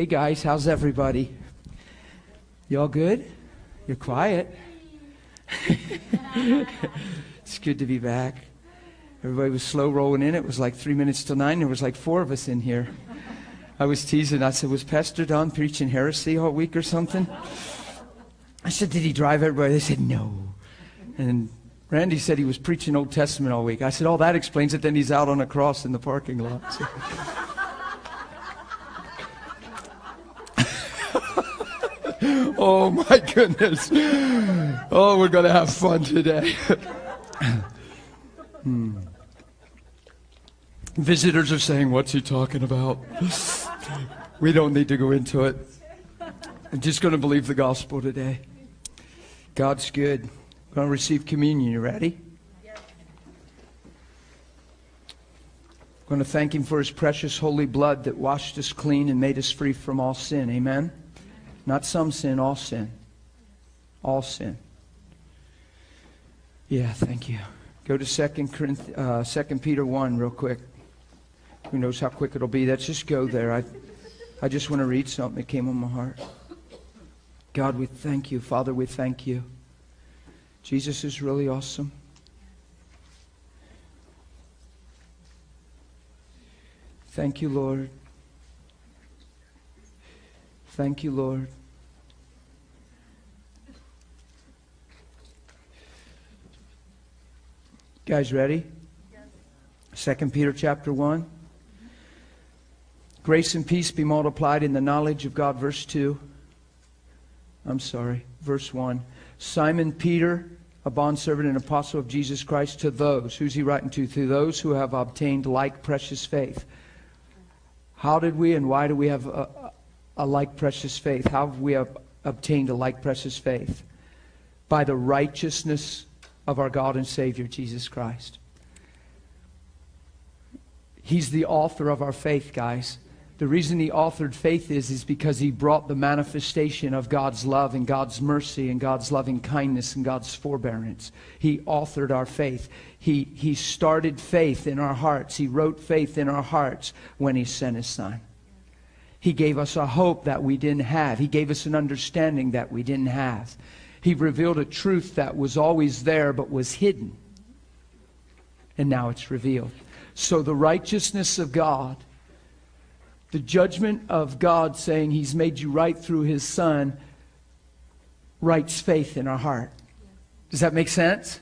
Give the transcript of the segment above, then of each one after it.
Hey guys, how's everybody? Y'all good? You're quiet. it's good to be back. Everybody was slow rolling in. It was like three minutes till nine. There was like four of us in here. I was teasing. I said, Was Pastor Don preaching heresy all week or something? I said, Did he drive everybody? They said, No. And Randy said he was preaching Old Testament all week. I said, Oh, that explains it. Then he's out on a cross in the parking lot. So. oh my goodness. Oh, we're going to have fun today. hmm. Visitors are saying, What's he talking about? we don't need to go into it. I'm just going to believe the gospel today. God's good. We're going to receive communion. You ready? We're going to thank Him for His precious holy blood that washed us clean and made us free from all sin. Amen? Not some sin, all sin. All sin. Yeah, thank you. Go to 2 uh, 2 Peter 1 real quick. Who knows how quick it'll be? Let's just go there. I, I just want to read something that came on my heart. God, we thank you. Father, we thank you. Jesus is really awesome. Thank you, Lord. Thank you, Lord. Guys ready? Second Peter chapter 1. Grace and peace be multiplied in the knowledge of God. Verse 2. I'm sorry. Verse 1. Simon Peter, a bondservant and apostle of Jesus Christ, to those. Who's he writing to? To those who have obtained like precious faith. How did we and why do we have a, a like precious faith? How have we have obtained a like precious faith? By the righteousness of our God and Savior, Jesus Christ. He's the author of our faith, guys. The reason he authored faith is, is because he brought the manifestation of God's love and God's mercy and God's loving kindness and God's forbearance. He authored our faith. He, he started faith in our hearts. He wrote faith in our hearts when he sent his son. He gave us a hope that we didn't have. He gave us an understanding that we didn't have. He revealed a truth that was always there but was hidden. And now it's revealed. So the righteousness of God, the judgment of God saying He's made you right through His Son, writes faith in our heart. Does that make sense?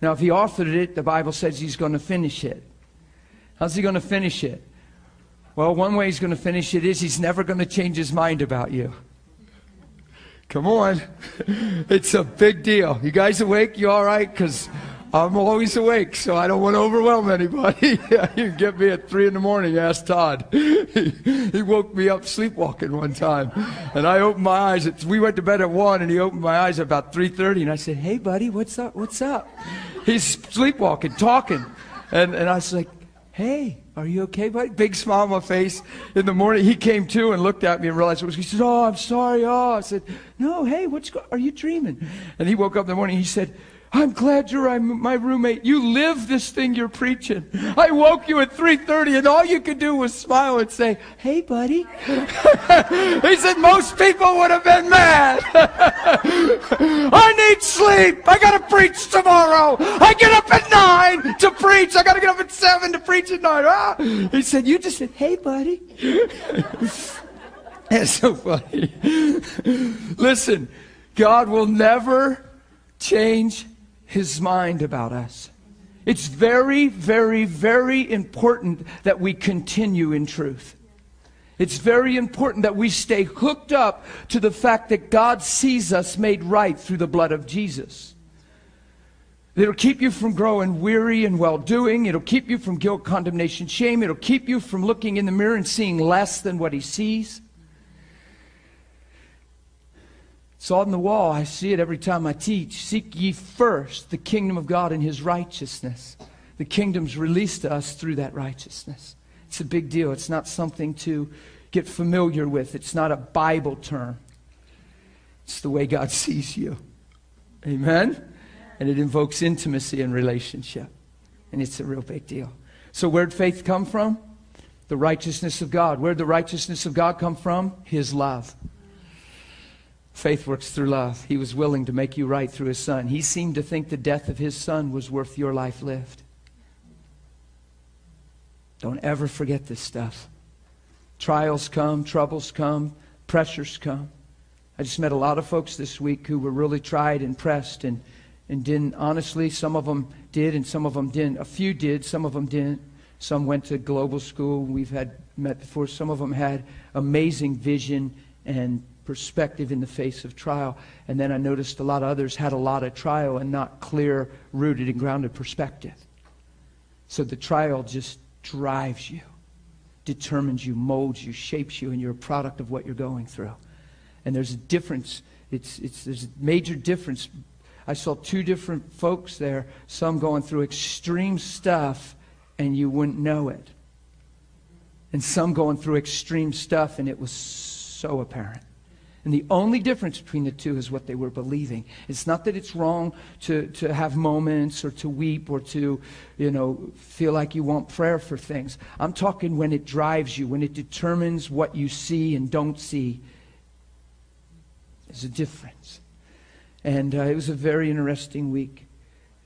Now, if He authored it, the Bible says He's going to finish it. How's He going to finish it? Well, one way He's going to finish it is He's never going to change His mind about you. Come on. It's a big deal. You guys awake? You all right? Because I'm always awake, so I don't want to overwhelm anybody. you get me at 3 in the morning, ask Todd. he, woke me up sleepwalking one time. And I opened my eyes. We went to bed at 1, and he opened my eyes at about 3.30, and I said, hey, buddy, what's up? What's up? He's sleepwalking, talking. And, and I was like, hey, are you okay, buddy? Big smile on my face. In the morning, he came to and looked at me and realized it was. He said, "Oh, I'm sorry." Oh, I said, "No, hey, what's go- are you dreaming?" And he woke up in the morning. He said, I'm glad you're my roommate. You live this thing you're preaching. I woke you at 3:30 and all you could do was smile and say, "Hey, buddy." he said most people would have been mad. I need sleep. I got to preach tomorrow. I get up at 9 to preach. I got to get up at 7 to preach at 9. Ah. He said, "You just said, "Hey, buddy." That's so funny. Listen, God will never change his mind about us. It's very, very, very important that we continue in truth. It's very important that we stay hooked up to the fact that God sees us made right through the blood of Jesus. It'll keep you from growing weary and well doing. It'll keep you from guilt, condemnation, shame. It'll keep you from looking in the mirror and seeing less than what He sees. Saw it on the wall. I see it every time I teach. Seek ye first the kingdom of God and his righteousness. The kingdom's released to us through that righteousness. It's a big deal. It's not something to get familiar with, it's not a Bible term. It's the way God sees you. Amen? And it invokes intimacy and relationship. And it's a real big deal. So, where'd faith come from? The righteousness of God. Where'd the righteousness of God come from? His love. Faith works through love. He was willing to make you right through his son. He seemed to think the death of his son was worth your life lived. Don't ever forget this stuff. Trials come, troubles come, pressures come. I just met a lot of folks this week who were really tried and pressed and, and didn't, honestly, some of them did and some of them didn't. A few did, some of them didn't. Some went to global school. We've had met before. Some of them had amazing vision and perspective in the face of trial. And then I noticed a lot of others had a lot of trial and not clear, rooted, and grounded perspective. So the trial just drives you, determines you, molds you, shapes you, and you're a product of what you're going through. And there's a difference. It's, it's, there's a major difference. I saw two different folks there, some going through extreme stuff, and you wouldn't know it. And some going through extreme stuff, and it was so apparent. And the only difference between the two is what they were believing. It's not that it's wrong to, to have moments or to weep or to, you know, feel like you want prayer for things. I'm talking when it drives you, when it determines what you see and don't see. There's a difference. And uh, it was a very interesting week.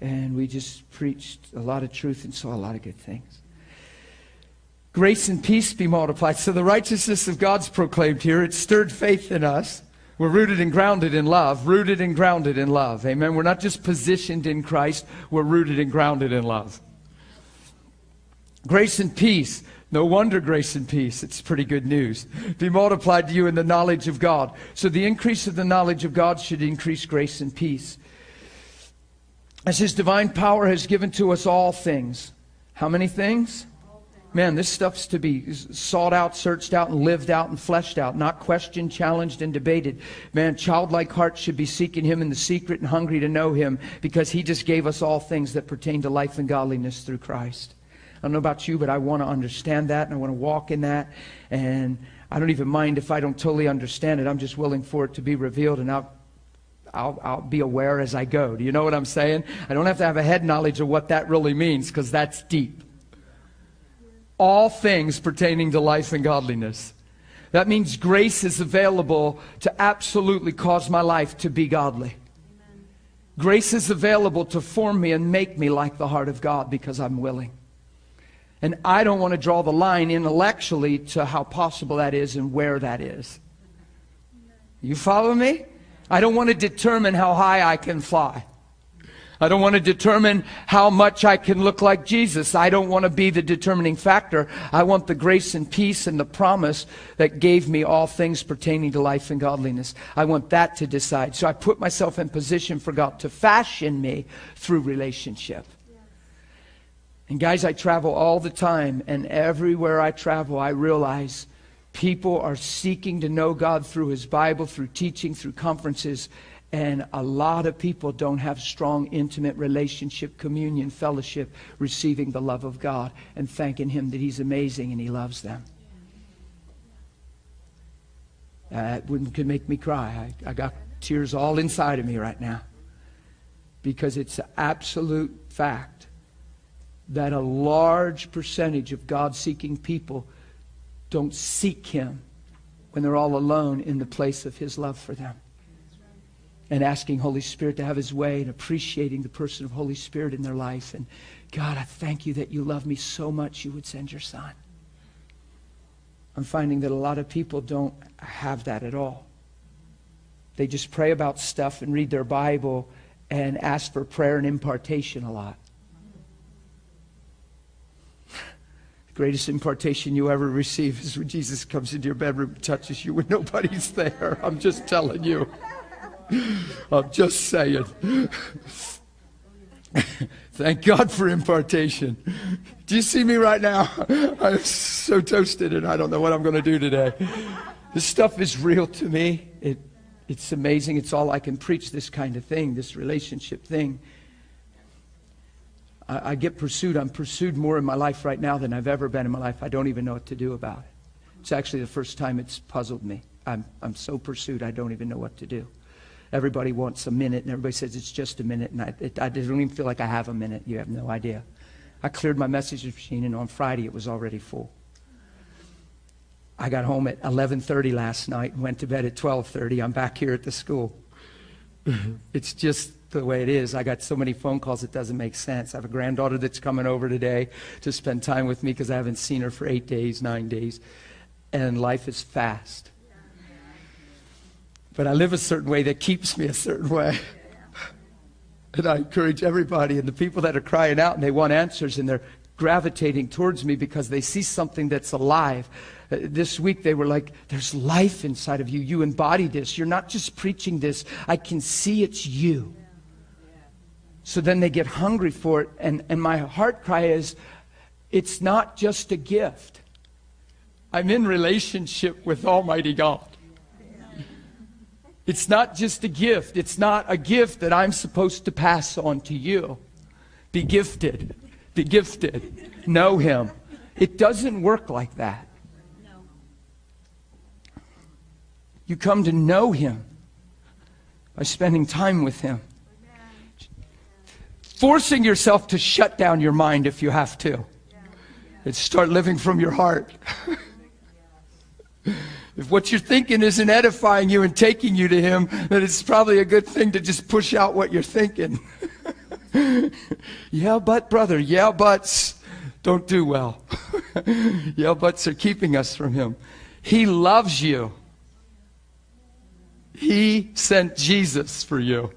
And we just preached a lot of truth and saw a lot of good things. Grace and peace be multiplied. So the righteousness of God's proclaimed here. It stirred faith in us. We're rooted and grounded in love, rooted and grounded in love. Amen. We're not just positioned in Christ, we're rooted and grounded in love. Grace and peace. No wonder grace and peace. It's pretty good news. Be multiplied to you in the knowledge of God. So the increase of the knowledge of God should increase grace and peace. As His divine power has given to us all things. How many things? Man, this stuff's to be sought out, searched out, and lived out and fleshed out, not questioned, challenged, and debated. Man, childlike hearts should be seeking Him in the secret and hungry to know Him because He just gave us all things that pertain to life and godliness through Christ. I don't know about you, but I want to understand that and I want to walk in that. And I don't even mind if I don't totally understand it. I'm just willing for it to be revealed and I'll I'll, I'll, be aware as I go. Do you know what I'm saying? I don't have to have a head knowledge of what that really means because that's deep all things pertaining to life and godliness. That means grace is available to absolutely cause my life to be godly. Grace is available to form me and make me like the heart of God because I'm willing. And I don't want to draw the line intellectually to how possible that is and where that is. You follow me? I don't want to determine how high I can fly. I don't want to determine how much I can look like Jesus. I don't want to be the determining factor. I want the grace and peace and the promise that gave me all things pertaining to life and godliness. I want that to decide. So I put myself in position for God to fashion me through relationship. And guys, I travel all the time, and everywhere I travel, I realize people are seeking to know God through His Bible, through teaching, through conferences. And a lot of people don't have strong, intimate relationship, communion, fellowship, receiving the love of God and thanking Him that He's amazing and He loves them. That uh, could make me cry. I, I got tears all inside of me right now because it's an absolute fact that a large percentage of God seeking people don't seek Him when they're all alone in the place of His love for them and asking Holy Spirit to have his way and appreciating the person of Holy Spirit in their life. And God, I thank you that you love me so much you would send your son. I'm finding that a lot of people don't have that at all. They just pray about stuff and read their Bible and ask for prayer and impartation a lot. the greatest impartation you ever receive is when Jesus comes into your bedroom touches you when nobody's there. I'm just telling you. I'm just saying. Thank God for impartation. Do you see me right now? I'm so toasted and I don't know what I'm going to do today. This stuff is real to me. It, it's amazing. It's all I can preach this kind of thing, this relationship thing. I, I get pursued. I'm pursued more in my life right now than I've ever been in my life. I don't even know what to do about it. It's actually the first time it's puzzled me. I'm, I'm so pursued, I don't even know what to do everybody wants a minute, and everybody says it's just a minute, and I, it, I don't even feel like I have a minute. You have no idea. I cleared my message machine, and on Friday it was already full. I got home at 11:30 last night and went to bed at 12:30. I'm back here at the school. it's just the way it is. I got so many phone calls it doesn't make sense. I have a granddaughter that's coming over today to spend time with me because I haven't seen her for 8 days, 9 days. And life is fast. But I live a certain way that keeps me a certain way. And I encourage everybody and the people that are crying out and they want answers and they're gravitating towards me because they see something that's alive. Uh, this week they were like, There's life inside of you. You embody this. You're not just preaching this, I can see it's you. So then they get hungry for it. And, and my heart cry is, It's not just a gift. I'm in relationship with Almighty God. It's not just a gift. It's not a gift that I'm supposed to pass on to you. Be gifted. Be gifted. Know Him. It doesn't work like that. You come to know Him by spending time with Him. Forcing yourself to shut down your mind if you have to. And start living from your heart. if what you're thinking isn't edifying you and taking you to Him, then it's probably a good thing to just push out what you're thinking. yeah, but, brother, yeah, buts don't do well. yeah, buts are keeping us from Him. He loves you. He sent Jesus for you.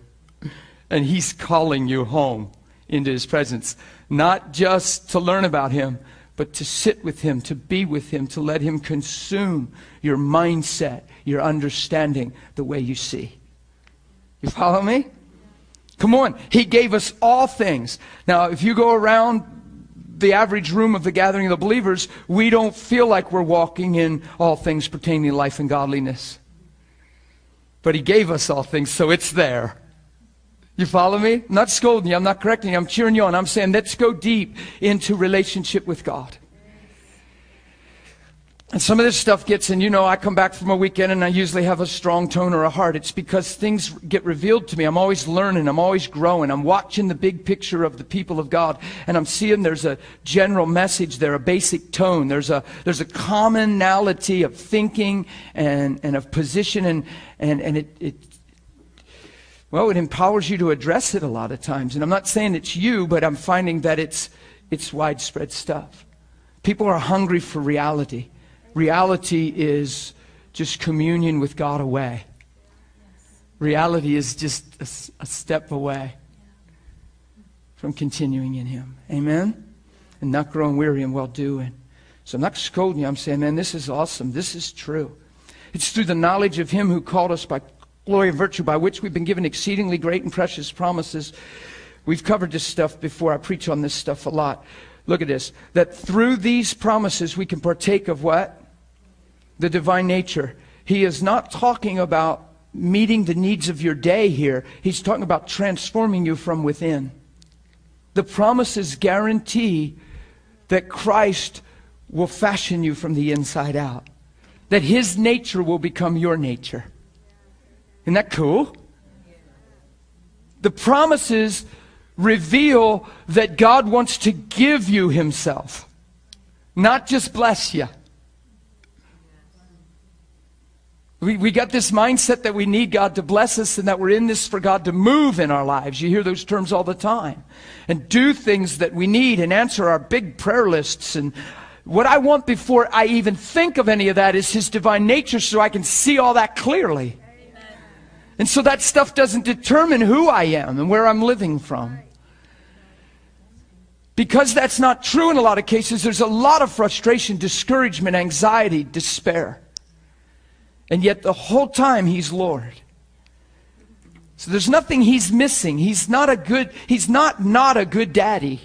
And He's calling you home into His presence. Not just to learn about Him, but to sit with Him, to be with Him, to let Him consume your mindset, your understanding, the way you see. You follow me? Come on. He gave us all things. Now, if you go around the average room of the gathering of the believers, we don't feel like we're walking in all things pertaining to life and godliness. But He gave us all things, so it's there. You follow me? I'm not scolding you. I'm not correcting you. I'm cheering you on. I'm saying let's go deep into relationship with God. And some of this stuff gets, and you know, I come back from a weekend and I usually have a strong tone or a heart. It's because things get revealed to me. I'm always learning. I'm always growing. I'm watching the big picture of the people of God and I'm seeing there's a general message there, a basic tone. There's a, there's a commonality of thinking and, and of position and, and, and it, it, well, it empowers you to address it a lot of times. And I'm not saying it's you, but I'm finding that it's, it's widespread stuff. People are hungry for reality. Reality is just communion with God away. Reality is just a, a step away from continuing in Him. Amen? And not growing weary in well doing. So I'm not scolding you. I'm saying, man, this is awesome. This is true. It's through the knowledge of Him who called us by glory and virtue, by which we've been given exceedingly great and precious promises. We've covered this stuff before. I preach on this stuff a lot. Look at this. That through these promises we can partake of what? the divine nature. He is not talking about meeting the needs of your day here. He's talking about transforming you from within. The promises guarantee that Christ will fashion you from the inside out, that his nature will become your nature. Isn't that cool? The promises reveal that God wants to give you himself, not just bless you. We, we got this mindset that we need God to bless us and that we're in this for God to move in our lives. You hear those terms all the time. And do things that we need and answer our big prayer lists. And what I want before I even think of any of that is His divine nature so I can see all that clearly. And so that stuff doesn't determine who I am and where I'm living from. Because that's not true in a lot of cases, there's a lot of frustration, discouragement, anxiety, despair. And yet the whole time he's Lord. So there's nothing he's missing. He's not a good, he's not not a good daddy.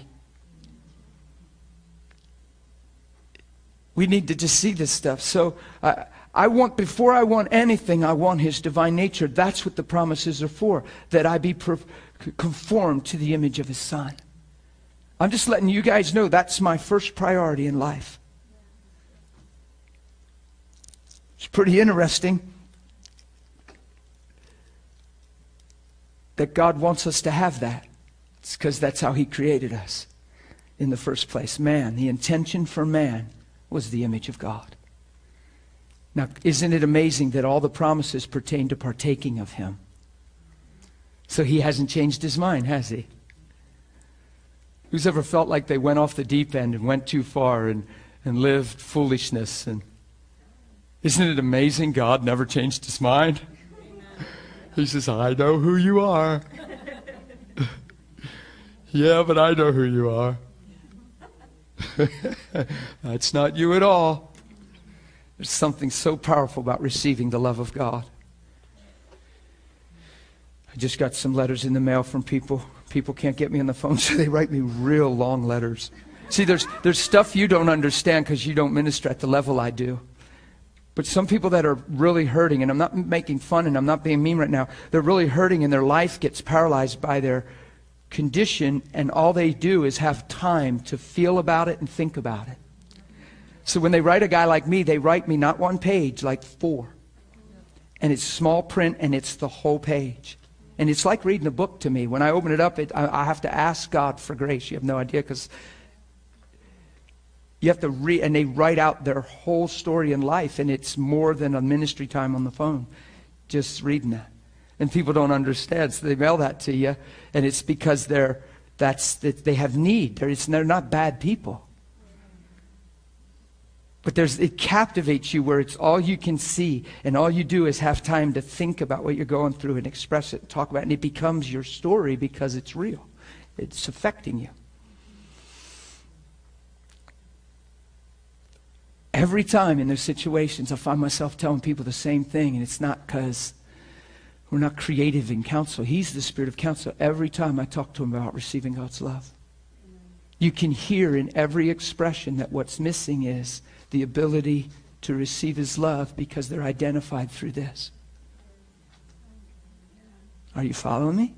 We need to just see this stuff. So uh, I want, before I want anything, I want his divine nature. That's what the promises are for, that I be per- conformed to the image of his son. I'm just letting you guys know that's my first priority in life. It's pretty interesting that God wants us to have that. It's because that's how He created us in the first place. Man, the intention for man was the image of God. Now, isn't it amazing that all the promises pertain to partaking of him? So he hasn't changed his mind, has he? Who's ever felt like they went off the deep end and went too far and, and lived foolishness? And isn't it amazing God never changed his mind? He says, I know who you are. yeah, but I know who you are. That's not you at all. There's something so powerful about receiving the love of God. I just got some letters in the mail from people. People can't get me on the phone, so they write me real long letters. See, there's, there's stuff you don't understand because you don't minister at the level I do. But some people that are really hurting, and I'm not making fun and I'm not being mean right now, they're really hurting and their life gets paralyzed by their condition, and all they do is have time to feel about it and think about it. So when they write a guy like me, they write me not one page, like four. And it's small print and it's the whole page. And it's like reading a book to me. When I open it up, it, I, I have to ask God for grace. You have no idea because you have to read, and they write out their whole story in life, and it's more than a ministry time on the phone just reading that. And people don't understand, so they mail that to you, and it's because they're that's that they have need. They're, they're not bad people. But there's, it captivates you where it's all you can see, and all you do is have time to think about what you're going through and express it, and talk about it, and it becomes your story because it's real. It's affecting you. Every time in those situations, I find myself telling people the same thing, and it's not because we're not creative in counsel. He's the spirit of counsel. Every time I talk to him about receiving God's love, you can hear in every expression that what's missing is the ability to receive his love because they're identified through this. Are you following me?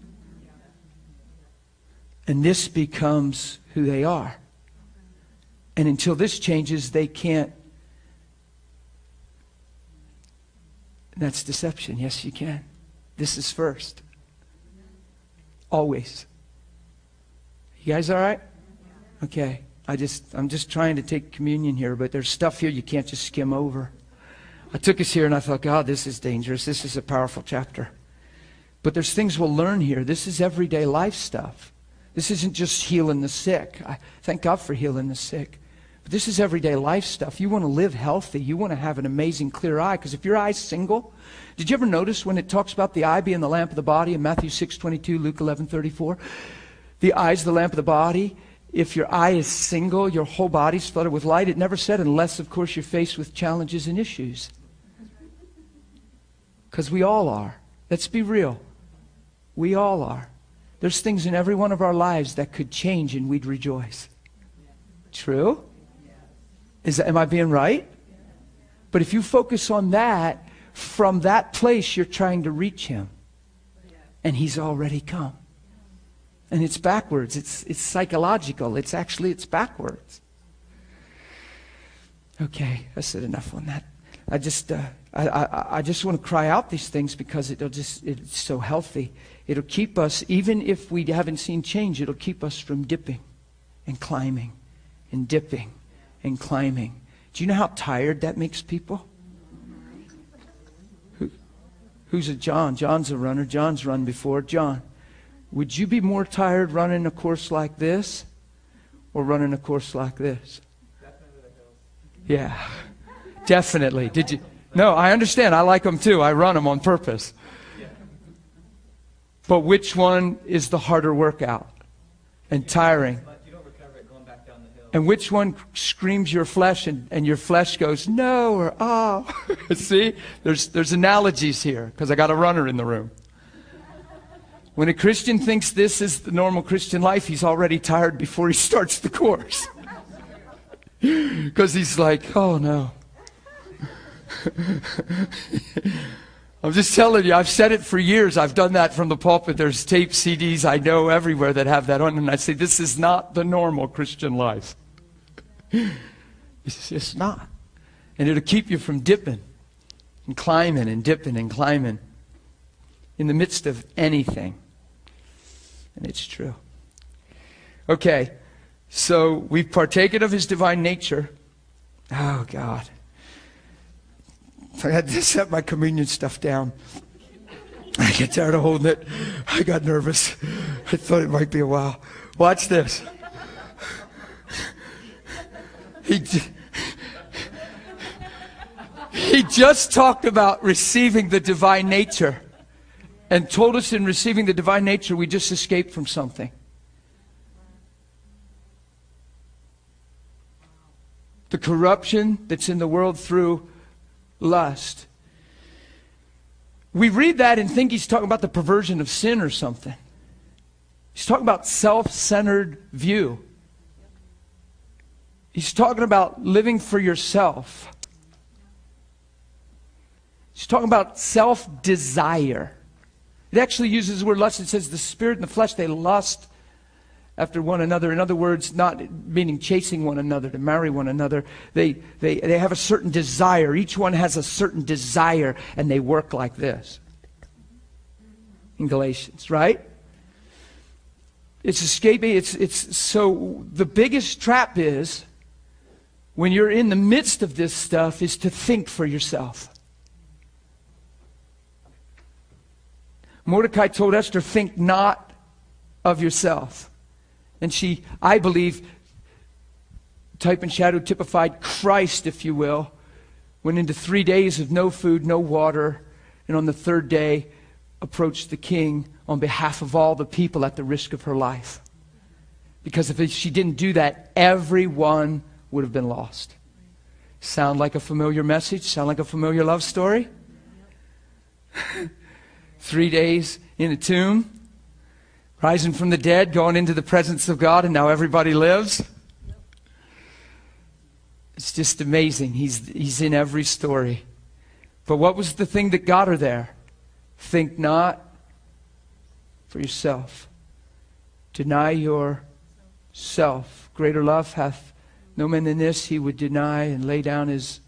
And this becomes who they are. And until this changes, they can't. That's deception. Yes, you can. This is first. Always. You guys all right? Okay. I just, I'm just trying to take communion here, but there's stuff here you can't just skim over. I took us here and I thought, God, this is dangerous. This is a powerful chapter. But there's things we'll learn here. This is everyday life stuff. This isn't just healing the sick. I thank God for healing the sick. But this is everyday life stuff. You want to live healthy. You want to have an amazing clear eye. Because if your eye's single, did you ever notice when it talks about the eye being the lamp of the body in Matthew 6 22, Luke 11 34? The eye's the lamp of the body if your eye is single, your whole body's flooded with light. It never said, unless, of course, you're faced with challenges and issues. Because we all are. Let's be real. We all are. There's things in every one of our lives that could change and we'd rejoice. True? Is that, am I being right? But if you focus on that, from that place, you're trying to reach Him. And He's already come. And it's backwards. It's, it's psychological. It's actually, it's backwards. Okay, I said enough on that. I just, uh, I, I, I just want to cry out these things because it'll just, it's so healthy. It'll keep us, even if we haven't seen change, it'll keep us from dipping and climbing and dipping and climbing. Do you know how tired that makes people? Who, who's a John? John's a runner. John's run before. John. Would you be more tired running a course like this or running a course like this? Yeah, definitely. Did you? No, I understand. I like them too. I run them on purpose. But which one is the harder workout and tiring? And which one screams your flesh and, and your flesh goes, no, or oh. See, there's, there's analogies here because I got a runner in the room. When a Christian thinks this is the normal Christian life, he's already tired before he starts the course. Because he's like, oh no. I'm just telling you, I've said it for years. I've done that from the pulpit. There's tape CDs I know everywhere that have that on, and I say, this is not the normal Christian life. It's just not. And it'll keep you from dipping and climbing and dipping and climbing in the midst of anything. And it's true. Okay, so we've partaken of his divine nature. Oh, God. I had to set my communion stuff down. I get tired of holding it. I got nervous. I thought it might be a while. Watch this. He, he just talked about receiving the divine nature and told us in receiving the divine nature we just escaped from something. The corruption that's in the world through lust. We read that and think he's talking about the perversion of sin or something. He's talking about self centered view. He's talking about living for yourself. He's talking about self desire. It actually uses the word lust. It says the spirit and the flesh, they lust after one another. In other words, not meaning chasing one another to marry one another. They, they, they have a certain desire. Each one has a certain desire, and they work like this. In Galatians, right? It's escaping. It's, it's so the biggest trap is when you're in the midst of this stuff is to think for yourself. Mordecai told Esther, think not of yourself. And she, I believe, type and shadow typified Christ, if you will, went into three days of no food, no water, and on the third day approached the king on behalf of all the people at the risk of her life. Because if she didn't do that, everyone would have been lost. Sound like a familiar message? Sound like a familiar love story? Three days in a tomb, rising from the dead, going into the presence of God, and now everybody lives. It's just amazing. He's, he's in every story. But what was the thing that got her there? Think not for yourself. Deny yourself. Greater love hath no man than this. He would deny and lay down his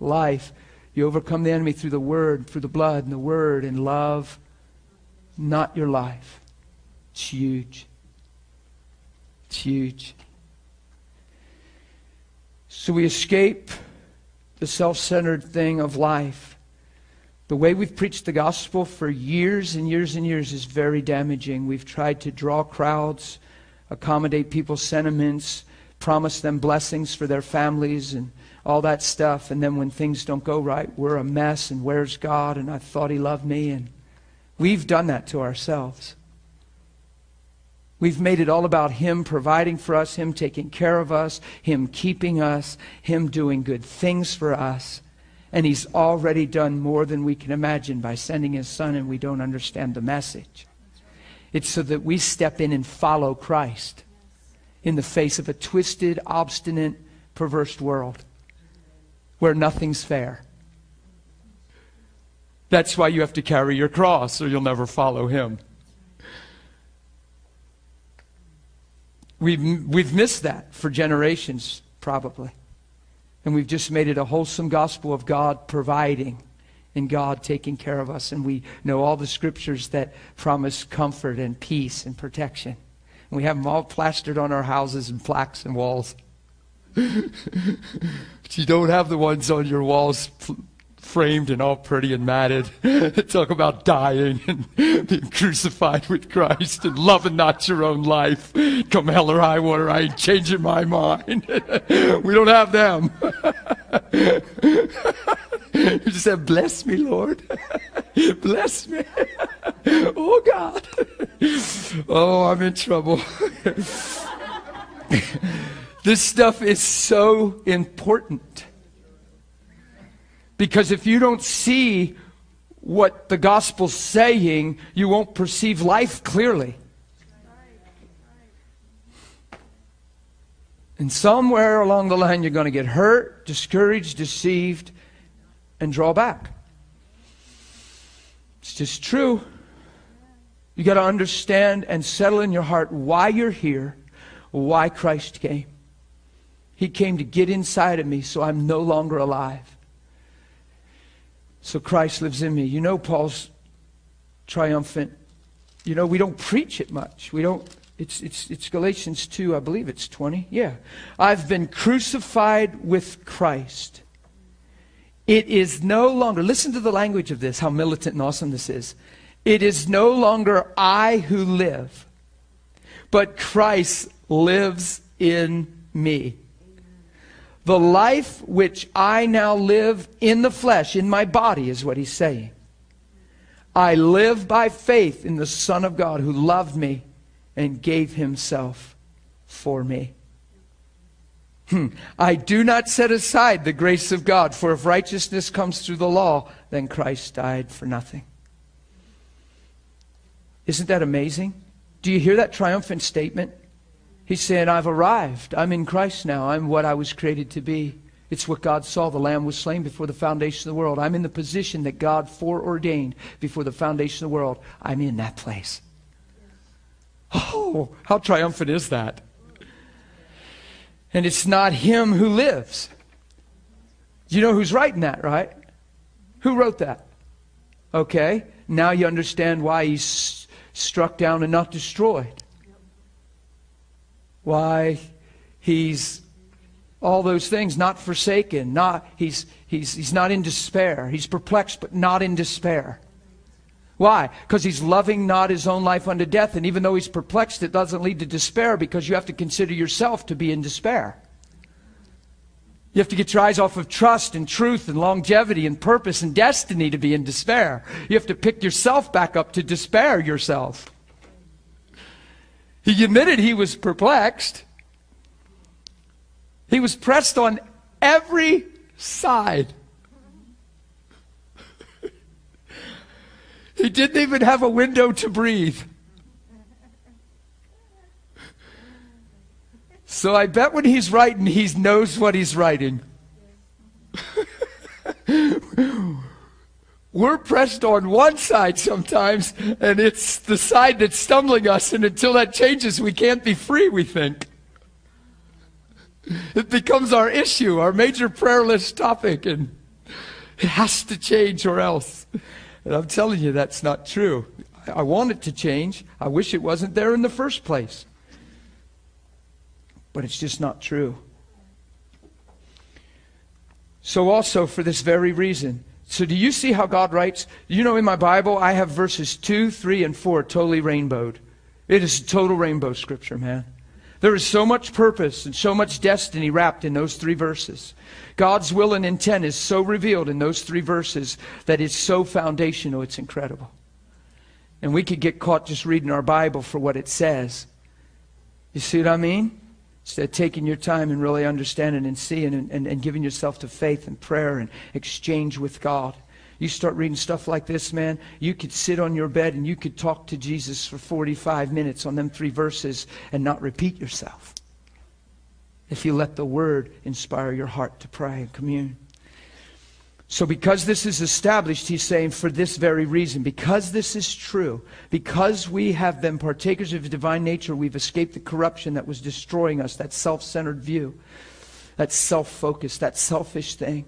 life. You overcome the enemy through the word, through the blood and the word and love, not your life. It's huge. It's huge. So we escape the self centered thing of life. The way we've preached the gospel for years and years and years is very damaging. We've tried to draw crowds, accommodate people's sentiments, promise them blessings for their families and all that stuff. And then when things don't go right, we're a mess and where's God? And I thought He loved me. And we've done that to ourselves. We've made it all about Him providing for us, Him taking care of us, Him keeping us, Him doing good things for us. And He's already done more than we can imagine by sending His Son, and we don't understand the message. It's so that we step in and follow Christ in the face of a twisted, obstinate, perverse world where nothing's fair. That's why you have to carry your cross, or you'll never follow Him. We've, we've missed that for generations, probably. And we've just made it a wholesome gospel of God providing and God taking care of us. And we know all the scriptures that promise comfort and peace and protection. And we have them all plastered on our houses and plaques and walls. you don't have the ones on your walls framed and all pretty and matted. Talk about dying and being crucified with Christ and loving not your own life. Come hell or high water, I ain't changing my mind. we don't have them. you just said, bless me, Lord. bless me. oh, God. oh, I'm in trouble. This stuff is so important. Because if you don't see what the gospel's saying, you won't perceive life clearly. And somewhere along the line, you're going to get hurt, discouraged, deceived, and draw back. It's just true. You got to understand and settle in your heart why you're here, why Christ came. He came to get inside of me so I'm no longer alive. So Christ lives in me. You know Paul's triumphant. You know, we don't preach it much. We don't it's it's it's Galatians 2, I believe it's 20. Yeah. I've been crucified with Christ. It is no longer, listen to the language of this, how militant and awesome this is. It is no longer I who live, but Christ lives in me. The life which I now live in the flesh, in my body, is what he's saying. I live by faith in the Son of God who loved me and gave himself for me. Hmm. I do not set aside the grace of God, for if righteousness comes through the law, then Christ died for nothing. Isn't that amazing? Do you hear that triumphant statement? He's saying, I've arrived. I'm in Christ now. I'm what I was created to be. It's what God saw. The Lamb was slain before the foundation of the world. I'm in the position that God foreordained before the foundation of the world. I'm in that place. Oh, how triumphant is that? And it's not him who lives. You know who's writing that, right? Who wrote that? Okay, now you understand why he's struck down and not destroyed. Why he's all those things, not forsaken, not he's he's he's not in despair. He's perplexed, but not in despair. Why? Because he's loving not his own life unto death. And even though he's perplexed, it doesn't lead to despair because you have to consider yourself to be in despair. You have to get your eyes off of trust and truth and longevity and purpose and destiny to be in despair. You have to pick yourself back up to despair yourself. He admitted he was perplexed. He was pressed on every side. He didn't even have a window to breathe. So I bet when he's writing, he knows what he's writing. We're pressed on one side sometimes, and it's the side that's stumbling us, and until that changes, we can't be free, we think. It becomes our issue, our major prayer list topic, and it has to change or else. And I'm telling you, that's not true. I want it to change. I wish it wasn't there in the first place. But it's just not true. So, also for this very reason. So, do you see how God writes? You know, in my Bible, I have verses 2, 3, and 4 totally rainbowed. It is total rainbow scripture, man. There is so much purpose and so much destiny wrapped in those three verses. God's will and intent is so revealed in those three verses that it's so foundational, it's incredible. And we could get caught just reading our Bible for what it says. You see what I mean? Instead of taking your time and really understanding and seeing and, and, and giving yourself to faith and prayer and exchange with God. You start reading stuff like this, man, you could sit on your bed and you could talk to Jesus for 45 minutes on them three verses and not repeat yourself if you let the Word inspire your heart to pray and commune. So, because this is established, he's saying, for this very reason, because this is true, because we have been partakers of divine nature, we've escaped the corruption that was destroying us, that self centered view, that self focus, that selfish thing,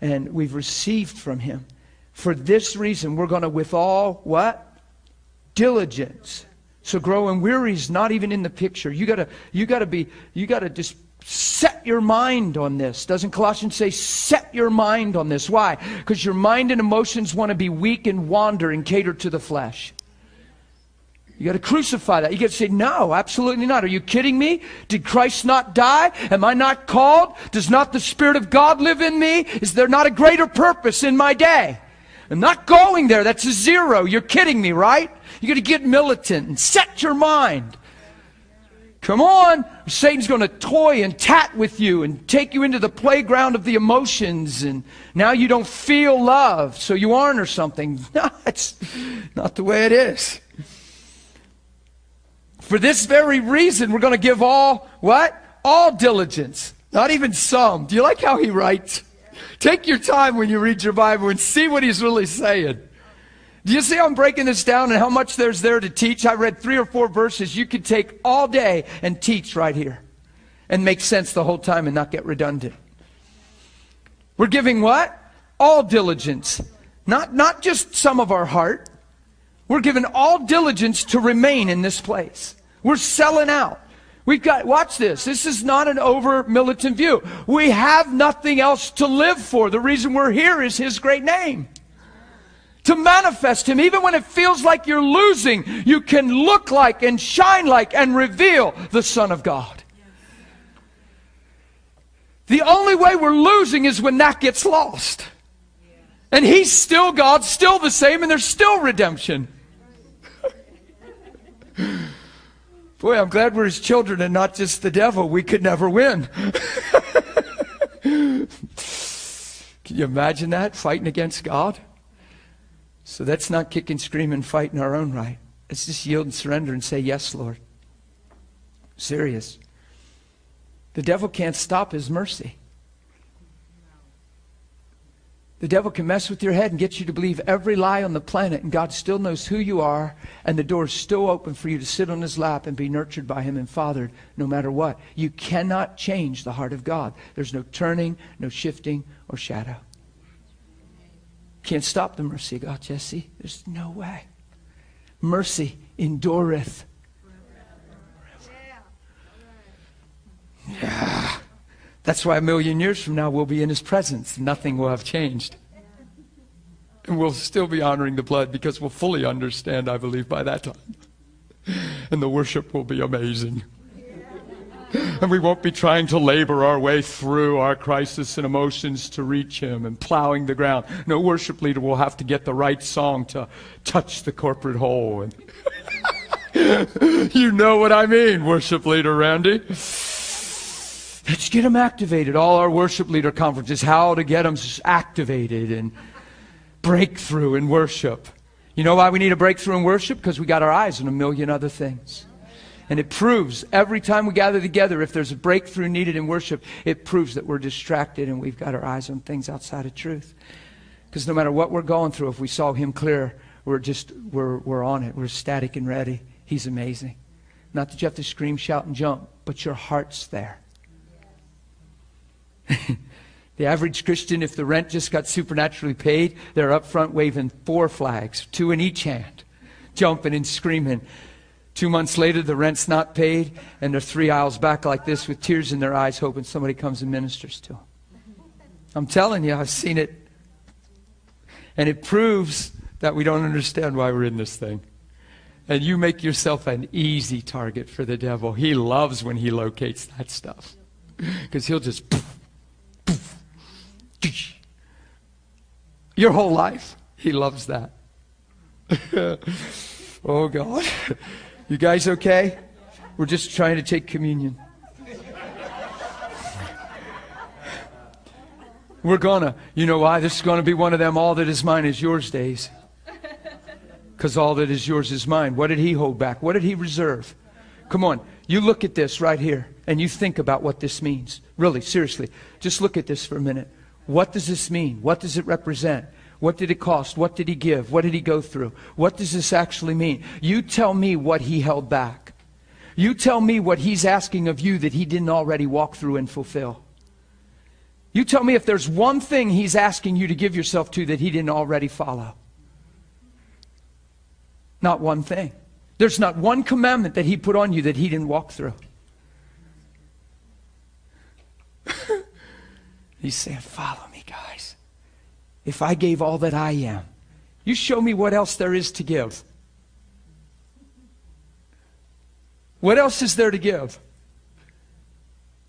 and we've received from him. For this reason, we're going to, with all what? Diligence. So growing weary is not even in the picture. You gotta, you gotta be, you gotta just set your mind on this. Doesn't Colossians say, set your mind on this? Why? Because your mind and emotions want to be weak and wander and cater to the flesh. You got to crucify that. You got to say, no, absolutely not. Are you kidding me? Did Christ not die? Am I not called? Does not the Spirit of God live in me? Is there not a greater purpose in my day? I'm not going there. That's a zero. You're kidding me, right? You got to get militant and set your mind. Come on. Satan's going to toy and tat with you and take you into the playground of the emotions. And now you don't feel love, so you aren't or something. No, it's not the way it is. For this very reason, we're going to give all, what? All diligence. Not even some. Do you like how he writes? Take your time when you read your Bible and see what he's really saying. Do you see how I'm breaking this down and how much there's there to teach? I read three or four verses you could take all day and teach right here and make sense the whole time and not get redundant. We're giving what? All diligence. Not, not just some of our heart. We're giving all diligence to remain in this place. We're selling out. We've got, watch this. This is not an over militant view. We have nothing else to live for. The reason we're here is His great name. To manifest Him. Even when it feels like you're losing, you can look like and shine like and reveal the Son of God. The only way we're losing is when that gets lost. And He's still God, still the same, and there's still redemption. Boy, I'm glad we're his children and not just the devil. We could never win. Can you imagine that? Fighting against God? So that's not kick and scream and fight in our own right. Let's just yield and surrender and say, Yes, Lord. Serious. The devil can't stop his mercy. The devil can mess with your head and get you to believe every lie on the planet, and God still knows who you are, and the door is still open for you to sit on his lap and be nurtured by him and fathered no matter what. You cannot change the heart of God. There's no turning, no shifting, or shadow. Can't stop the mercy of God, Jesse. There's no way. Mercy endureth. Yeah. That's why a million years from now we'll be in his presence. Nothing will have changed. And we'll still be honoring the blood because we'll fully understand, I believe, by that time. And the worship will be amazing. And we won't be trying to labor our way through our crisis and emotions to reach Him and plowing the ground. No worship leader will have to get the right song to touch the corporate hole. you know what I mean, worship leader Randy. Let's get them activated. All our worship leader conferences, how to get them activated and breakthrough in worship. You know why we need a breakthrough in worship? Because we got our eyes on a million other things. And it proves every time we gather together, if there's a breakthrough needed in worship, it proves that we're distracted and we've got our eyes on things outside of truth. Because no matter what we're going through, if we saw Him clear, we're just, we're, we're on it. We're static and ready. He's amazing. Not that you have to scream, shout, and jump, but your heart's there. the average Christian, if the rent just got supernaturally paid, they're up front waving four flags, two in each hand, jumping and screaming. Two months later, the rent's not paid, and they're three aisles back like this with tears in their eyes, hoping somebody comes and ministers to them. I'm telling you, I've seen it. And it proves that we don't understand why we're in this thing. And you make yourself an easy target for the devil. He loves when he locates that stuff. Because he'll just Poof, poof, your whole life. He loves that. oh, God. You guys okay? We're just trying to take communion. We're gonna. You know why? This is gonna be one of them all that is mine is yours days. Because all that is yours is mine. What did he hold back? What did he reserve? Come on. You look at this right here and you think about what this means. Really, seriously. Just look at this for a minute. What does this mean? What does it represent? What did it cost? What did he give? What did he go through? What does this actually mean? You tell me what he held back. You tell me what he's asking of you that he didn't already walk through and fulfill. You tell me if there's one thing he's asking you to give yourself to that he didn't already follow. Not one thing. There's not one commandment that he put on you that he didn't walk through. He's saying, Follow me, guys. If I gave all that I am, you show me what else there is to give. What else is there to give?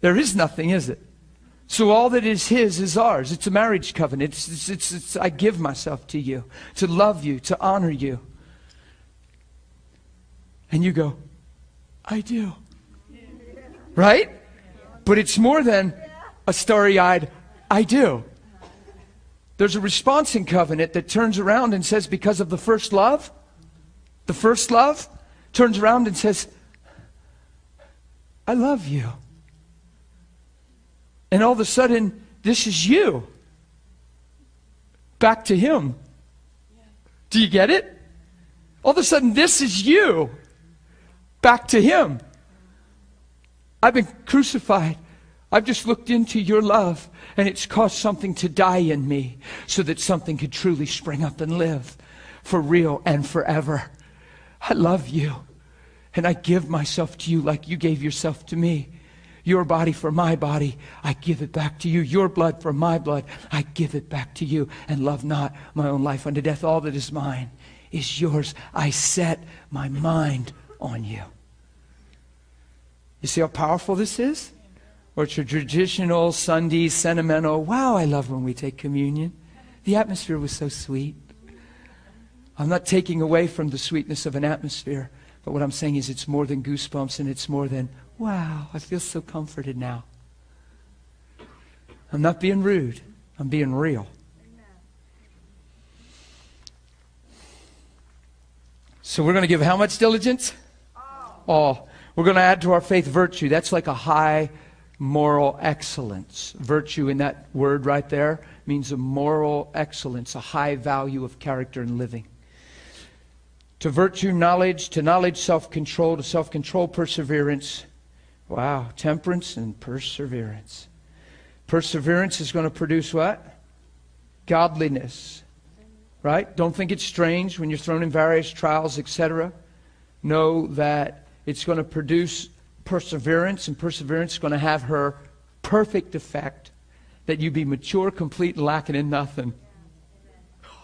There is nothing, is it? So all that is His is ours. It's a marriage covenant. It's, it's, it's, it's, I give myself to you, to love you, to honor you. And you go, I do. Right? But it's more than a starry eyed, I do. There's a response in covenant that turns around and says, because of the first love, the first love turns around and says, I love you. And all of a sudden, this is you. Back to Him. Do you get it? All of a sudden, this is you. Back to Him. I've been crucified. I've just looked into your love, and it's caused something to die in me so that something could truly spring up and live for real and forever. I love you. And I give myself to you like you gave yourself to me. Your body for my body, I give it back to you. Your blood for my blood, I give it back to you. And love not my own life unto death. All that is mine is yours. I set my mind on you. You see how powerful this is? Or it's a traditional Sunday sentimental, wow, I love when we take communion. The atmosphere was so sweet. I'm not taking away from the sweetness of an atmosphere, but what I'm saying is it's more than goosebumps and it's more than, wow, I feel so comforted now. I'm not being rude, I'm being real. So we're going to give how much diligence? All. We're going to add to our faith virtue. That's like a high moral excellence. Virtue in that word right there means a moral excellence, a high value of character and living. To virtue, knowledge, to knowledge, self control, to self control, perseverance. Wow, temperance and perseverance. Perseverance is going to produce what? Godliness. Right? Don't think it's strange when you're thrown in various trials, etc. Know that it's going to produce perseverance, and perseverance is going to have her perfect effect that you be mature, complete, lacking in nothing.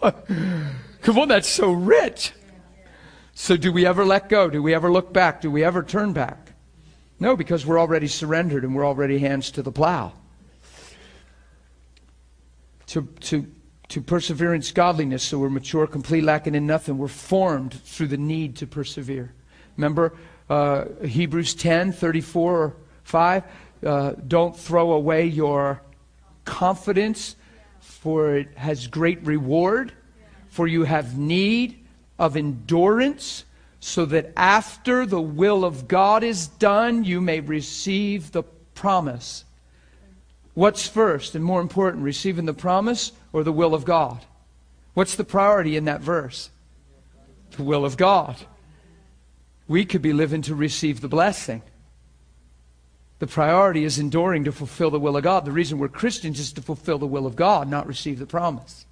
Come on, that's so rich. So, do we ever let go? Do we ever look back? Do we ever turn back? No, because we're already surrendered and we're already hands to the plow. To, to, to perseverance, godliness, so we're mature, complete, lacking in nothing. We're formed through the need to persevere. Remember, uh, Hebrews 10 34 or 5. Uh, don't throw away your confidence, for it has great reward. For you have need of endurance, so that after the will of God is done, you may receive the promise. What's first and more important, receiving the promise or the will of God? What's the priority in that verse? The will of God we could be living to receive the blessing. The priority is enduring to fulfill the will of God. The reason we're Christians is to fulfill the will of God, not receive the promise.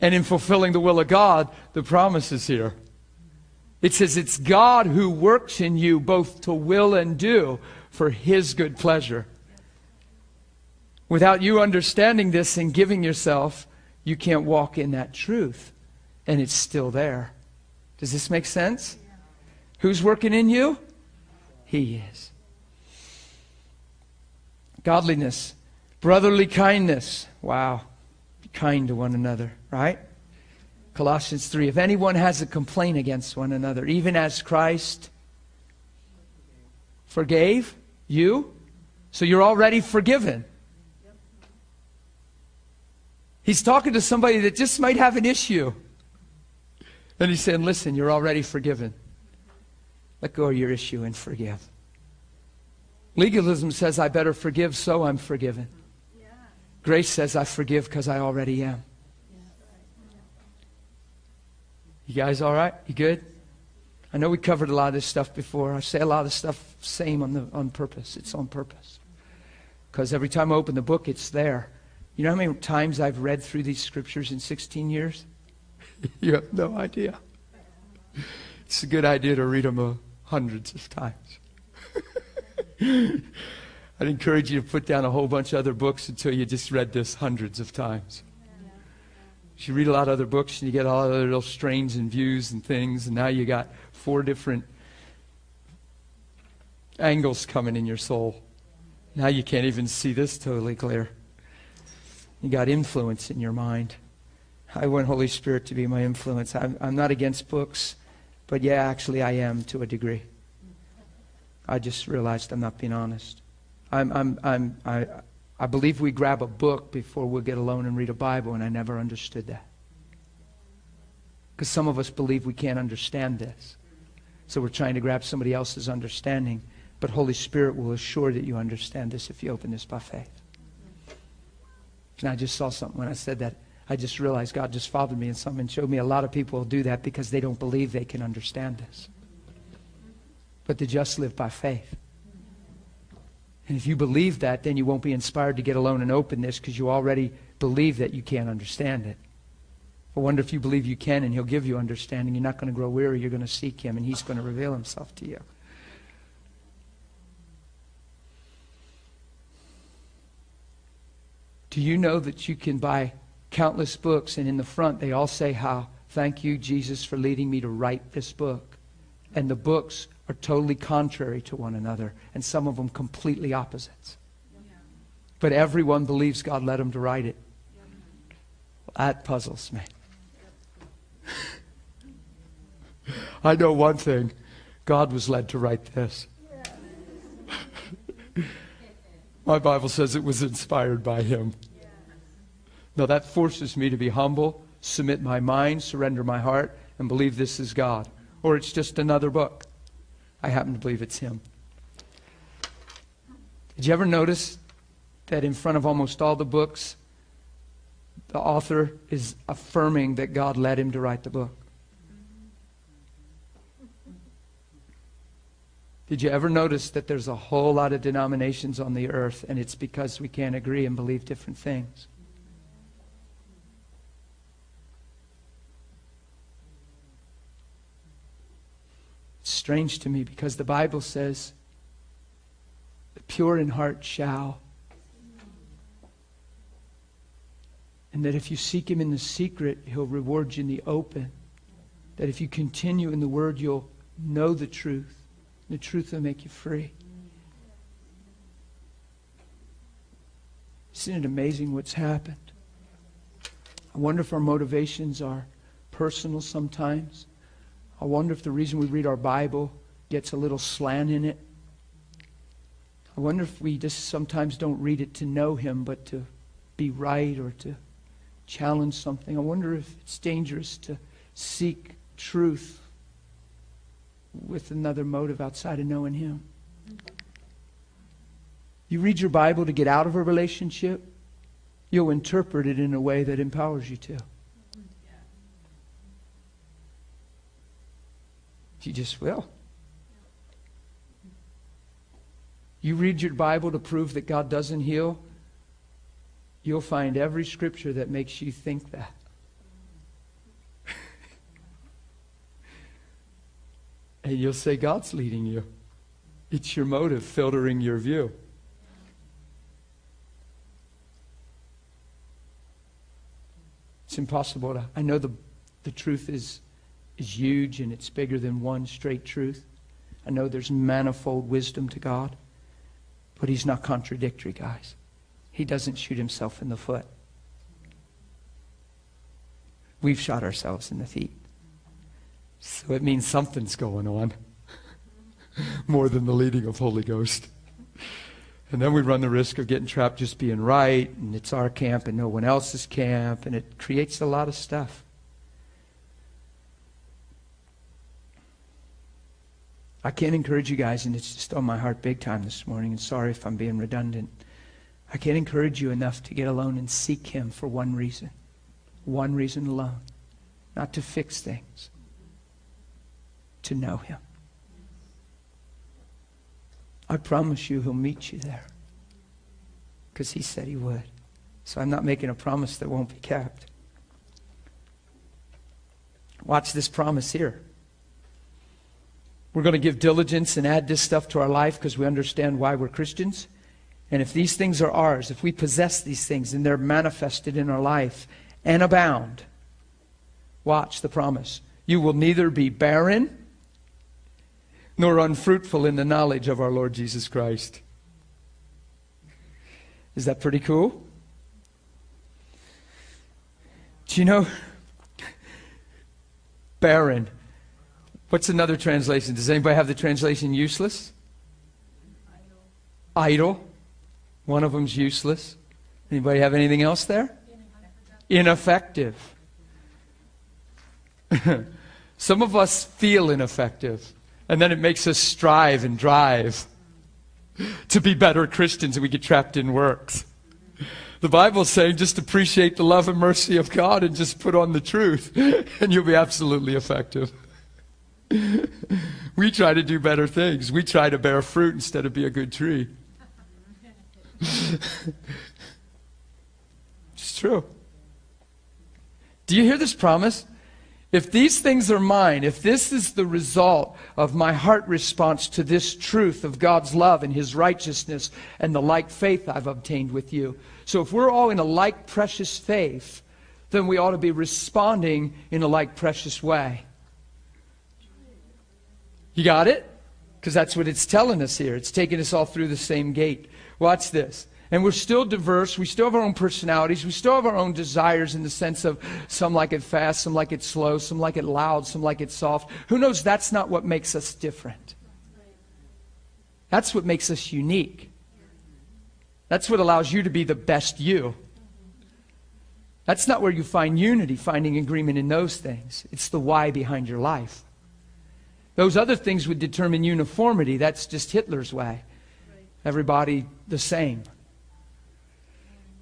And in fulfilling the will of God, the promise is here. It says it's God who works in you both to will and do for his good pleasure. Without you understanding this and giving yourself, you can't walk in that truth. And it's still there. Does this make sense? Who's working in you? He is. Godliness, brotherly kindness. Wow. Be kind to one another, right? Colossians 3. If anyone has a complaint against one another, even as Christ forgave you, so you're already forgiven. He's talking to somebody that just might have an issue. And he's saying, listen, you're already forgiven. Let go of your issue and forgive. Legalism says, I better forgive, so I'm forgiven. Grace says, I forgive because I already am. You guys all right? You good? I know we covered a lot of this stuff before. I say a lot of stuff same on, the, on purpose. It's on purpose. Because every time I open the book, it's there. You know how many times I've read through these scriptures in 16 years? you have no idea. It's a good idea to read them uh, hundreds of times. I'd encourage you to put down a whole bunch of other books until you just read this hundreds of times. You read a lot of other books and you get all other little strains and views and things, and now you got four different angles coming in your soul. Now you can't even see this totally clear. You got influence in your mind. I want Holy Spirit to be my influence. I'm, I'm not against books, but yeah, actually, I am to a degree. I just realized I'm not being honest. I'm, I'm, I'm, I, I believe we grab a book before we'll get alone and read a Bible, and I never understood that. Because some of us believe we can't understand this. So we're trying to grab somebody else's understanding. But Holy Spirit will assure that you understand this if you open this by faith. And I just saw something when I said that. I just realized God just fathered me in something and showed me a lot of people do that because they don't believe they can understand this. But the just live by faith. And if you believe that, then you won't be inspired to get alone and open this because you already believe that you can't understand it. I wonder if you believe you can and He'll give you understanding. You're not going to grow weary. You're going to seek Him and He's going to reveal Himself to you. Do you know that you can buy countless books and in the front they all say how, thank you, Jesus, for leading me to write this book? And the books are totally contrary to one another, and some of them completely opposites. But everyone believes God led them to write it. That puzzles me. I know one thing God was led to write this. My Bible says it was inspired by Him. Now that forces me to be humble, submit my mind, surrender my heart, and believe this is God. Or it's just another book. I happen to believe it's Him. Did you ever notice that in front of almost all the books, the author is affirming that God led him to write the book. Did you ever notice that there's a whole lot of denominations on the earth and it's because we can't agree and believe different things? Strange to me because the Bible says, the pure in heart shall And that if you seek Him in the secret, He'll reward you in the open. That if you continue in the Word, you'll know the truth. The truth will make you free. Isn't it amazing what's happened? I wonder if our motivations are personal sometimes. I wonder if the reason we read our Bible gets a little slant in it. I wonder if we just sometimes don't read it to know Him, but to be right or to challenge something. I wonder if it's dangerous to seek truth with another motive outside of knowing Him. You read your Bible to get out of a relationship, you'll interpret it in a way that empowers you to. You just will. You read your Bible to prove that God doesn't heal, you'll find every scripture that makes you think that. and you'll say, God's leading you. It's your motive filtering your view. It's impossible to. I know the, the truth is, is huge and it's bigger than one straight truth. I know there's manifold wisdom to God, but He's not contradictory, guys he doesn't shoot himself in the foot. We've shot ourselves in the feet. So it means something's going on more than the leading of Holy Ghost. And then we run the risk of getting trapped just being right, and it's our camp and no one else's camp, and it creates a lot of stuff. I can't encourage you guys, and it's just on my heart big time this morning, and sorry if I'm being redundant. I can't encourage you enough to get alone and seek Him for one reason. One reason alone. Not to fix things, to know Him. I promise you He'll meet you there. Because He said He would. So I'm not making a promise that won't be kept. Watch this promise here. We're going to give diligence and add this stuff to our life because we understand why we're Christians. And if these things are ours, if we possess these things and they're manifested in our life and abound, watch the promise. You will neither be barren nor unfruitful in the knowledge of our Lord Jesus Christ. Is that pretty cool? Do you know? Barren. What's another translation? Does anybody have the translation useless? Idle. Idle. One of them's useless. Anybody have anything else there? Ineffective. Some of us feel ineffective, and then it makes us strive and drive to be better Christians, and we get trapped in works. The Bible's saying just appreciate the love and mercy of God and just put on the truth, and you'll be absolutely effective. we try to do better things. We try to bear fruit instead of be a good tree. it's true. Do you hear this promise? If these things are mine, if this is the result of my heart response to this truth of God's love and His righteousness and the like faith I've obtained with you. So if we're all in a like precious faith, then we ought to be responding in a like precious way. You got it? Because that's what it's telling us here. It's taking us all through the same gate. Watch this. And we're still diverse. We still have our own personalities. We still have our own desires in the sense of some like it fast, some like it slow, some like it loud, some like it soft. Who knows? That's not what makes us different. That's what makes us unique. That's what allows you to be the best you. That's not where you find unity, finding agreement in those things. It's the why behind your life. Those other things would determine uniformity. That's just Hitler's way. Everybody the same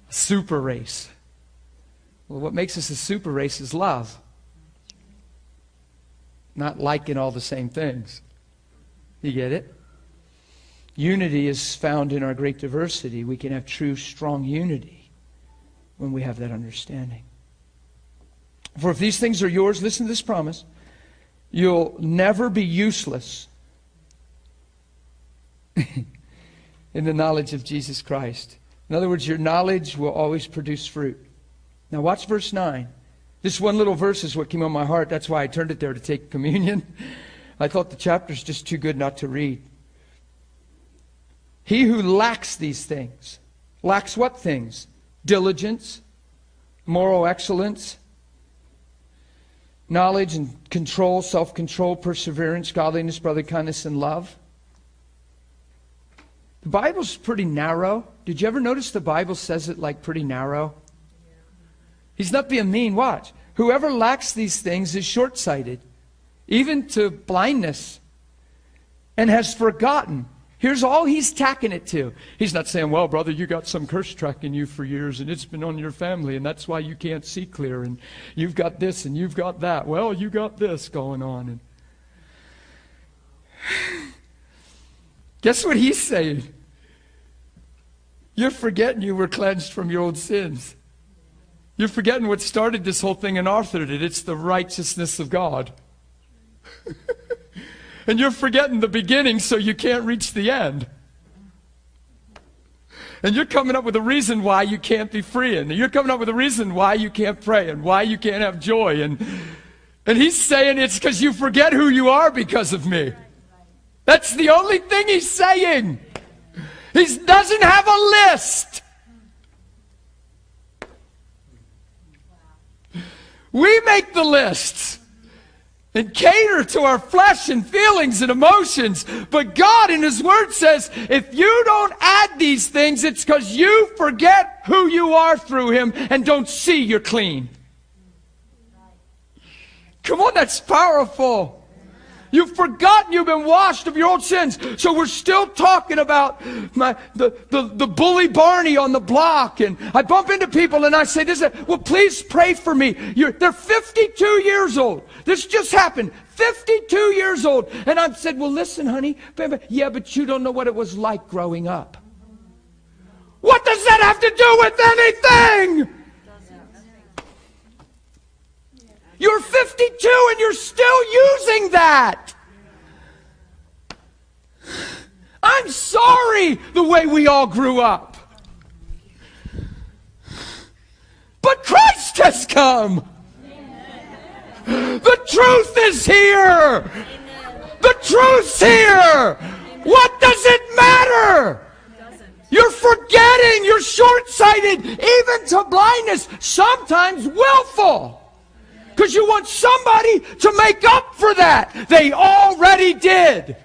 super race. Well, what makes us a super race is love, not liking all the same things. You get it? Unity is found in our great diversity. We can have true, strong unity when we have that understanding. For if these things are yours, listen to this promise you'll never be useless in the knowledge of Jesus Christ. In other words, your knowledge will always produce fruit. Now, watch verse 9. This one little verse is what came on my heart. That's why I turned it there to take communion. I thought the chapter's just too good not to read. He who lacks these things, lacks what things? Diligence, moral excellence, knowledge and control, self control, perseverance, godliness, brotherly kindness, and love. The Bible's pretty narrow. Did you ever notice the Bible says it like pretty narrow? He's not being mean. Watch. Whoever lacks these things is short sighted, even to blindness, and has forgotten. Here's all he's tacking it to. He's not saying, well, brother, you got some curse tracking you for years, and it's been on your family, and that's why you can't see clear, and you've got this, and you've got that. Well, you got this going on. And Guess what he's saying? You're forgetting you were cleansed from your old sins. You're forgetting what started this whole thing and authored it. It's the righteousness of God. and you're forgetting the beginning so you can't reach the end. And you're coming up with a reason why you can't be free. And you're coming up with a reason why you can't pray and why you can't have joy. And, and he's saying it's because you forget who you are because of me. That's the only thing he's saying. He doesn't have a list. We make the lists and cater to our flesh and feelings and emotions. But God in His Word says, if you don't add these things, it's because you forget who you are through Him and don't see you're clean. Come on, that's powerful. You've forgotten you've been washed of your old sins. So we're still talking about my, the, the, the bully Barney on the block. And I bump into people and I say, this, well, please pray for me. You're, they're 52 years old. This just happened. 52 years old. And I said, well, listen, honey. Yeah, but you don't know what it was like growing up. What does that have to do with anything? You're 52 and you're still using that. I'm sorry the way we all grew up. But Christ has come. The truth is here. The truth's here. What does it matter? You're forgetting. You're short sighted, even to blindness, sometimes willful. Because you want somebody to make up for that. They already did.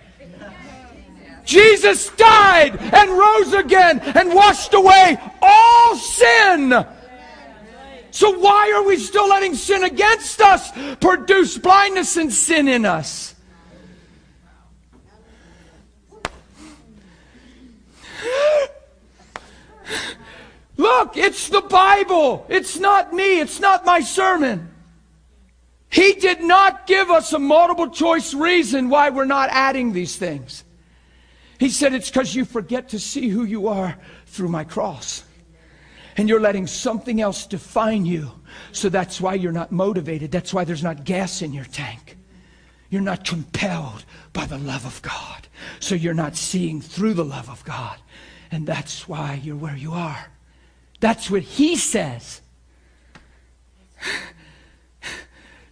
Jesus died and rose again and washed away all sin. So why are we still letting sin against us produce blindness and sin in us? Look, it's the Bible. It's not me. It's not my sermon. He did not give us a multiple choice reason why we're not adding these things. He said it's because you forget to see who you are through my cross. And you're letting something else define you. So that's why you're not motivated. That's why there's not gas in your tank. You're not compelled by the love of God. So you're not seeing through the love of God. And that's why you're where you are. That's what he says.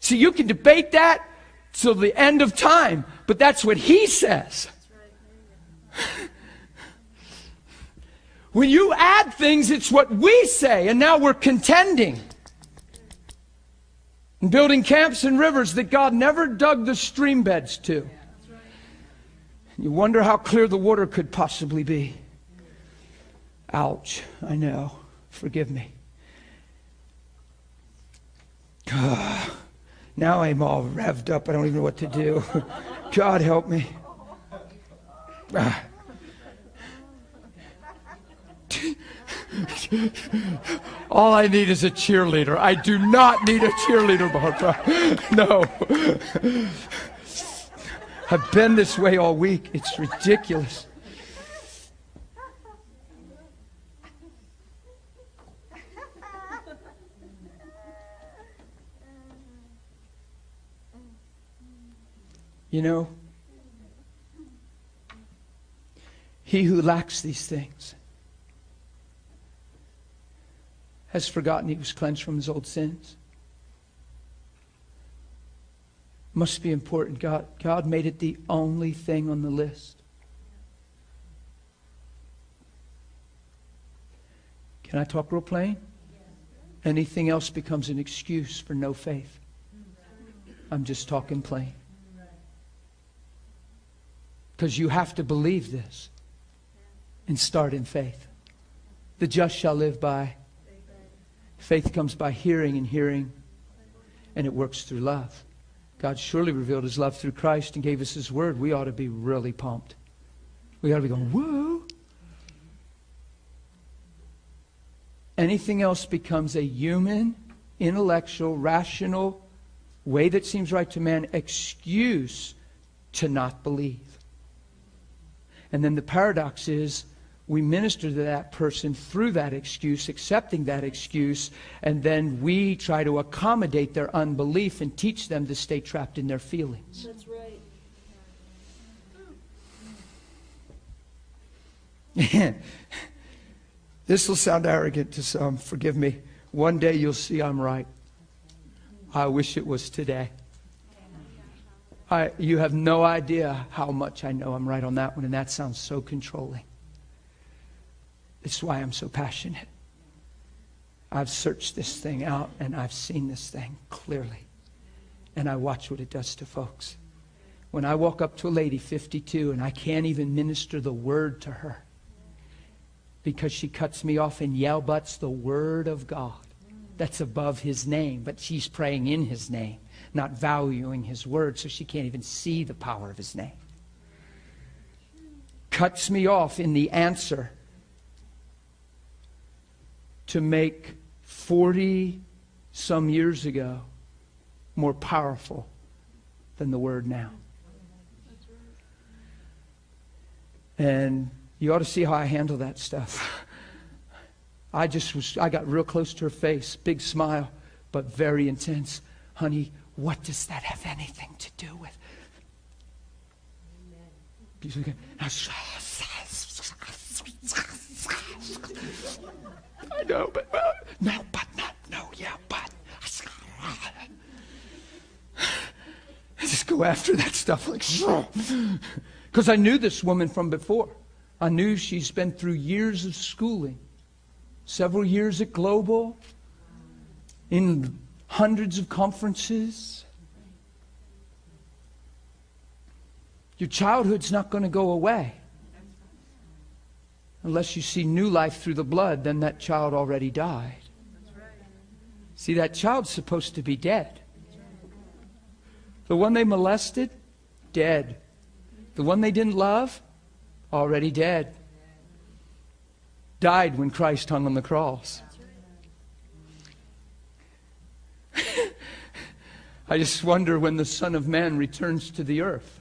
See, you can debate that till the end of time, but that's what he says. When you add things, it's what we say, and now we're contending. And building camps and rivers that God never dug the stream beds to. You wonder how clear the water could possibly be. Ouch, I know. Forgive me. Ah. Now I'm all revved up. I don't even know what to do. God help me. Uh, all I need is a cheerleader. I do not need a cheerleader, Barbara. No. I've been this way all week. It's ridiculous. You know, he who lacks these things has forgotten he was cleansed from his old sins. Must be important. God, God made it the only thing on the list. Can I talk real plain? Anything else becomes an excuse for no faith. I'm just talking plain. Because you have to believe this and start in faith. The just shall live by Faith comes by hearing and hearing, and it works through love. God surely revealed his love through Christ and gave us his word. We ought to be really pumped. We ought to be going, whoa. Anything else becomes a human, intellectual, rational, way that seems right to man excuse to not believe. And then the paradox is we minister to that person through that excuse, accepting that excuse, and then we try to accommodate their unbelief and teach them to stay trapped in their feelings. That's right. this will sound arrogant to some. Forgive me. One day you'll see I'm right. I wish it was today. I, you have no idea how much I know I'm right on that one, and that sounds so controlling. It's why I'm so passionate. I've searched this thing out and I've seen this thing clearly. And I watch what it does to folks. When I walk up to a lady, 52, and I can't even minister the word to her because she cuts me off and yell butts the word of God that's above his name, but she's praying in his name, not valuing his word, so she can't even see the power of his name. Cuts me off in the answer to make 40 some years ago more powerful than the word now. And you ought to see how I handle that stuff. I just was, I got real close to her face, big smile, but very intense. Honey, what does that have anything to do with? I know, but uh, no, but not, no, yeah, but. I just go after that stuff like, because I knew this woman from before. I knew she's been through years of schooling, several years at Global, in hundreds of conferences. Your childhood's not going to go away. Unless you see new life through the blood, then that child already died. See, that child's supposed to be dead. The one they molested, dead. The one they didn't love, already dead. Died when Christ hung on the cross. I just wonder when the Son of Man returns to the earth,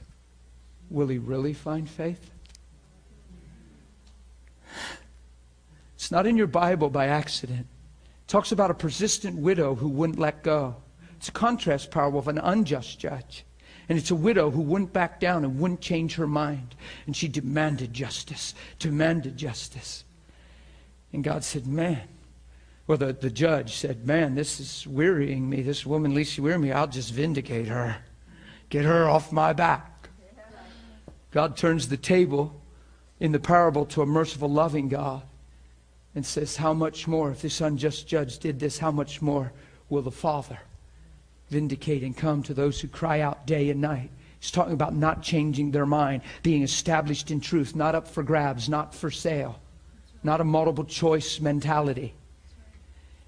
will he really find faith? It's not in your Bible by accident. It talks about a persistent widow who wouldn't let go. It's a contrast parable of an unjust judge. And it's a widow who wouldn't back down and wouldn't change her mind. And she demanded justice, demanded justice. And God said, Man, well, the, the judge said, Man, this is wearying me. This woman, least wearying me. I'll just vindicate her, get her off my back. God turns the table in the parable to a merciful, loving God and says, How much more, if this unjust judge did this, how much more will the Father? vindicate and come to those who cry out day and night. He's talking about not changing their mind, being established in truth, not up for grabs, not for sale, not a multiple choice mentality.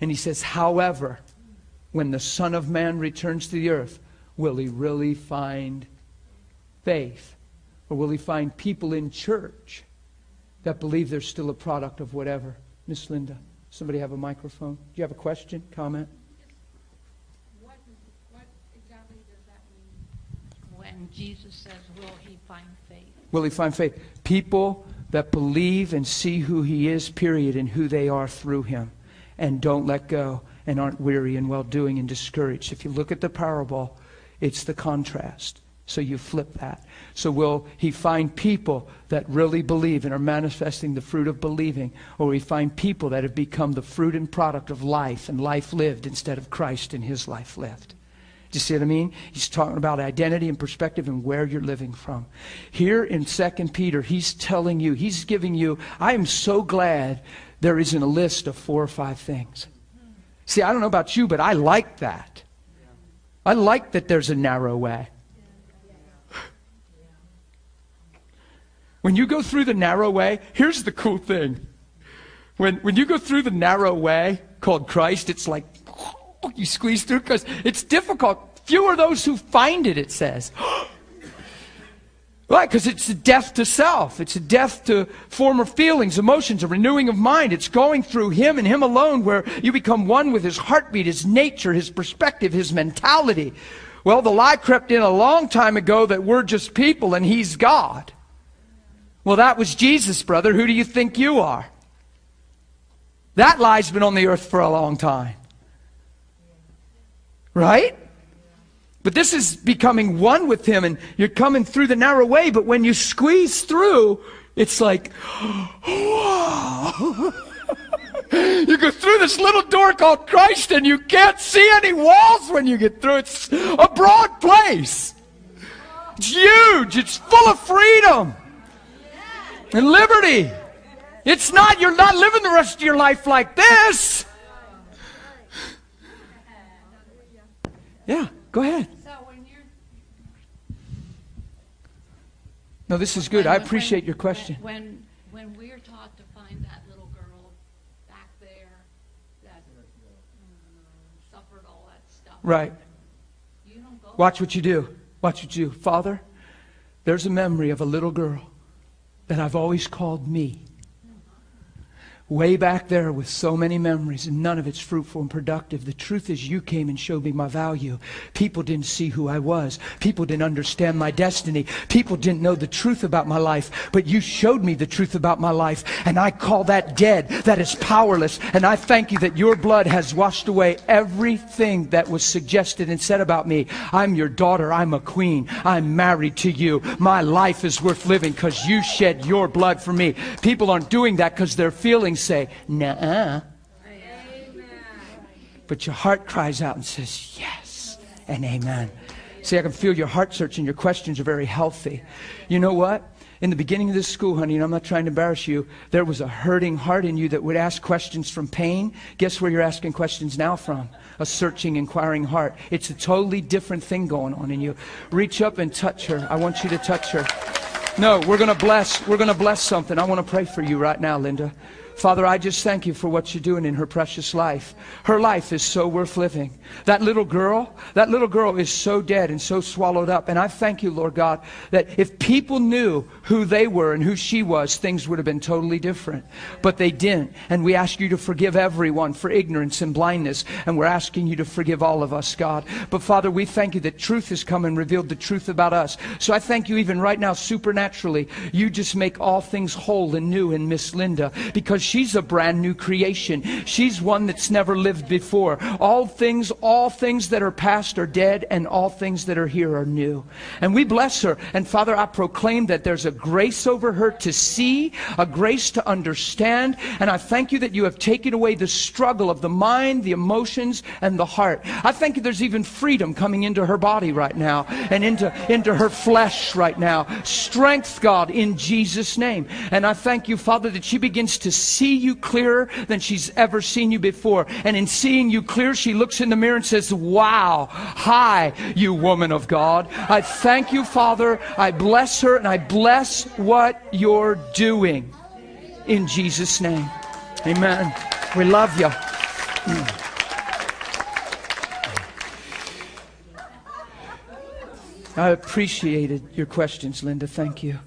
And he says, however, when the Son of Man returns to the earth, will he really find faith? Or will he find people in church that believe they're still a product of whatever? Miss Linda, somebody have a microphone? Do you have a question, comment? when Jesus says, Will he find faith? Will he find faith? People that believe and see who he is, period, and who they are through him, and don't let go and aren't weary in well doing and discouraged. If you look at the parable, it's the contrast. So you flip that. So will he find people that really believe and are manifesting the fruit of believing, or will he find people that have become the fruit and product of life and life lived instead of Christ and his life lived? Do you see what I mean? He's talking about identity and perspective and where you're living from. Here in 2 Peter, he's telling you, he's giving you, I am so glad there isn't a list of four or five things. See, I don't know about you, but I like that. I like that there's a narrow way. When you go through the narrow way, here's the cool thing. When, when you go through the narrow way called Christ, it's like you squeeze through because it's difficult. Few are those who find it, it says. Why? Because it's a death to self. It's a death to former feelings, emotions, a renewing of mind. It's going through Him and Him alone where you become one with His heartbeat, His nature, His perspective, His mentality. Well, the lie crept in a long time ago that we're just people and He's God. Well, that was Jesus, brother. Who do you think you are? That lie's been on the earth for a long time. Right? But this is becoming one with Him, and you're coming through the narrow way, but when you squeeze through, it's like, you go through this little door called Christ, and you can't see any walls when you get through. It's a broad place. It's huge. It's full of freedom and liberty. It's not, you're not living the rest of your life like this. Yeah, go ahead. So when you're No, this is good. I appreciate your question. When when we're taught to find that little girl back there that mm, suffered all that stuff, Right. you don't go. Watch what you do. Watch what you do. Father, there's a memory of a little girl that I've always called me. Way back there with so many memories, and none of it's fruitful and productive. The truth is, you came and showed me my value. People didn't see who I was. People didn't understand my destiny. People didn't know the truth about my life. But you showed me the truth about my life, and I call that dead. That is powerless. And I thank you that your blood has washed away everything that was suggested and said about me. I'm your daughter. I'm a queen. I'm married to you. My life is worth living because you shed your blood for me. People aren't doing that because their feelings say, nah. But your heart cries out and says, yes and amen. See, I can feel your heart searching. Your questions are very healthy. You know what? In the beginning of this school, honey, and I'm not trying to embarrass you, there was a hurting heart in you that would ask questions from pain. Guess where you're asking questions now from? A searching, inquiring heart. It's a totally different thing going on in you. Reach up and touch her. I want you to touch her. No, we're going to bless. We're going to bless something. I want to pray for you right now, Linda. Father, I just thank you for what you're doing in her precious life. Her life is so worth living. That little girl, that little girl is so dead and so swallowed up. And I thank you, Lord God, that if people knew who they were and who she was, things would have been totally different. But they didn't. And we ask you to forgive everyone for ignorance and blindness. And we're asking you to forgive all of us, God. But Father, we thank you that truth has come and revealed the truth about us. So I thank you even right now, supernaturally, you just make all things whole and new in Miss Linda because she's a brand new creation. She's one that's never lived before. All things, all things that are past are dead, and all things that are here are new. And we bless her. And Father, I proclaim that there's a grace over her to see, a grace to understand. And I thank you that you have taken away the struggle of the mind, the emotions, and the heart. I thank you there's even freedom coming into her body right now and into, into her flesh right now. Strength, God, in Jesus' name. And I thank you, Father, that she begins to see you clearer than she's ever seen you before. And in seeing you clear, she looks in the mirror and says, Wow, hi, you woman of God. I thank you, Father. I bless her and I bless what you're doing. In Jesus' name. Amen. We love you. Mm. I appreciated your questions, Linda. Thank you.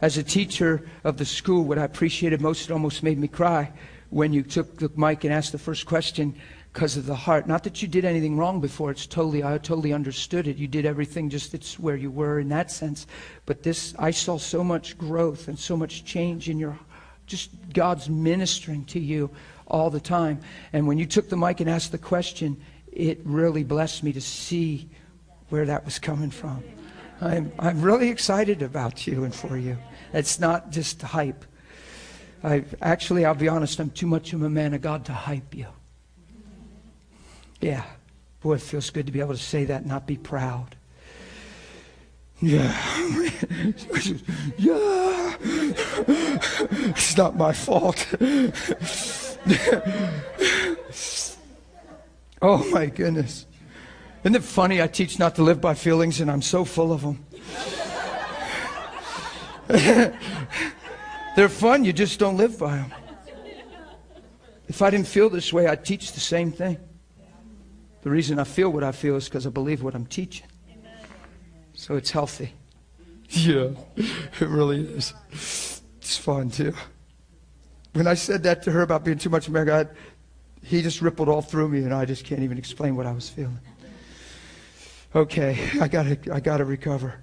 As a teacher of the school, what I appreciated most, it almost made me cry when you took the mic and asked the first question because of the heart. Not that you did anything wrong before. It's totally, I totally understood it. You did everything just it's where you were in that sense. But this, I saw so much growth and so much change in your, just God's ministering to you all the time. And when you took the mic and asked the question, it really blessed me to see where that was coming from. I'm, I'm really excited about you and for you. It's not just hype. I actually, I'll be honest, I'm too much of a man of God to hype you. Yeah. Boy, it feels good to be able to say that and not be proud. Yeah. yeah. It's not my fault. oh, my goodness. Isn't it funny? I teach not to live by feelings, and I'm so full of them. They're fun, you just don't live by them. If I didn't feel this way, I'd teach the same thing. The reason I feel what I feel is because I believe what I'm teaching. So it's healthy. Yeah, it really is. It's fun too. When I said that to her about being too much America, I, he just rippled all through me, and I just can't even explain what I was feeling. Okay, I gotta, I gotta recover.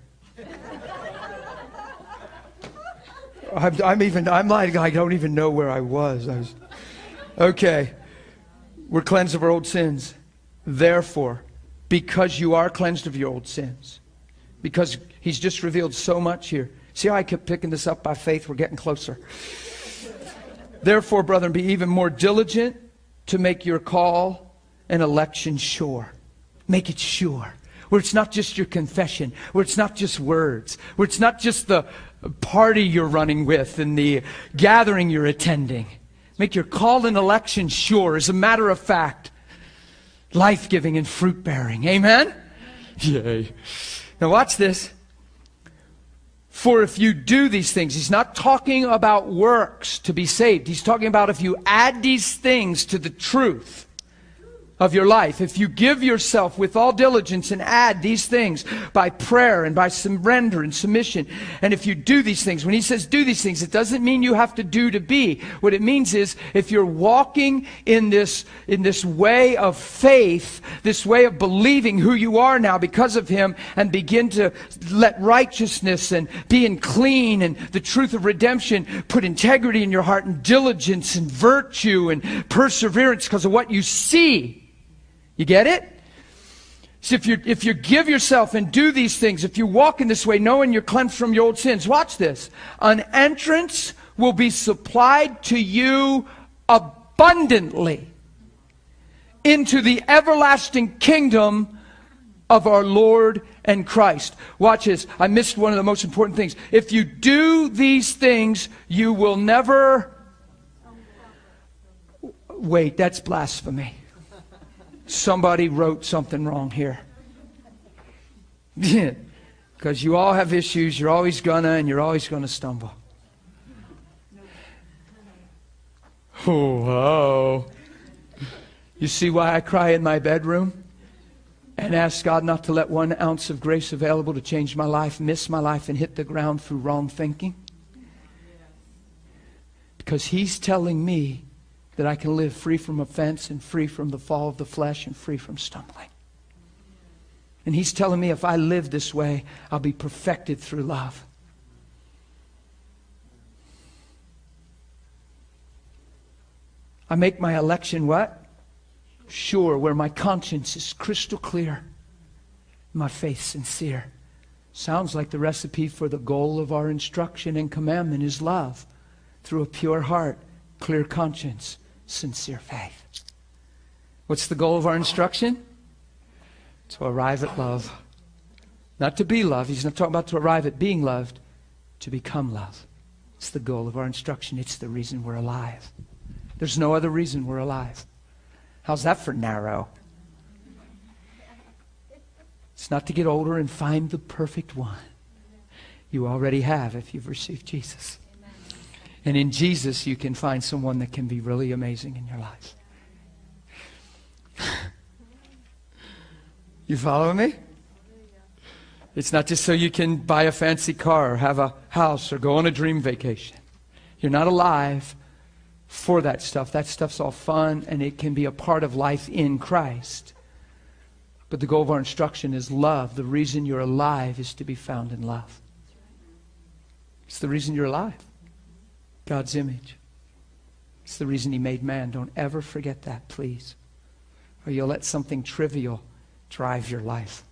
I'm, I'm even, I'm like, I don't even know where I was. I was. Okay, we're cleansed of our old sins. Therefore, because you are cleansed of your old sins, because he's just revealed so much here. See how I kept picking this up by faith? We're getting closer. Therefore, brethren, be even more diligent to make your call and election sure. Make it sure. Where it's not just your confession, where it's not just words, where it's not just the party you're running with and the gathering you're attending. Make your call and election sure. As a matter of fact, life giving and fruit bearing. Amen? Yay. Now, watch this. For if you do these things, he's not talking about works to be saved. He's talking about if you add these things to the truth of your life, if you give yourself with all diligence and add these things by prayer and by surrender and submission, and if you do these things, when he says do these things, it doesn't mean you have to do to be. What it means is if you're walking in this, in this way of faith, this way of believing who you are now because of him, and begin to let righteousness and being clean and the truth of redemption put integrity in your heart and diligence and virtue and perseverance because of what you see you get it? So if you if you give yourself and do these things, if you walk in this way, knowing you're cleansed from your old sins, watch this. An entrance will be supplied to you abundantly into the everlasting kingdom of our Lord and Christ. Watch this. I missed one of the most important things. If you do these things, you will never. Wait, that's blasphemy somebody wrote something wrong here. Because you all have issues, you're always gonna, and you're always gonna stumble. Oh, oh. You see why I cry in my bedroom and ask God not to let one ounce of grace available to change my life, miss my life, and hit the ground through wrong thinking? Because He's telling me that I can live free from offense and free from the fall of the flesh and free from stumbling. And he's telling me if I live this way, I'll be perfected through love. I make my election what? Sure, where my conscience is crystal clear, my faith sincere. Sounds like the recipe for the goal of our instruction and commandment is love through a pure heart, clear conscience, sincere faith. What's the goal of our instruction? To arrive at love. Not to be loved. He's not talking about to arrive at being loved, to become love. It's the goal of our instruction. It's the reason we're alive. There's no other reason we're alive. How's that for narrow? It's not to get older and find the perfect one. You already have if you've received Jesus. And in Jesus, you can find someone that can be really amazing in your life. you follow me? It's not just so you can buy a fancy car or have a house or go on a dream vacation. You're not alive for that stuff. That stuff's all fun and it can be a part of life in Christ. But the goal of our instruction is love. The reason you're alive is to be found in love. It's the reason you're alive. God's image. It's the reason He made man. Don't ever forget that, please. Or you'll let something trivial drive your life.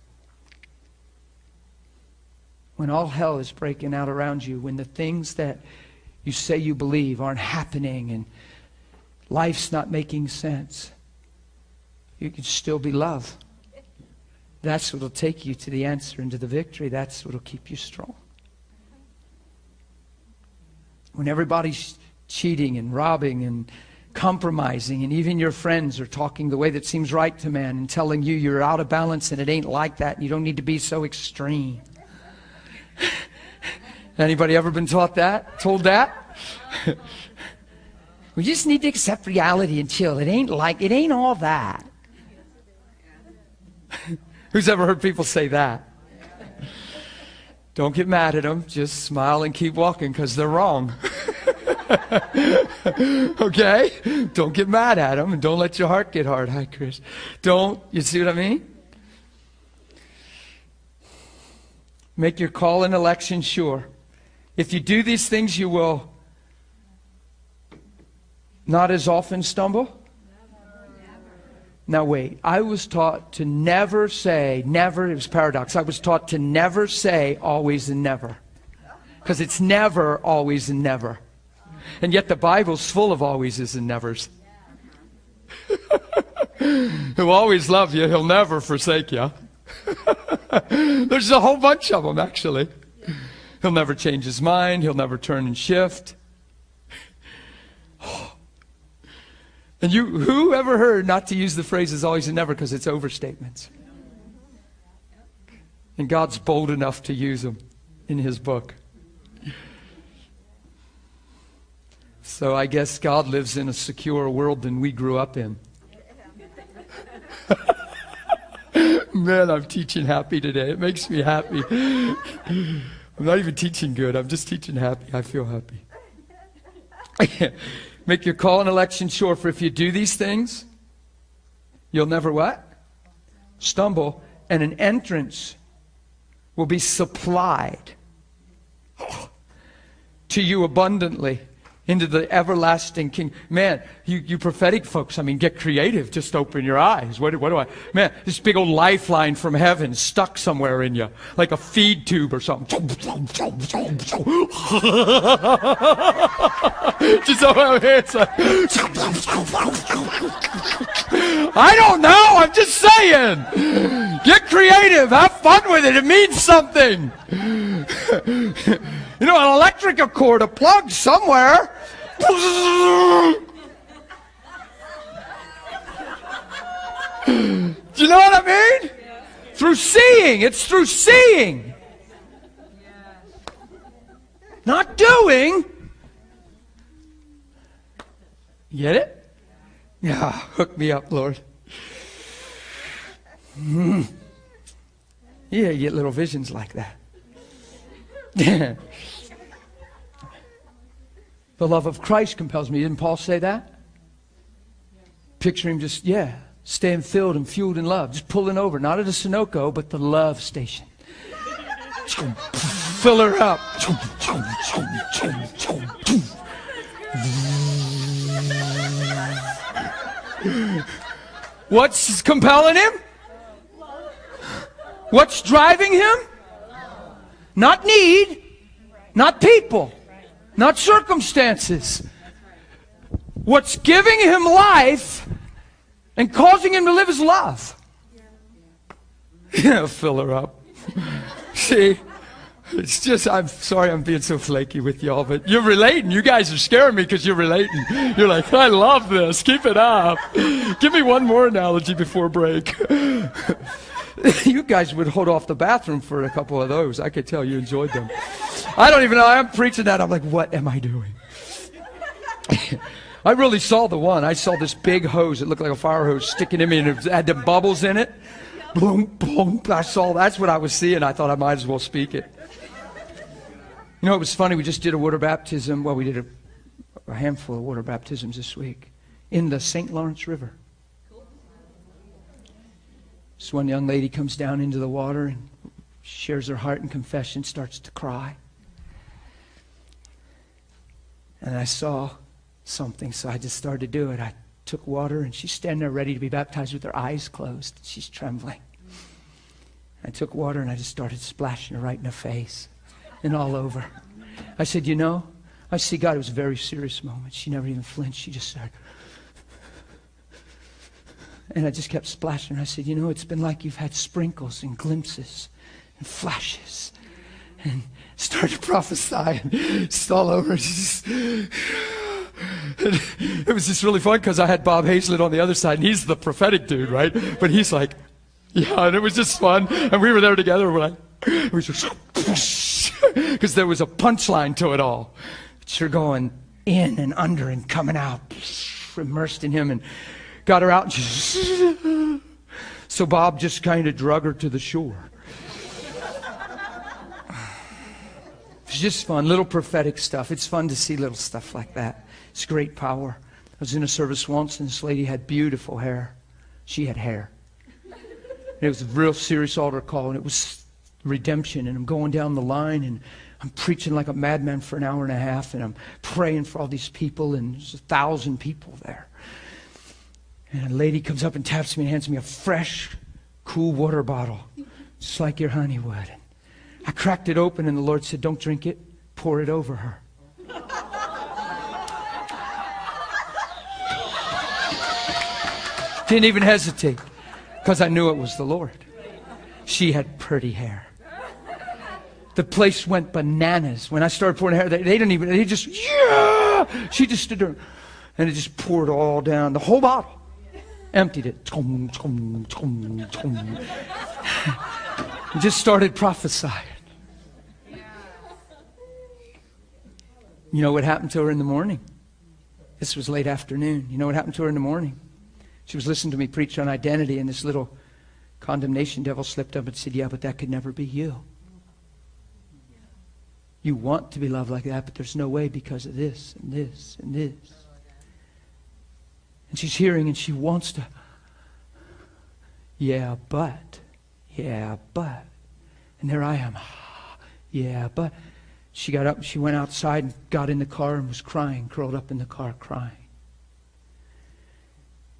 When all hell is breaking out around you, when the things that you say you believe aren't happening and life's not making sense, you can still be love. That's what will take you to the answer and to the victory. That's what will keep you strong. When everybody's cheating and robbing and compromising, and even your friends are talking the way that seems right to man and telling you you're out of balance and it ain't like that and you don't need to be so extreme. Anybody ever been taught that? Told that? we just need to accept reality and chill. It ain't like, it ain't all that. Who's ever heard people say that? Don't get mad at them. Just smile and keep walking because they're wrong. okay? Don't get mad at them and don't let your heart get hard. Hi, Chris. Don't. You see what I mean? Make your call and election sure. If you do these things, you will not as often stumble. Now, wait. I was taught to never say, never, it was paradox. I was taught to never say always and never. Because it's never, always, and never. And yet the Bible's full of alwayses and nevers. He'll always love you, he'll never forsake you. There's a whole bunch of them, actually. He'll never change his mind, he'll never turn and shift. And you, who ever heard not to use the phrases always and never because it's overstatements? And God's bold enough to use them in his book. So I guess God lives in a secure world than we grew up in. Man, I'm teaching happy today. It makes me happy. I'm not even teaching good. I'm just teaching happy. I feel happy. Make your call and election sure, for if you do these things, you'll never what? Stumble, and an entrance will be supplied to you abundantly into the everlasting king. Man, you, you prophetic folks, I mean, get creative. Just open your eyes. What, what do I, man, this big old lifeline from heaven stuck somewhere in you, like a feed tube or something. Just so like, I don't know. I'm just saying. Get creative. Have fun with it. It means something. You know, an electrical cord, a plug somewhere. Do you know what I mean? Through seeing. It's through seeing. Not doing. Get it? Yeah, hook me up, Lord. Mm. Yeah, you get little visions like that. the love of Christ compels me. Didn't Paul say that? Picture him just, yeah, staying filled and fueled in love, just pulling over, not at a Sunoco, but the love station. Fill her up. What's compelling him? What's driving him? Not need, not people, not circumstances. What's giving him life and causing him to live is love. Yeah, fill her up. See? It's just, I'm sorry I'm being so flaky with y'all, but you're relating. You guys are scaring me because you're relating. You're like, I love this. Keep it up. Give me one more analogy before break. you guys would hold off the bathroom for a couple of those. I could tell you enjoyed them. I don't even know. I'm preaching that. I'm like, what am I doing? I really saw the one. I saw this big hose. It looked like a fire hose sticking in me, and it had the bubbles in it. Boom, boom. I saw that's what I was seeing. I thought I might as well speak it. You know, it was funny. We just did a water baptism. Well, we did a, a handful of water baptisms this week in the St. Lawrence River. This one young lady comes down into the water and shares her heart in confession, starts to cry. And I saw something, so I just started to do it. I took water, and she's standing there ready to be baptized with her eyes closed. She's trembling. I took water, and I just started splashing her right in the face and all over. I said, You know, I see God. It was a very serious moment. She never even flinched. She just started. And I just kept splashing. I said, You know, it's been like you've had sprinkles and glimpses and flashes. And started prophesying. It's all over. it was just really fun because I had Bob Hazlett on the other side, and he's the prophetic dude, right? But he's like, yeah, and it was just fun. And we were there together. and We're like, was just because there was a punchline to it all. But you're going in and under and coming out, immersed in Him, and got her out. so Bob just kind of drug her to the shore. It's just fun, little prophetic stuff. It's fun to see little stuff like that. It's great power. I was in a service once, and this lady had beautiful hair. She had hair. And it was a real serious altar call, and it was redemption. And I'm going down the line, and I'm preaching like a madman for an hour and a half, and I'm praying for all these people, and there's a thousand people there. And a lady comes up and taps me and hands me a fresh, cool water bottle, just like your honey would. I cracked it open, and the Lord said, Don't drink it, pour it over her. Didn't even hesitate because I knew it was the Lord. She had pretty hair. The place went bananas. When I started pouring hair, they, they didn't even, they just, yeah! She just stood there and it just poured all down, the whole bottle. Emptied it. Tum. just started prophesying. You know what happened to her in the morning? This was late afternoon. You know what happened to her in the morning? She was listening to me preach on identity, and this little condemnation devil slipped up and said, Yeah, but that could never be you. You want to be loved like that, but there's no way because of this and this and this. And she's hearing and she wants to. Yeah, but. Yeah, but. And there I am. Yeah, but. She got up, she went outside and got in the car and was crying, curled up in the car crying.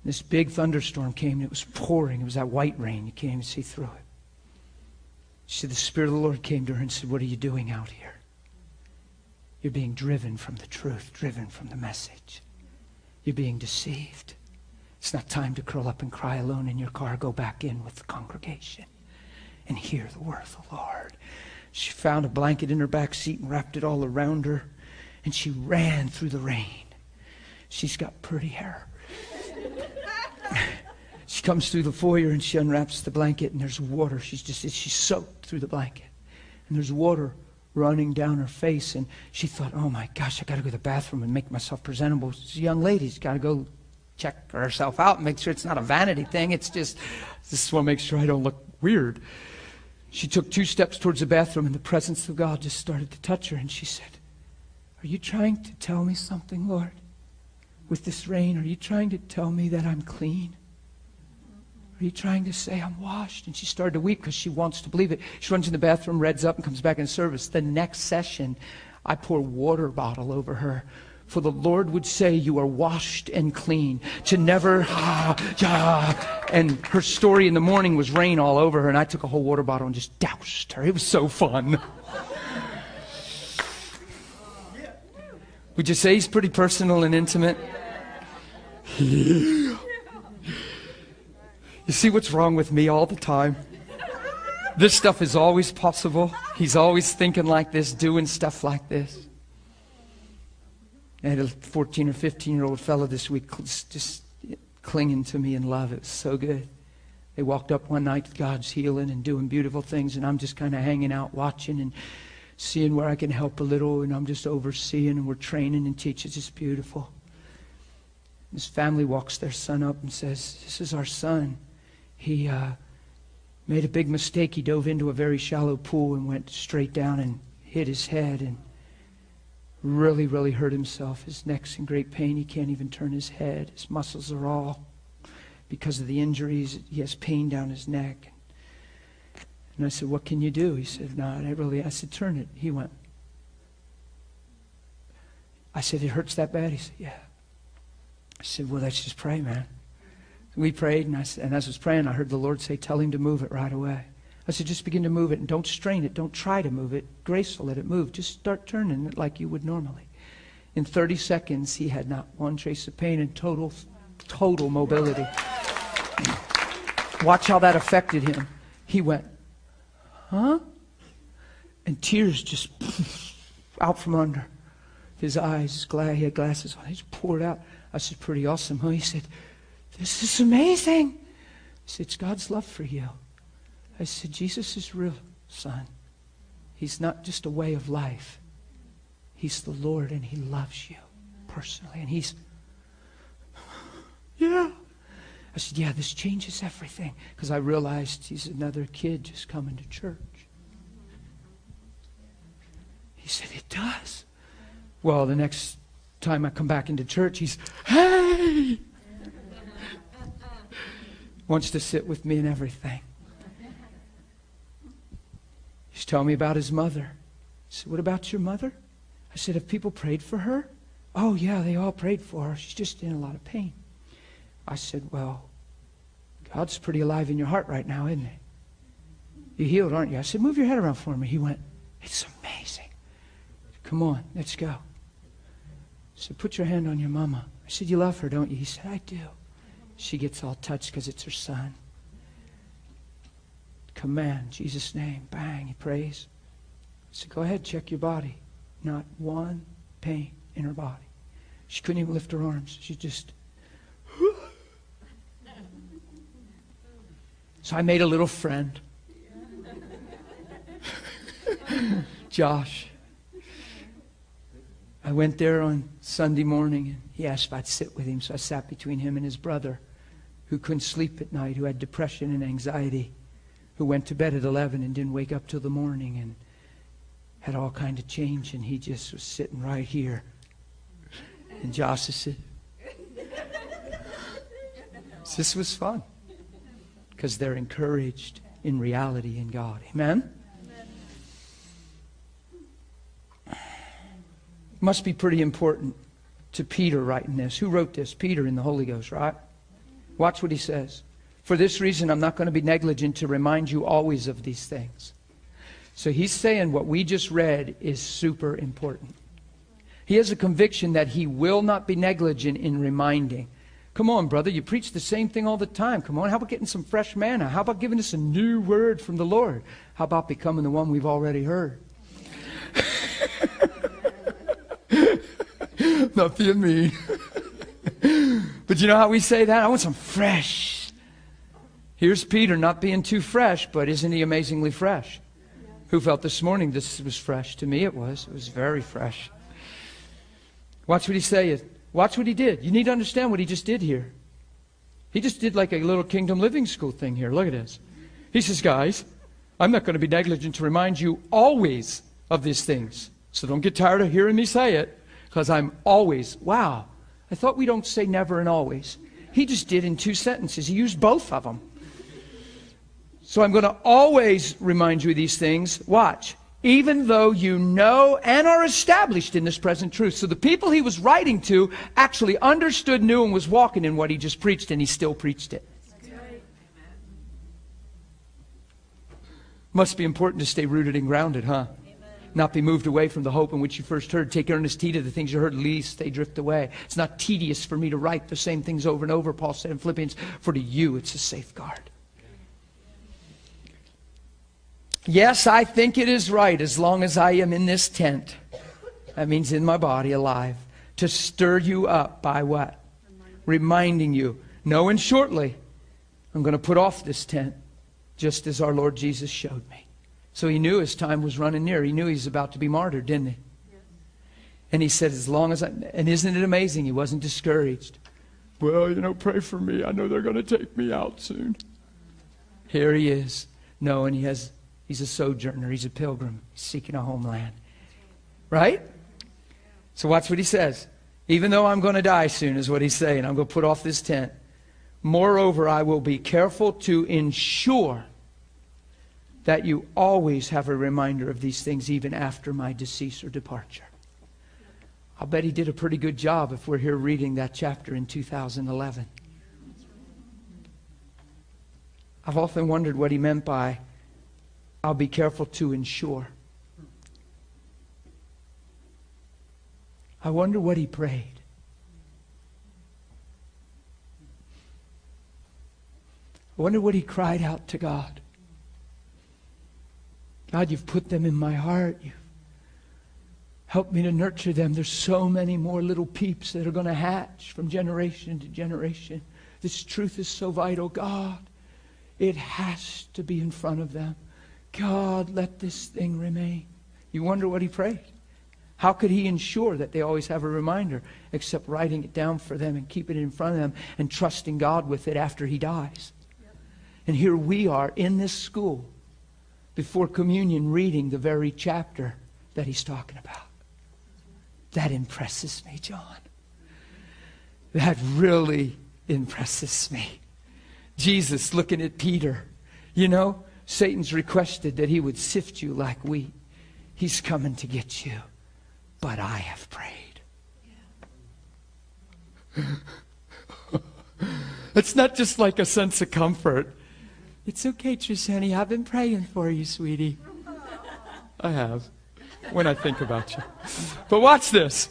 This big thunderstorm came and it was pouring. It was that white rain. You can't even see through it. She said, The Spirit of the Lord came to her and said, What are you doing out here? You're being driven from the truth, driven from the message. You're being deceived. It's not time to curl up and cry alone in your car. Go back in with the congregation and hear the word of the Lord. She found a blanket in her back seat and wrapped it all around her, and she ran through the rain. She's got pretty hair. she comes through the foyer and she unwraps the blanket, and there's water. She's just she's soaked through the blanket, and there's water running down her face. And she thought, "Oh my gosh, I got to go to the bathroom and make myself presentable." She's a young lady; she's got to go check herself out and make sure it's not a vanity thing. It's just just want to make sure I don't look weird. She took two steps towards the bathroom, and the presence of God just started to touch her, and she said, Are you trying to tell me something, Lord? With this rain, are you trying to tell me that I'm clean? Are you trying to say I'm washed? And she started to weep because she wants to believe it. She runs in the bathroom, reds up, and comes back in service. The next session, I pour water bottle over her For the Lord would say, You are washed and clean. To never, ah, yeah. And her story in the morning was rain all over her, and I took a whole water bottle and just doused her. It was so fun. Would you say he's pretty personal and intimate? You see what's wrong with me all the time? This stuff is always possible. He's always thinking like this, doing stuff like this. I had a 14 or 15 year old fellow this week just clinging to me in love. It was so good. They walked up one night, God's healing and doing beautiful things, and I'm just kind of hanging out, watching and seeing where I can help a little, and I'm just overseeing, and we're training and teaching. It's just beautiful. His family walks their son up and says, This is our son. He uh, made a big mistake. He dove into a very shallow pool and went straight down and hit his head and really, really hurt himself. His neck's in great pain. He can't even turn his head. His muscles are all, because of the injuries, he has pain down his neck. And I said, What can you do? He said, No, I really. I said, Turn it. He went. I said, It hurts that bad? He said, Yeah. I said, Well, let's just pray, man. We prayed, and, I, and as I was praying, I heard the Lord say, Tell him to move it right away. I said, Just begin to move it and don't strain it. Don't try to move it. Graceful, let it move. Just start turning it like you would normally. In 30 seconds, he had not one trace of pain and total, total mobility. Watch how that affected him. He went, Huh? And tears just out from under his eyes. He had glasses on. He just poured out. I said, Pretty awesome, huh? He said, This is amazing. Said, It's God's love for you. I said, Jesus is real, son. He's not just a way of life. He's the Lord and He loves you personally. And He's, yeah. I said, yeah, this changes everything. Because I realized he's another kid just coming to church. He said, it does. Well, the next time I come back into church, he's, hey! Wants to sit with me and everything. He's telling me about his mother. I said, What about your mother? I said, Have people prayed for her? Oh, yeah, they all prayed for her. She's just in a lot of pain. I said, Well, God's pretty alive in your heart right now, isn't he? You healed, aren't you? I said, Move your head around for me. He went, It's amazing. Come on, let's go. I said, Put your hand on your mama. I said, You love her, don't you? He said, I do. She gets all touched because it's her son. Command, Jesus' name. Bang, he prays. So Go ahead, check your body. Not one pain in her body. She couldn't even lift her arms. She just. So I made a little friend. Josh. I went there on Sunday morning and he asked if I'd sit with him. So I sat between him and his brother who couldn't sleep at night, who had depression and anxiety, who went to bed at 11 and didn't wake up till the morning and had all kind of change. And he just was sitting right here. And Josh said, this was fun because they're encouraged in reality in God. Amen? Must be pretty important to Peter writing this. Who wrote this? Peter in the Holy Ghost, right? Watch what he says. For this reason, I'm not going to be negligent to remind you always of these things. So he's saying what we just read is super important. He has a conviction that he will not be negligent in reminding. Come on, brother, you preach the same thing all the time. Come on, how about getting some fresh manna? How about giving us a new word from the Lord? How about becoming the one we've already heard? Not being mean. but you know how we say that? I want some fresh. Here's Peter not being too fresh, but isn't he amazingly fresh? Who felt this morning this was fresh? To me, it was. It was very fresh. Watch what he said. Watch what he did. You need to understand what he just did here. He just did like a little kingdom living school thing here. Look at this. He says, guys, I'm not going to be negligent to remind you always of these things. So don't get tired of hearing me say it because I'm always, wow. I thought we don't say never and always. He just did in two sentences. He used both of them. So I'm going to always remind you of these things. Watch. even though you know and are established in this present truth. So the people he was writing to actually understood, knew, and was walking in what he just preached, and he still preached it. Must be important to stay rooted and grounded, huh? Not be moved away from the hope in which you first heard. Take earnest heed of the things you heard, lest they drift away. It's not tedious for me to write the same things over and over, Paul said in Philippians, for to you it's a safeguard. Yes, I think it is right as long as I am in this tent. That means in my body alive. To stir you up by what? Reminding you. Knowing shortly, I'm going to put off this tent just as our Lord Jesus showed me. So he knew his time was running near. He knew he was about to be martyred, didn't he? And he said, as long as I, and isn't it amazing? He wasn't discouraged. Well, you know, pray for me. I know they're going to take me out soon. Here he is, knowing he has He's a sojourner, he's a pilgrim, he's seeking a homeland. Right? So watch what he says. Even though I'm going to die soon, is what he's saying. I'm going to put off this tent. Moreover, I will be careful to ensure that you always have a reminder of these things even after my decease or departure. I'll bet he did a pretty good job if we're here reading that chapter in 2011. I've often wondered what he meant by I'll be careful to ensure. I wonder what he prayed. I wonder what he cried out to God. God, you've put them in my heart. You've helped me to nurture them. There's so many more little peeps that are going to hatch from generation to generation. This truth is so vital. God, it has to be in front of them. God, let this thing remain. You wonder what he prayed. How could he ensure that they always have a reminder except writing it down for them and keeping it in front of them and trusting God with it after he dies? Yep. And here we are in this school before communion reading the very chapter that he's talking about. That impresses me, John. That really impresses me. Jesus looking at Peter, you know, Satan's requested that he would sift you like wheat. He's coming to get you. But I have prayed. it's not just like a sense of comfort. It's okay, Trisani. I've been praying for you, sweetie. I have. When I think about you. But watch this.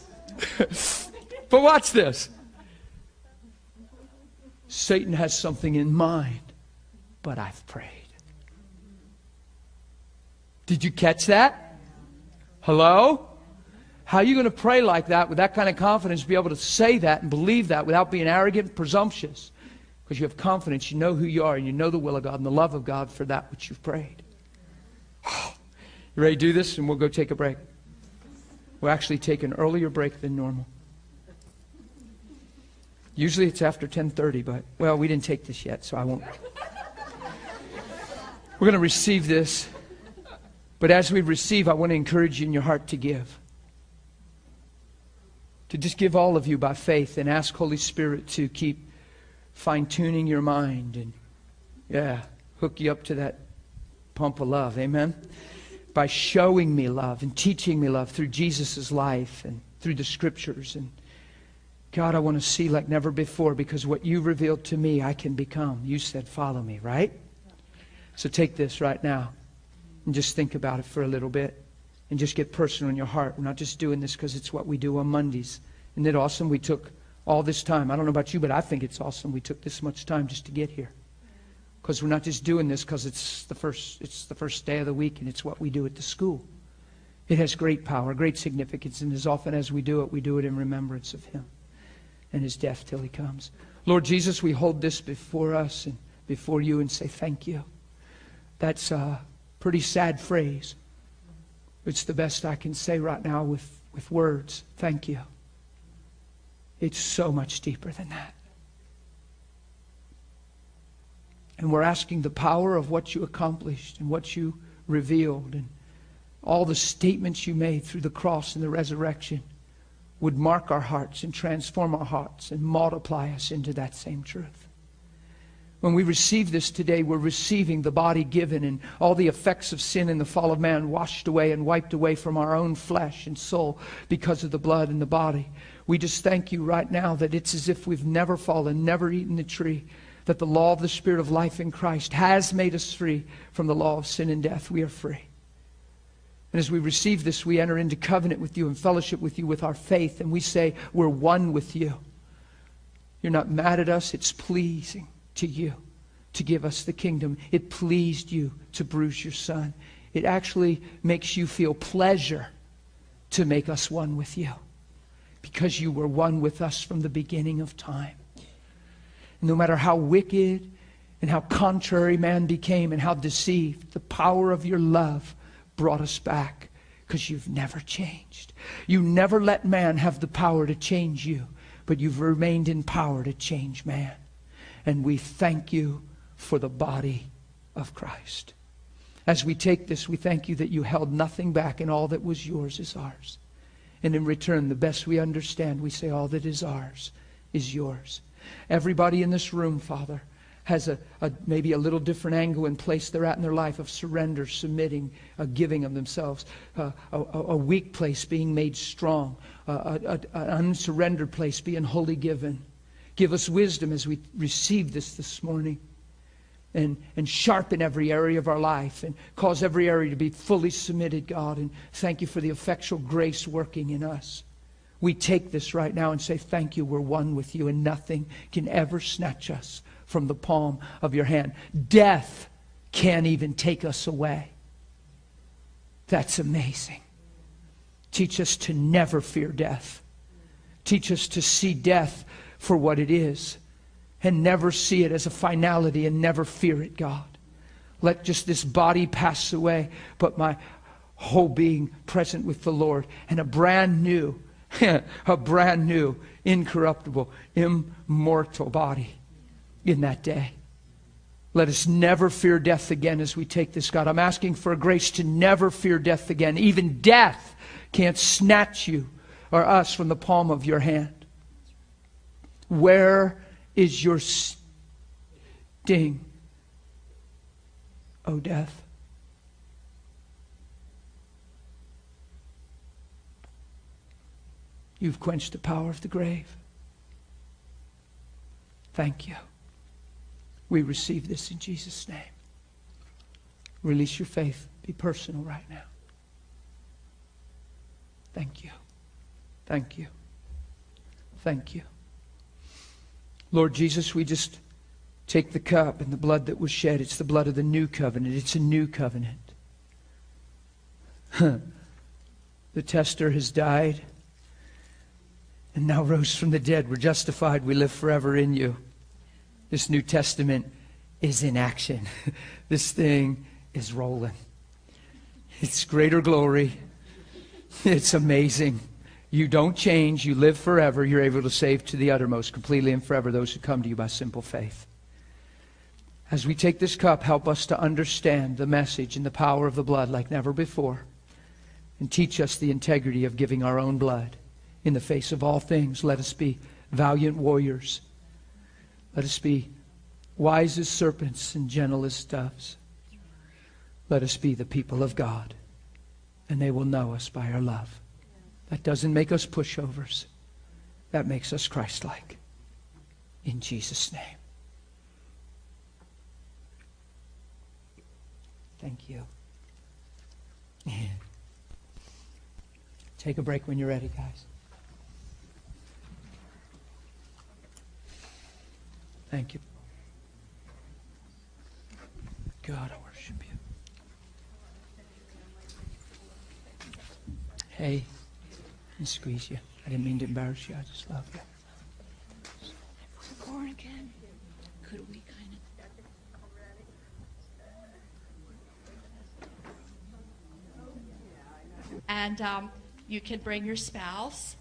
but watch this. Satan has something in mind, but I've prayed. Did you catch that? Hello? How are you going to pray like that with that kind of confidence, be able to say that and believe that without being arrogant and presumptuous? Because you have confidence, you know who you are, and you know the will of God and the love of God for that which you've prayed. You ready to do this? And we'll go take a break. We'll actually take an earlier break than normal. Usually it's after 10:30, but well, we didn't take this yet, so I won't. We're going to receive this. But as we receive, I want to encourage you in your heart to give. To just give all of you by faith and ask Holy Spirit to keep fine tuning your mind and, yeah, hook you up to that pump of love. Amen? By showing me love and teaching me love through Jesus' life and through the scriptures. And God, I want to see like never before because what you revealed to me, I can become. You said, follow me, right? So take this right now. And just think about it for a little bit. And just get personal in your heart. We're not just doing this because it's what we do on Mondays. Isn't it awesome? We took all this time. I don't know about you, but I think it's awesome we took this much time just to get here. Because we're not just doing this because it's the first it's the first day of the week and it's what we do at the school. It has great power, great significance, and as often as we do it, we do it in remembrance of him and his death till he comes. Lord Jesus, we hold this before us and before you and say thank you. That's a Pretty sad phrase. It's the best I can say right now with, with words. Thank you. It's so much deeper than that. And we're asking the power of what you accomplished and what you revealed and all the statements you made through the cross and the resurrection would mark our hearts and transform our hearts and multiply us into that same truth. When we receive this today, we're receiving the body given and all the effects of sin and the fall of man washed away and wiped away from our own flesh and soul because of the blood and the body. We just thank you right now that it's as if we've never fallen, never eaten the tree, that the law of the Spirit of life in Christ has made us free from the law of sin and death. We are free. And as we receive this, we enter into covenant with you and fellowship with you with our faith, and we say, We're one with you. You're not mad at us, it's pleasing to you to give us the kingdom. It pleased you to bruise your son. It actually makes you feel pleasure to make us one with you because you were one with us from the beginning of time. No matter how wicked and how contrary man became and how deceived, the power of your love brought us back because you've never changed. You never let man have the power to change you, but you've remained in power to change man. And we thank you for the body of Christ. As we take this, we thank you that you held nothing back, and all that was yours is ours. And in return, the best we understand, we say all that is ours is yours. Everybody in this room, Father, has a, a, maybe a little different angle and place they're at in their life of surrender, submitting, uh, giving of themselves. Uh, a, a, weak place being made strong, uh, an unsurrendered place being wholly given. Give us wisdom as we receive this this morning. And, and sharpen every area of our life and cause every area to be fully submitted, God. And thank you for the effectual grace working in us. We take this right now and say, Thank you, we're one with you, and nothing can ever snatch us from the palm of your hand. Death can't even take us away. That's amazing. Teach us to never fear death. Teach us to see death for what it is and never see it as a finality and never fear it, God. Let just this body pass away, but my whole being present with the Lord and a brand new, a brand new, incorruptible, immortal body in that day. Let us never fear death again as we take this, God. I'm asking for a grace to never fear death again. Even death can't snatch you or us from the palm of your hand. Where is your sting, O death? You've quenched the power of the grave. Thank you. We receive this in Jesus' name. Release your faith. Be personal right now. Thank you. Thank you. Thank you. Lord Jesus, we just take the cup and the blood that was shed. It's the blood of the new covenant. It's a new covenant. the testator has died and now rose from the dead. We're justified. We live forever in you. This New Testament is in action. this thing is rolling. It's greater glory. It's amazing. You don't change. You live forever. You're able to save to the uttermost, completely and forever, those who come to you by simple faith. As we take this cup, help us to understand the message and the power of the blood like never before. And teach us the integrity of giving our own blood. In the face of all things, let us be valiant warriors. Let us be wise as serpents and gentle as doves. Let us be the people of God, and they will know us by our love. That doesn't make us pushovers. That makes us Christ like. In Jesus' name. Thank you. Take a break when you're ready, guys. Thank you. God, I worship you. Hey and squeeze you. I didn't mean to embarrass you. I just love you. We're born again. Could we kind of? And um, you can bring your spouse.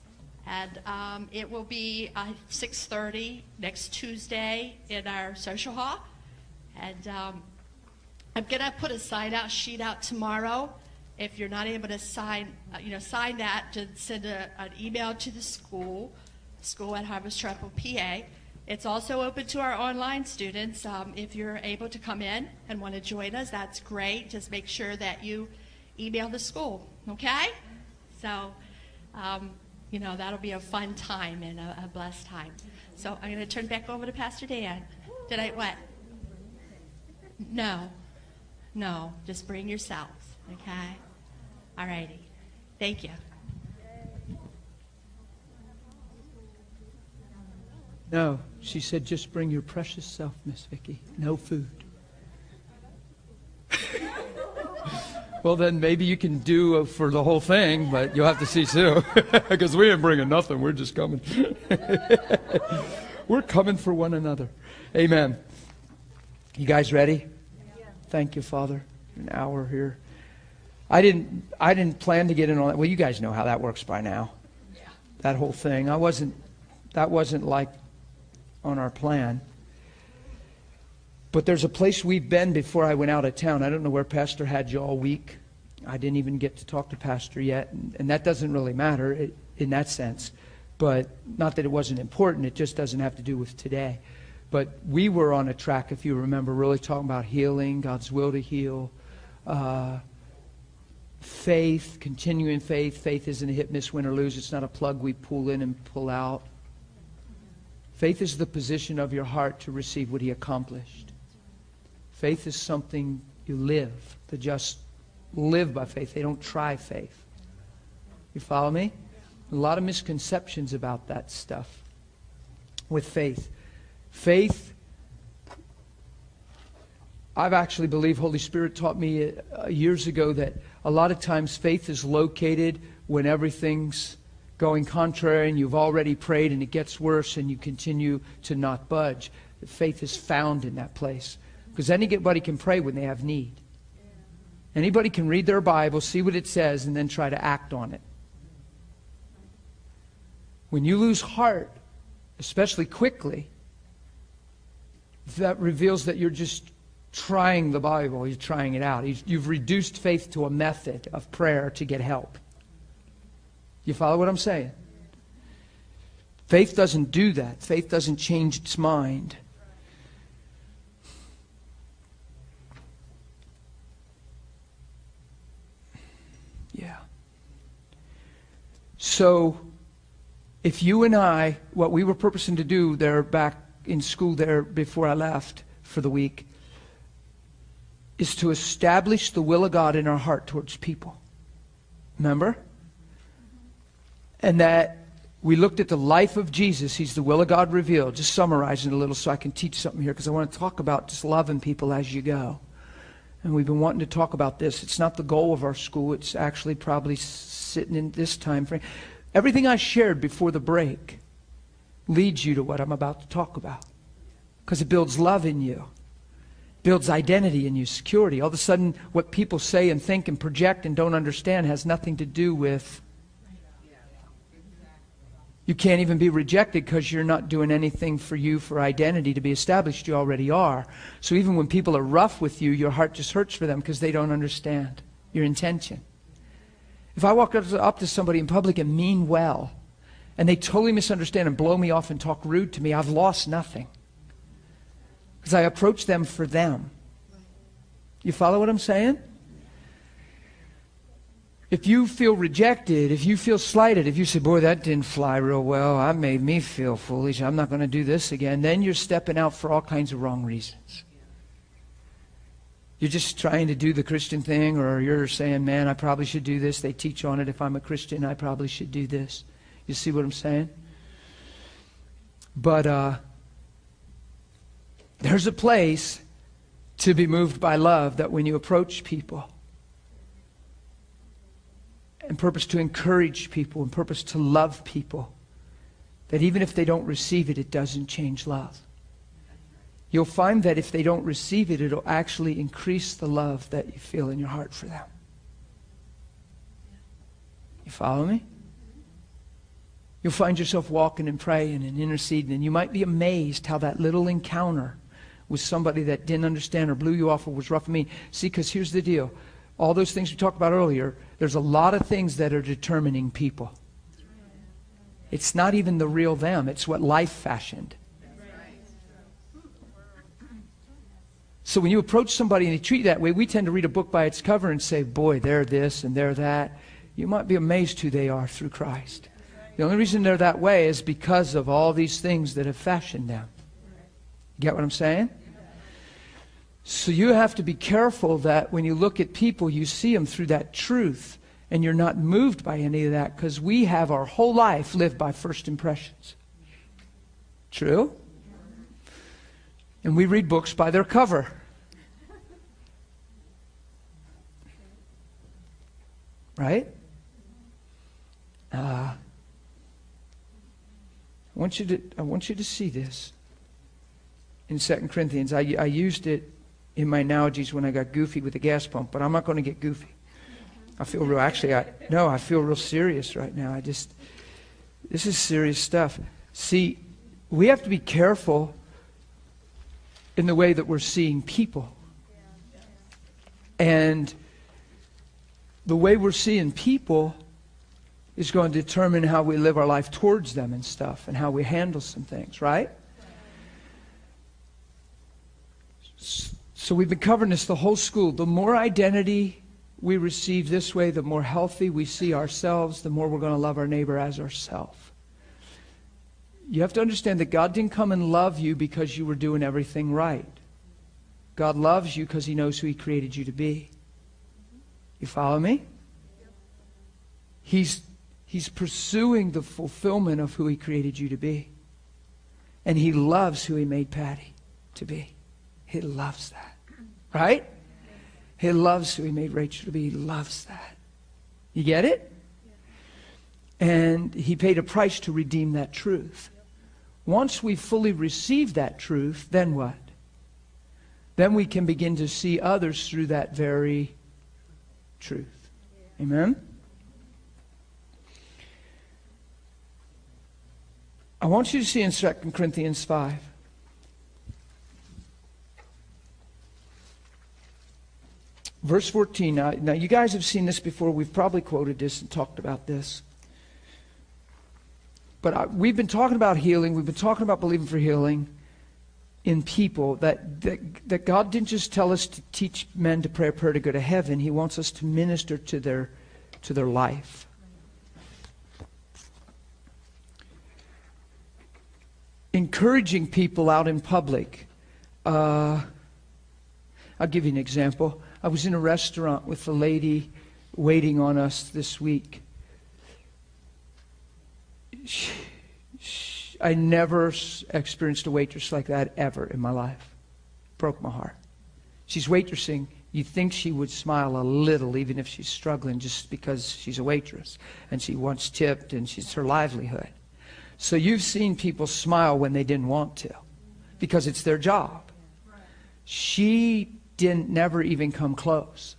And um, it will be uh, 6.30 next Tuesday in our social hall. And um, I'm going to put a sign-out sheet out tomorrow if you're not able to sign, uh, you know, sign that, to send a, an email to the school, school at Harvest Chapel, PA, It's also open to our online students. Um, if you're able to come in and want to join us, that's great. Just make sure that you email the school, okay? So, um, you know, that'll be a fun time and a, a blessed time. So I'm going to turn back over to Pastor Dan. Did I what? No, no, just bring yourself, okay? All righty. Thank you. No, she said, just bring your precious self, Miss Vicky. No food. well, then maybe you can do uh, for the whole thing, but you'll have to see Sue because we ain't bringing nothing. We're just coming. We're coming for one another. Amen. You guys ready? Thank you, Father. An hour here. I didn't. I didn't plan to get in on that. Well, you guys know how that works by now. Yeah. That whole thing. I wasn't. That wasn't like on our plan. But there's a place we've been before I went out of town. I don't know where Pastor had you all week. I didn't even get to talk to Pastor yet, and, and that doesn't really matter it, in that sense. But not that it wasn't important, it just doesn't have to do with today. But we were on a track, if you remember, really talking about healing, God's will to heal, uh, faith, continuing faith. Faith isn't a hit, miss, win, or lose. It's not a plug we pull in and pull out. Faith is the position of your heart to receive what He accomplished. Faith is something you live. The just live by faith, they don't try faith. You follow me? A lot of misconceptions about that stuff with faith. Faith, I've actually believed Holy Spirit taught me uh, years ago that a lot of times faith is located when everything's going contrary and you've already prayed and it gets worse and you continue to not budge. Faith is found in that place. Because anybody can pray when they have need. Anybody can read their Bible, see what it says, and then try to act on it. When you lose heart, especially quickly, that reveals that you're just trying the Bible. You're trying it out. You've reduced faith to a method of prayer to get help. You follow what I'm saying? Faith doesn't do that. Faith doesn't change its mind. Yeah. So, if you and I, what we were purposing to do there back in school there before I left for the week, is to establish the will of God in our heart towards people. Remember? and that we looked at the life of Jesus. He's the will of God revealed. Just summarizing a little so I can teach something here because I want to talk about just loving people as you go. And we've been wanting to talk about this. It's not the goal of our school. It's actually probably sitting in this time frame. Everything I shared before the break leads you to what I'm about to talk about because it builds love in you builds identity in you, security. All of a sudden, what people say and think and project and don't understand has nothing to do with you can't even be rejected because you're not doing anything for you for identity to be established. You already are. So even when people are rough with you, your heart just hurts for them because they don't understand your intention. If I walk up to somebody in public and mean well, and they totally misunderstand and blow me off and talk rude to me, I've lost nothing. Because I approach them for them. You follow what I'm saying? If you feel rejected, if you feel slighted, if you say, boy, that didn't fly real well, I made me feel foolish, I'm not going to do this again, then you're stepping out for all kinds of wrong reasons. You're just trying to do the Christian thing, or you're saying, man, I probably should do this. They teach on it. If I'm a Christian, I probably should do this. You see what I'm saying? But uh, there's a place to be moved by love that when you approach people, and purpose to encourage people and purpose to love people. That even if they don't receive it, it doesn't change love. You'll find that if they don't receive it, it'll actually increase the love that you feel in your heart for them. You follow me? You'll find yourself walking and praying and interceding, and you might be amazed how that little encounter with somebody that didn't understand or blew you off or was rough and mean. See, because here's the deal. All those things we talked about earlier, there's a lot of things that are determining people. It's not even the real them, it's what life fashioned. So when you approach somebody and they treat you that way, we tend to read a book by its cover and say, boy, they're this and they're that. You might be amazed who they are through Christ. The only reason they're that way is because of all these things that have fashioned them. Get what I'm saying? So you have to be careful that when you look at people, you see them through that truth and you're not moved by any of that because we have our whole life lived by first impressions. True? And we read books by their cover. Right? Uh, I want you to I want you to see this in 2 Corinthians. I, I used it in my analogies when I got goofy with the gas pump, but I'm not going to get goofy. I feel real actually I no, I feel real serious right now. I just this is serious stuff. See, we have to be careful in the way that we're seeing people. And the way we're seeing people is going to determine how we live our life towards them and stuff and how we handle some things, right? So we've been covering this the whole school. The more identity we receive this way, the more healthy we see ourselves, the more we're going to love our neighbor as ourselves. You have to understand that God didn't come and love you because you were doing everything right. God loves you because he knows who he created you to be. You follow me? He's, he's pursuing the fulfillment of who he created you to be. And he loves who he made Patty to be. He loves that. Right? He loves who he made Rachel to be. He loves that. You get it? And he paid a price to redeem that truth. Once we fully receive that truth, then what? Then we can begin to see others through that very truth. Amen? I want you to see in 2 Corinthians 5. Verse 14. Now, now, you guys have seen this before. We've probably quoted this and talked about this. But I, we've been talking about healing. We've been talking about believing for healing in people. That, that, that God didn't just tell us to teach men to pray a prayer to go to heaven. He wants us to minister to their, to their life. Encouraging people out in public. Uh, I'll give you an example. I was in a restaurant with a lady waiting on us this week she, she, I never experienced a waitress like that ever in my life. Broke my heart. She's waitressing. You think she would smile a little, even if she's struggling, just because she's a waitress and she wants tipped and she's her livelihood. So you've seen people smile when they didn't want to because it's their job. She didn't never even come close.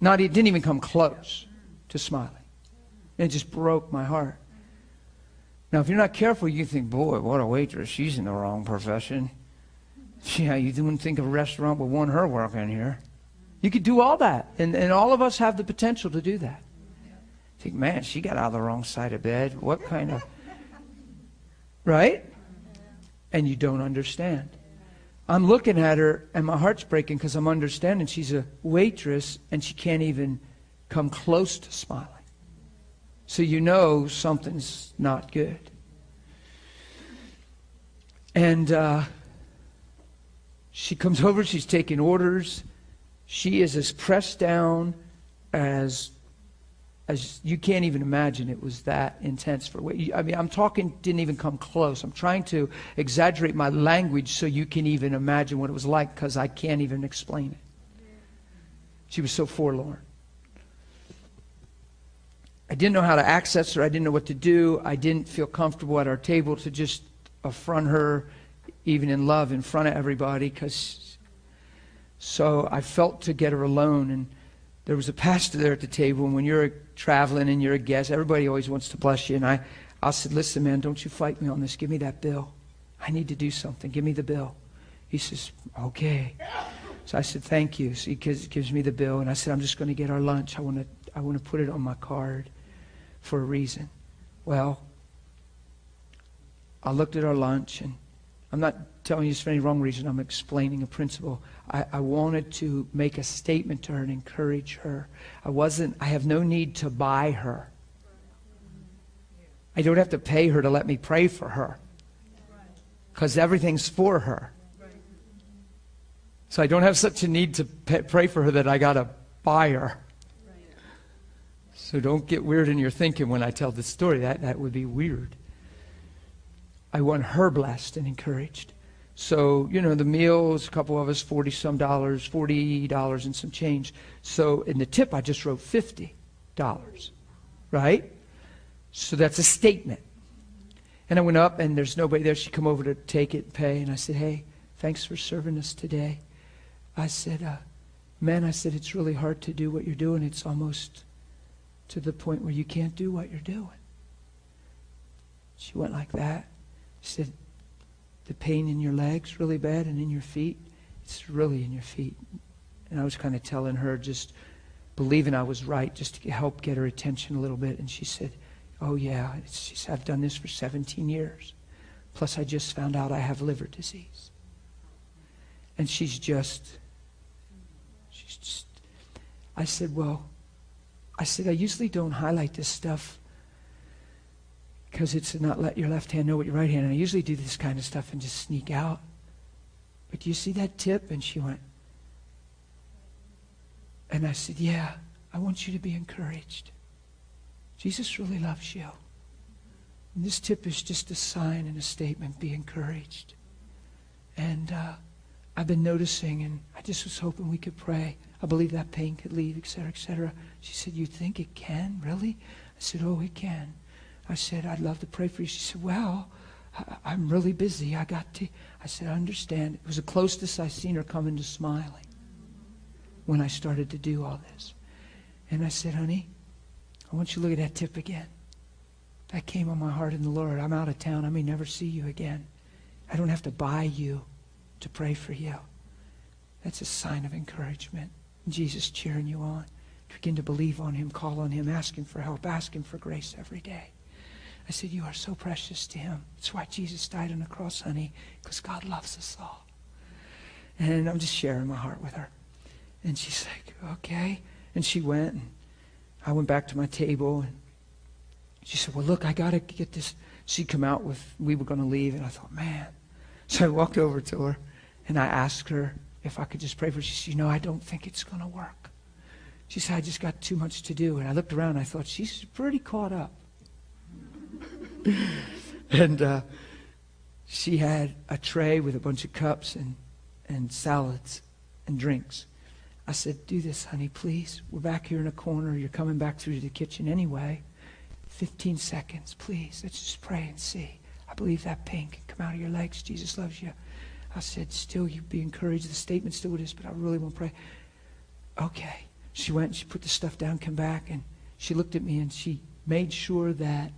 Not didn't even come close to smiling. And it just broke my heart. Now, if you're not careful, you think, boy, what a waitress. She's in the wrong profession. Yeah, you wouldn't think of a restaurant would want her working here. You could do all that. And, and all of us have the potential to do that. Think, man, she got out of the wrong side of bed. What kind of. Right? And you don't understand. I'm looking at her and my heart's breaking because I'm understanding she's a waitress and she can't even come close to smiling. So you know something's not good. And uh, she comes over, she's taking orders. She is as pressed down as as you can't even imagine it was that intense for I mean I'm talking didn't even come close. I'm trying to exaggerate my language so you can even imagine what it was like cuz I can't even explain it. She was so forlorn. I didn't know how to access her. I didn't know what to do. I didn't feel comfortable at our table to just affront her, even in love, in front of everybody. Because so I felt to get her alone. And there was a pastor there at the table. And when you're traveling and you're a guest, everybody always wants to bless you. And I, I said, "Listen, man, don't you fight me on this. Give me that bill. I need to do something. Give me the bill." He says, "Okay." So I said, "Thank you." So he gives, gives me the bill, and I said, "I'm just going to get our lunch. I want to, I want to put it on my card." for a reason. Well, I looked at our lunch and I'm not telling you this for any wrong reason. I'm explaining a principle. I, I wanted to make a statement to her and encourage her. I wasn't, I have no need to buy her. I don't have to pay her to let me pray for her because everything's for her. So I don't have such a need to pay, pray for her that I got to buy her. So don't get weird in your thinking when I tell this story. That, that would be weird. I want her blessed and encouraged. So, you know, the meals, a couple of us, 40 some dollars, $40 and some change. So in the tip, I just wrote $50, right? So that's a statement. And I went up, and there's nobody there. She come over to take it and pay. And I said, hey, thanks for serving us today. I said, uh, man, I said, it's really hard to do what you're doing. It's almost to the point where you can't do what you're doing. She went like that. She said, the pain in your legs really bad and in your feet? It's really in your feet. And I was kind of telling her, just believing I was right, just to help get her attention a little bit. And she said, oh, yeah. She said, I've done this for 17 years. Plus, I just found out I have liver disease. And she's just, she's just, I said, well, I said, I usually don't highlight this stuff because it's not let your left hand know what your right hand. And I usually do this kind of stuff and just sneak out. But do you see that tip? And she went, and I said, yeah, I want you to be encouraged. Jesus really loves you. And this tip is just a sign and a statement. Be encouraged. And uh, I've been noticing, and I just was hoping we could pray. I believe that pain could leave, et cetera, et cetera. She said, You think it can? Really? I said, Oh, it can. I said, I'd love to pray for you. She said, Well, I, am really busy. I got to. I said, I understand. It was the closest I've seen her come into smiling when I started to do all this. And I said, Honey, I want you to look at that tip again. That came on my heart in the Lord. I'm out of town. I may never see you again. I don't have to buy you to pray for you. That's a sign of encouragement. Jesus cheering you on. Begin to believe on him, call on him, ask him for help, ask him for grace every day. I said, You are so precious to him. That's why Jesus died on the cross, honey, because God loves us all. And I'm just sharing my heart with her. And she's like, Okay. And she went, and I went back to my table, and she said, Well, look, I got to get this. She'd come out with, we were going to leave, and I thought, Man. So I walked over to her, and I asked her if I could just pray for her. She said, You know, I don't think it's going to work. She said, I just got too much to do. And I looked around, and I thought, She's pretty caught up. and uh, she had a tray with a bunch of cups and, and salads and drinks. I said, Do this, honey, please. We're back here in a corner. You're coming back through the kitchen anyway. 15 seconds, please. Let's just pray and see. I believe that pain can come out of your legs. Jesus loves you. I said, Still, you be encouraged. The statement still is, but I really want to pray. Okay. She went she put the stuff down, come back, and she looked at me and she made sure that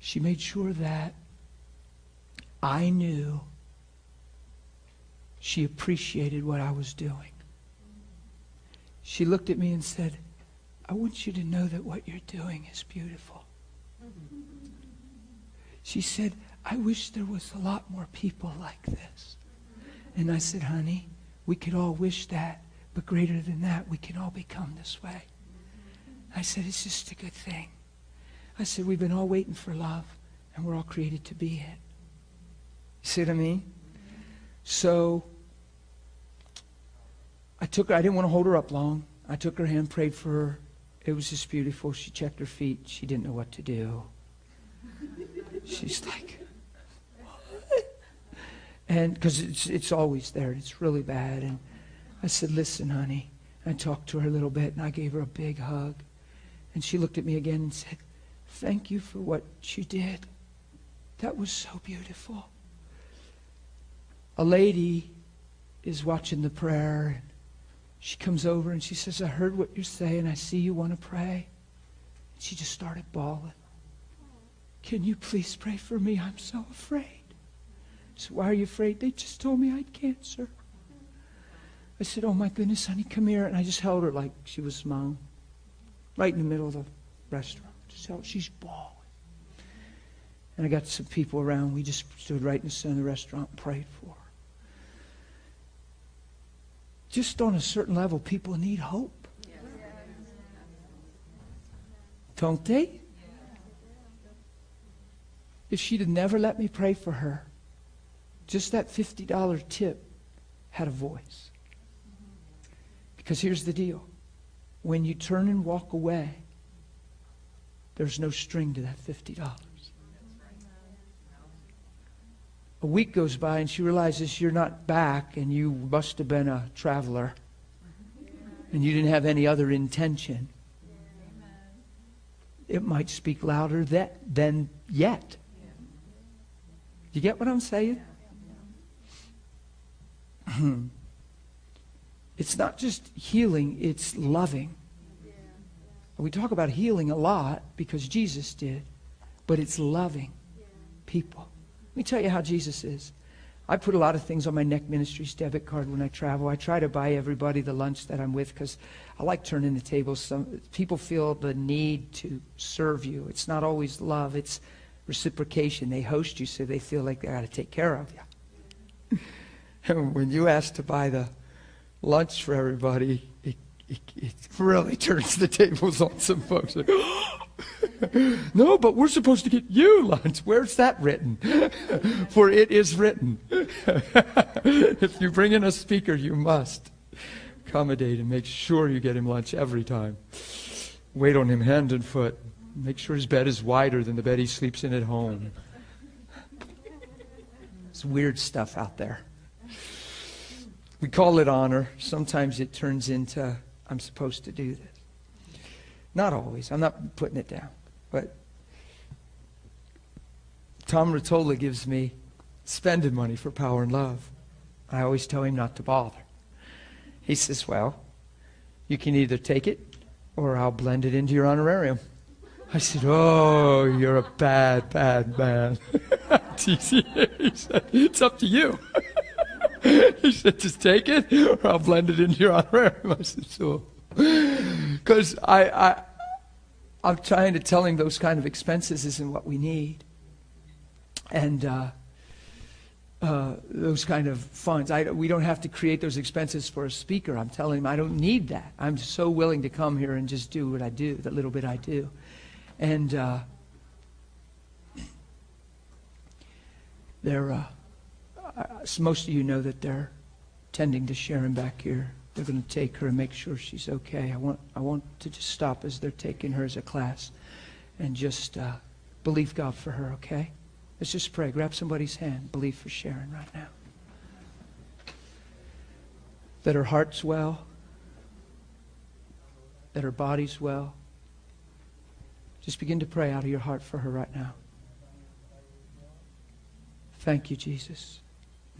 she made sure that I knew she appreciated what I was doing. She looked at me and said, I want you to know that what you're doing is beautiful. She said, I wish there was a lot more people like this. And I said, honey, we could all wish that, but greater than that, we can all become this way. I said, it's just a good thing. I said, we've been all waiting for love, and we're all created to be it. You see what I mean? So I took her, I didn't want to hold her up long. I took her hand, prayed for her. It was just beautiful. She checked her feet. She didn't know what to do. She's like, what? And because it's, it's always there. It's really bad. And I said, listen, honey. I talked to her a little bit, and I gave her a big hug. And she looked at me again and said, Thank you for what you did. That was so beautiful. A lady is watching the prayer. She comes over and she says, I heard what you're saying. I see you want to pray. And she just started bawling. Can you please pray for me? I'm so afraid. So why are you afraid? They just told me I had cancer. I said, Oh my goodness, honey, come here. And I just held her like she was mom, right in the middle of the restaurant. She's bawling. And I got some people around. We just stood right in the center of the restaurant and prayed for her. Just on a certain level, people need hope. Don't they? If she'd have never let me pray for her, just that $50 tip had a voice. Because here's the deal when you turn and walk away, there's no string to that $50. A week goes by and she realizes you're not back and you must have been a traveler and you didn't have any other intention. It might speak louder that, than yet. You get what I'm saying? it's not just healing, it's loving. We talk about healing a lot because Jesus did, but it's loving people. Let me tell you how Jesus is. I put a lot of things on my Neck Ministries debit card when I travel. I try to buy everybody the lunch that I'm with because I like turning the tables. Some people feel the need to serve you. It's not always love; it's reciprocation. They host you, so they feel like they got to take care of you. when you ask to buy the lunch for everybody, it, it, really turns the tables on some folks. no, but we're supposed to get you lunch. Where's that written? For it is written. if you bring in a speaker, you must accommodate and make sure you get him lunch every time. Wait on him hand and foot. Make sure his bed is wider than the bed he sleeps in at home. It's weird stuff out there. We call it honor. Sometimes it turns into, I'm supposed to do this. Not always. I'm not putting it down. But Tom Ruotolo gives me spending money for power and love. I always tell him not to bother. He says, Well, you can either take it or I'll blend it into your honorarium. I said, Oh, you're a bad, bad man. he said, It's up to you. he said, Just take it or I'll blend it into your honorarium. I said, So. Because I, I, I'm trying to tell him those kind of expenses isn't what we need. And uh, uh, those kind of funds. I, we don't have to create those expenses for a speaker. I'm telling him I don't need that. I'm so willing to come here and just do what I do, the little bit I do. And uh, they're, uh, most of you know that they're tending to Sharon back here. They're going to take her and make sure she's okay. I want, I want to just stop as they're taking her as a class and just uh, believe God for her, okay? Let's just pray. Grab somebody's hand. Believe for Sharon right now. That her heart's well, that her body's well. Just begin to pray out of your heart for her right now. Thank you, Jesus.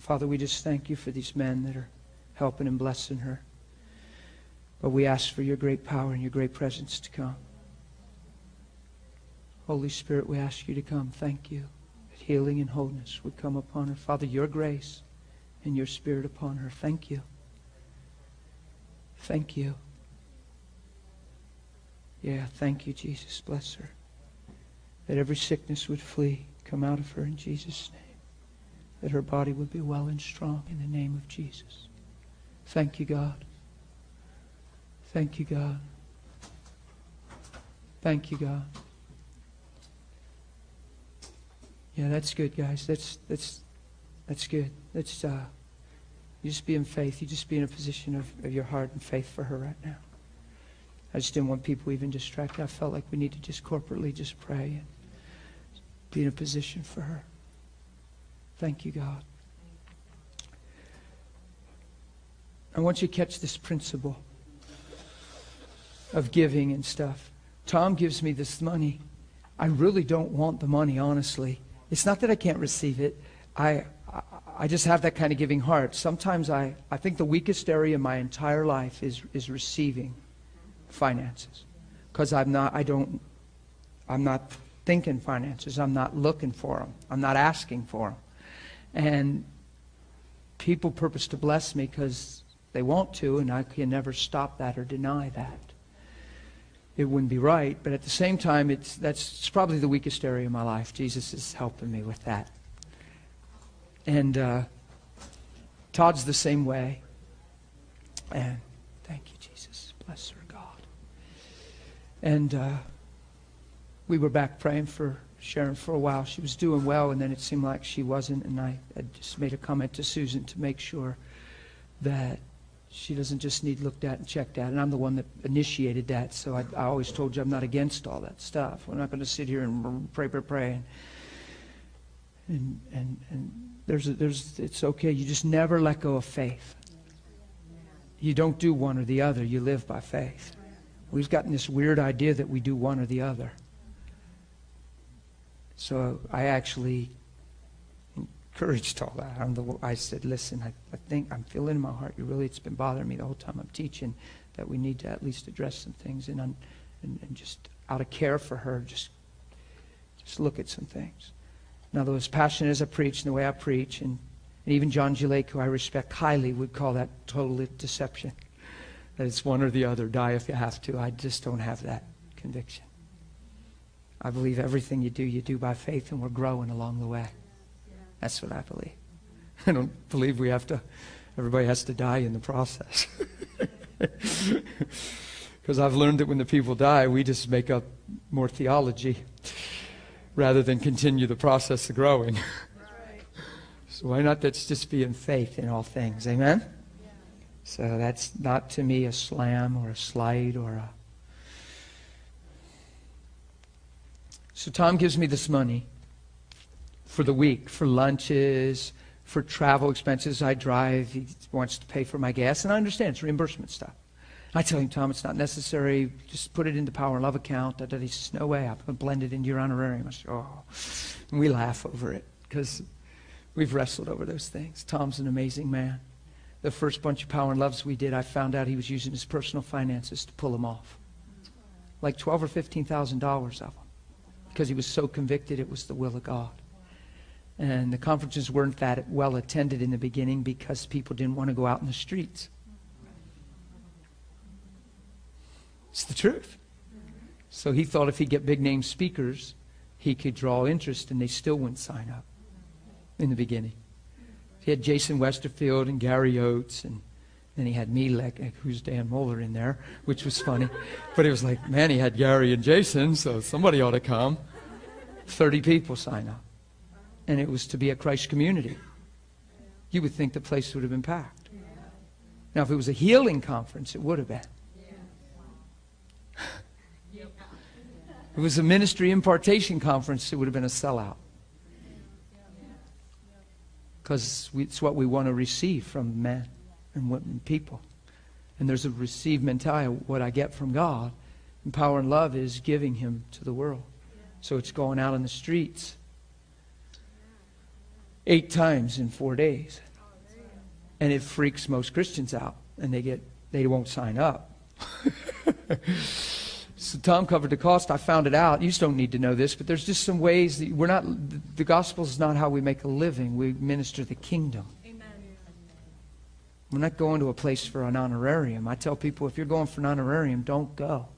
Father, we just thank you for these men that are helping and blessing her. But we ask for your great power and your great presence to come. Holy Spirit, we ask you to come. Thank you. That healing and wholeness would come upon her. Father, your grace and your spirit upon her. Thank you. Thank you. Yeah, thank you, Jesus. Bless her. That every sickness would flee, come out of her in Jesus' name. That her body would be well and strong in the name of Jesus. Thank you, God. Thank you, God. Thank you, God. Yeah, that's good, guys. That's that's that's good. That's uh, you just be in faith. You just be in a position of, of your heart and faith for her right now. I just didn't want people even distracted. I felt like we need to just corporately just pray and be in a position for her. Thank you, God. I want you to catch this principle of giving and stuff. Tom gives me this money. I really don't want the money, honestly. It's not that I can't receive it. I, I, I just have that kind of giving heart. Sometimes I, I think the weakest area in my entire life is, is receiving finances. Because I'm not, I don't, I'm not thinking finances. I'm not looking for them. I'm not asking for them. And people purpose to bless me because they want to, and I can never stop that or deny that. it wouldn't be right. But at the same time, it's, that's it's probably the weakest area of my life. Jesus is helping me with that. And uh, Todd's the same way. And thank you, Jesus. Bless her, God. And uh, we were back praying for Sharon for a while. She was doing well, and then it seemed like she wasn't. And I, I just made a comment to Susan to make sure that she doesn't just need looked at and checked at. And I'm the one that initiated that, so I, I always told you I'm not against all that stuff. We're not going to sit here and pray, pray, pray. And, and, and, and there's, a, there's, it's okay. You just never let go of faith. You don't do one or the other. You live by faith. We've gotten this weird idea that we do one or the other. So I actually encouraged all that. The, I said, listen, I, I think I'm feeling in my heart. You really, it's been bothering me the whole time I'm teaching that we need to at least address some things and, and, and just out of care for her, just just look at some things. Now, though as passionate as I preach and the way I preach, and, and even John G. Lake, who I respect highly, would call that total deception. That it's one or the other. Die if you have to. I just don't have that conviction. I believe everything you do, you do by faith, and we're growing along the way. That's what I believe. I don't believe we have to, everybody has to die in the process. Because I've learned that when the people die, we just make up more theology rather than continue the process of growing. so why not let's just be in faith in all things? Amen? So that's not to me a slam or a slight or a So Tom gives me this money for the week, for lunches, for travel expenses. I drive. He wants to pay for my gas. And I understand it's reimbursement stuff. I tell him, Tom, it's not necessary. Just put it into Power and Love account. He says, no way. To blend it into your honorarium. I say, oh. And we laugh over it because we've wrestled over those things. Tom's an amazing man. The first bunch of Power and Loves we did, I found out he was using his personal finances to pull them off. Like twelve or fifteen thousand dollars of them because he was so convicted it was the will of God. And the conferences weren't that well attended in the beginning because people didn't want to go out in the streets. It's the truth. So he thought if he get big name speakers, he could draw interest, and they still wouldn't sign up in the beginning. He had Jason Westerfield and Gary Oates, and then he had me, like, who's Dan Mohler in there, which was funny. But it was like, man, he had Gary and Jason, so somebody ought to come. 30 people sign up. And it was to be a Christ community. You would think the place would have been packed. Now, if it was a healing conference, it would have been. It was a ministry impartation conference, it would have been a sellout. Because it's what we want to receive from men and what, people. And there's a receive mentality. What I get from God and power and love is giving Him to the world. So it's going out in the streets eight times in four days. And it freaks most Christians out, and they get they won't sign up. so Tom covered the cost. I found it out. You just don't need to know this, but there's just some ways that we're not. The gospel is not how we make a living. We minister the kingdom. We're not going to a place for an honorarium. I tell people if you're going for an honorarium, don't go.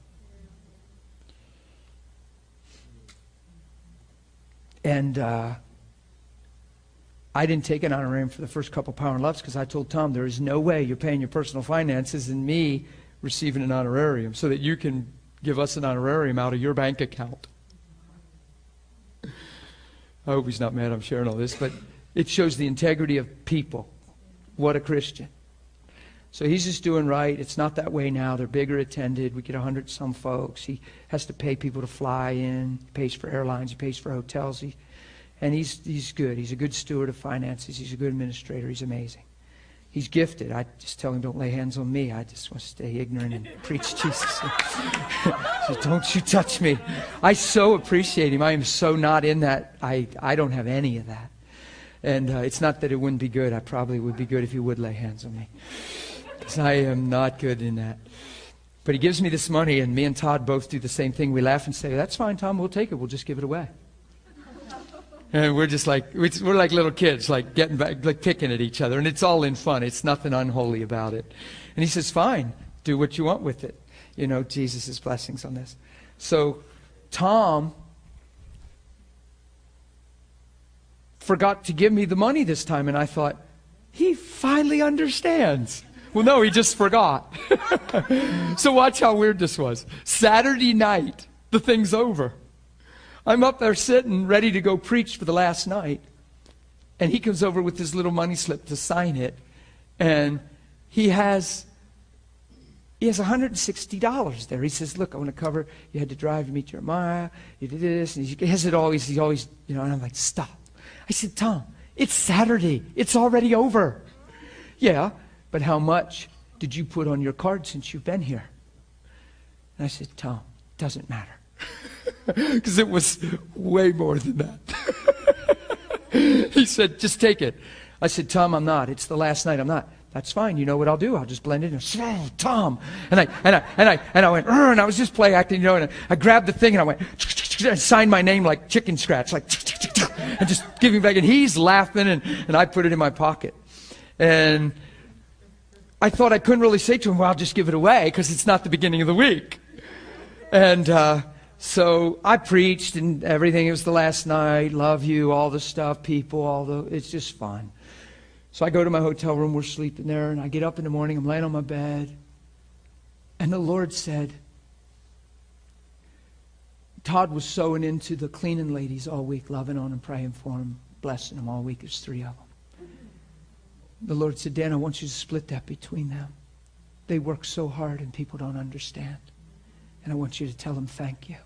And uh, I didn't take an honorarium for the first couple Power and Loves because I told Tom there is no way you're paying your personal finances and me receiving an honorarium so that you can give us an honorarium out of your bank account. I hope he's not mad I'm sharing all this, but it shows the integrity of people. What a Christian. So he's just doing right. It's not that way now. They're bigger attended. We get 100 some folks. He has to pay people to fly in. He pays for airlines. He pays for hotels. He, and he's, he's good. He's a good steward of finances. He's a good administrator. He's amazing. He's gifted. I just tell him, don't lay hands on me. I just want to stay ignorant and preach Jesus. so don't you touch me. I so appreciate him. I am so not in that. I, I don't have any of that. And uh, it's not that it wouldn't be good. I probably would be good if he would lay hands on me because I am not good in that. But he gives me this money, and me and Todd both do the same thing. We laugh and say, That's fine, Tom, we'll take it. We'll just give it away. And we're just like, we're like little kids, like getting back, like picking at each other. And it's all in fun. It's nothing unholy about it. And he says, Fine, do what you want with it. you know, Jesus' blessings on this. So Tom forgot to give me the money this time, and I thought, he finally understands. Well, no, he just forgot. so watch how weird this was. Saturday night, the thing's over. I'm up there sitting, ready to go preach for the last night. And he comes over with his little money slip to sign it. And he has he has $160 there. He says, Look, I want to cover, you had to drive to meet Jeremiah, you did this, and he has it always, he always, you know, and I'm like, Stop. I said, Tom, it's Saturday. It's already over. Yeah, but how much did you put on your card since you've been here? And I said, Tom, doesn't matter. Because it was way more than that. he said, just take it. I said, Tom, I'm not. It's the last night. I'm not. That's fine. You know what I'll do? I'll just blend it in. Oh, Tom. And I, and I, and I, and I went, and I was just play acting, you know, and I, I grabbed the thing and I went, I signed my name like chicken scratch, like, and just giving back. And he's laughing and, and I put it in my pocket. And I thought I couldn't really say to him, well, I'll just give it away because it's not the beginning of the week. And, uh, so I preached and everything. It was the last night. Love you, all the stuff, people, all the. It's just fun. So I go to my hotel room. We're sleeping there, and I get up in the morning. I'm laying on my bed, and the Lord said, Todd was sewing into the cleaning ladies all week, loving on them, praying for them, blessing them all week. There's three of them. The Lord said, Dan, I want you to split that between them. They work so hard, and people don't understand. And I want you to tell them thank you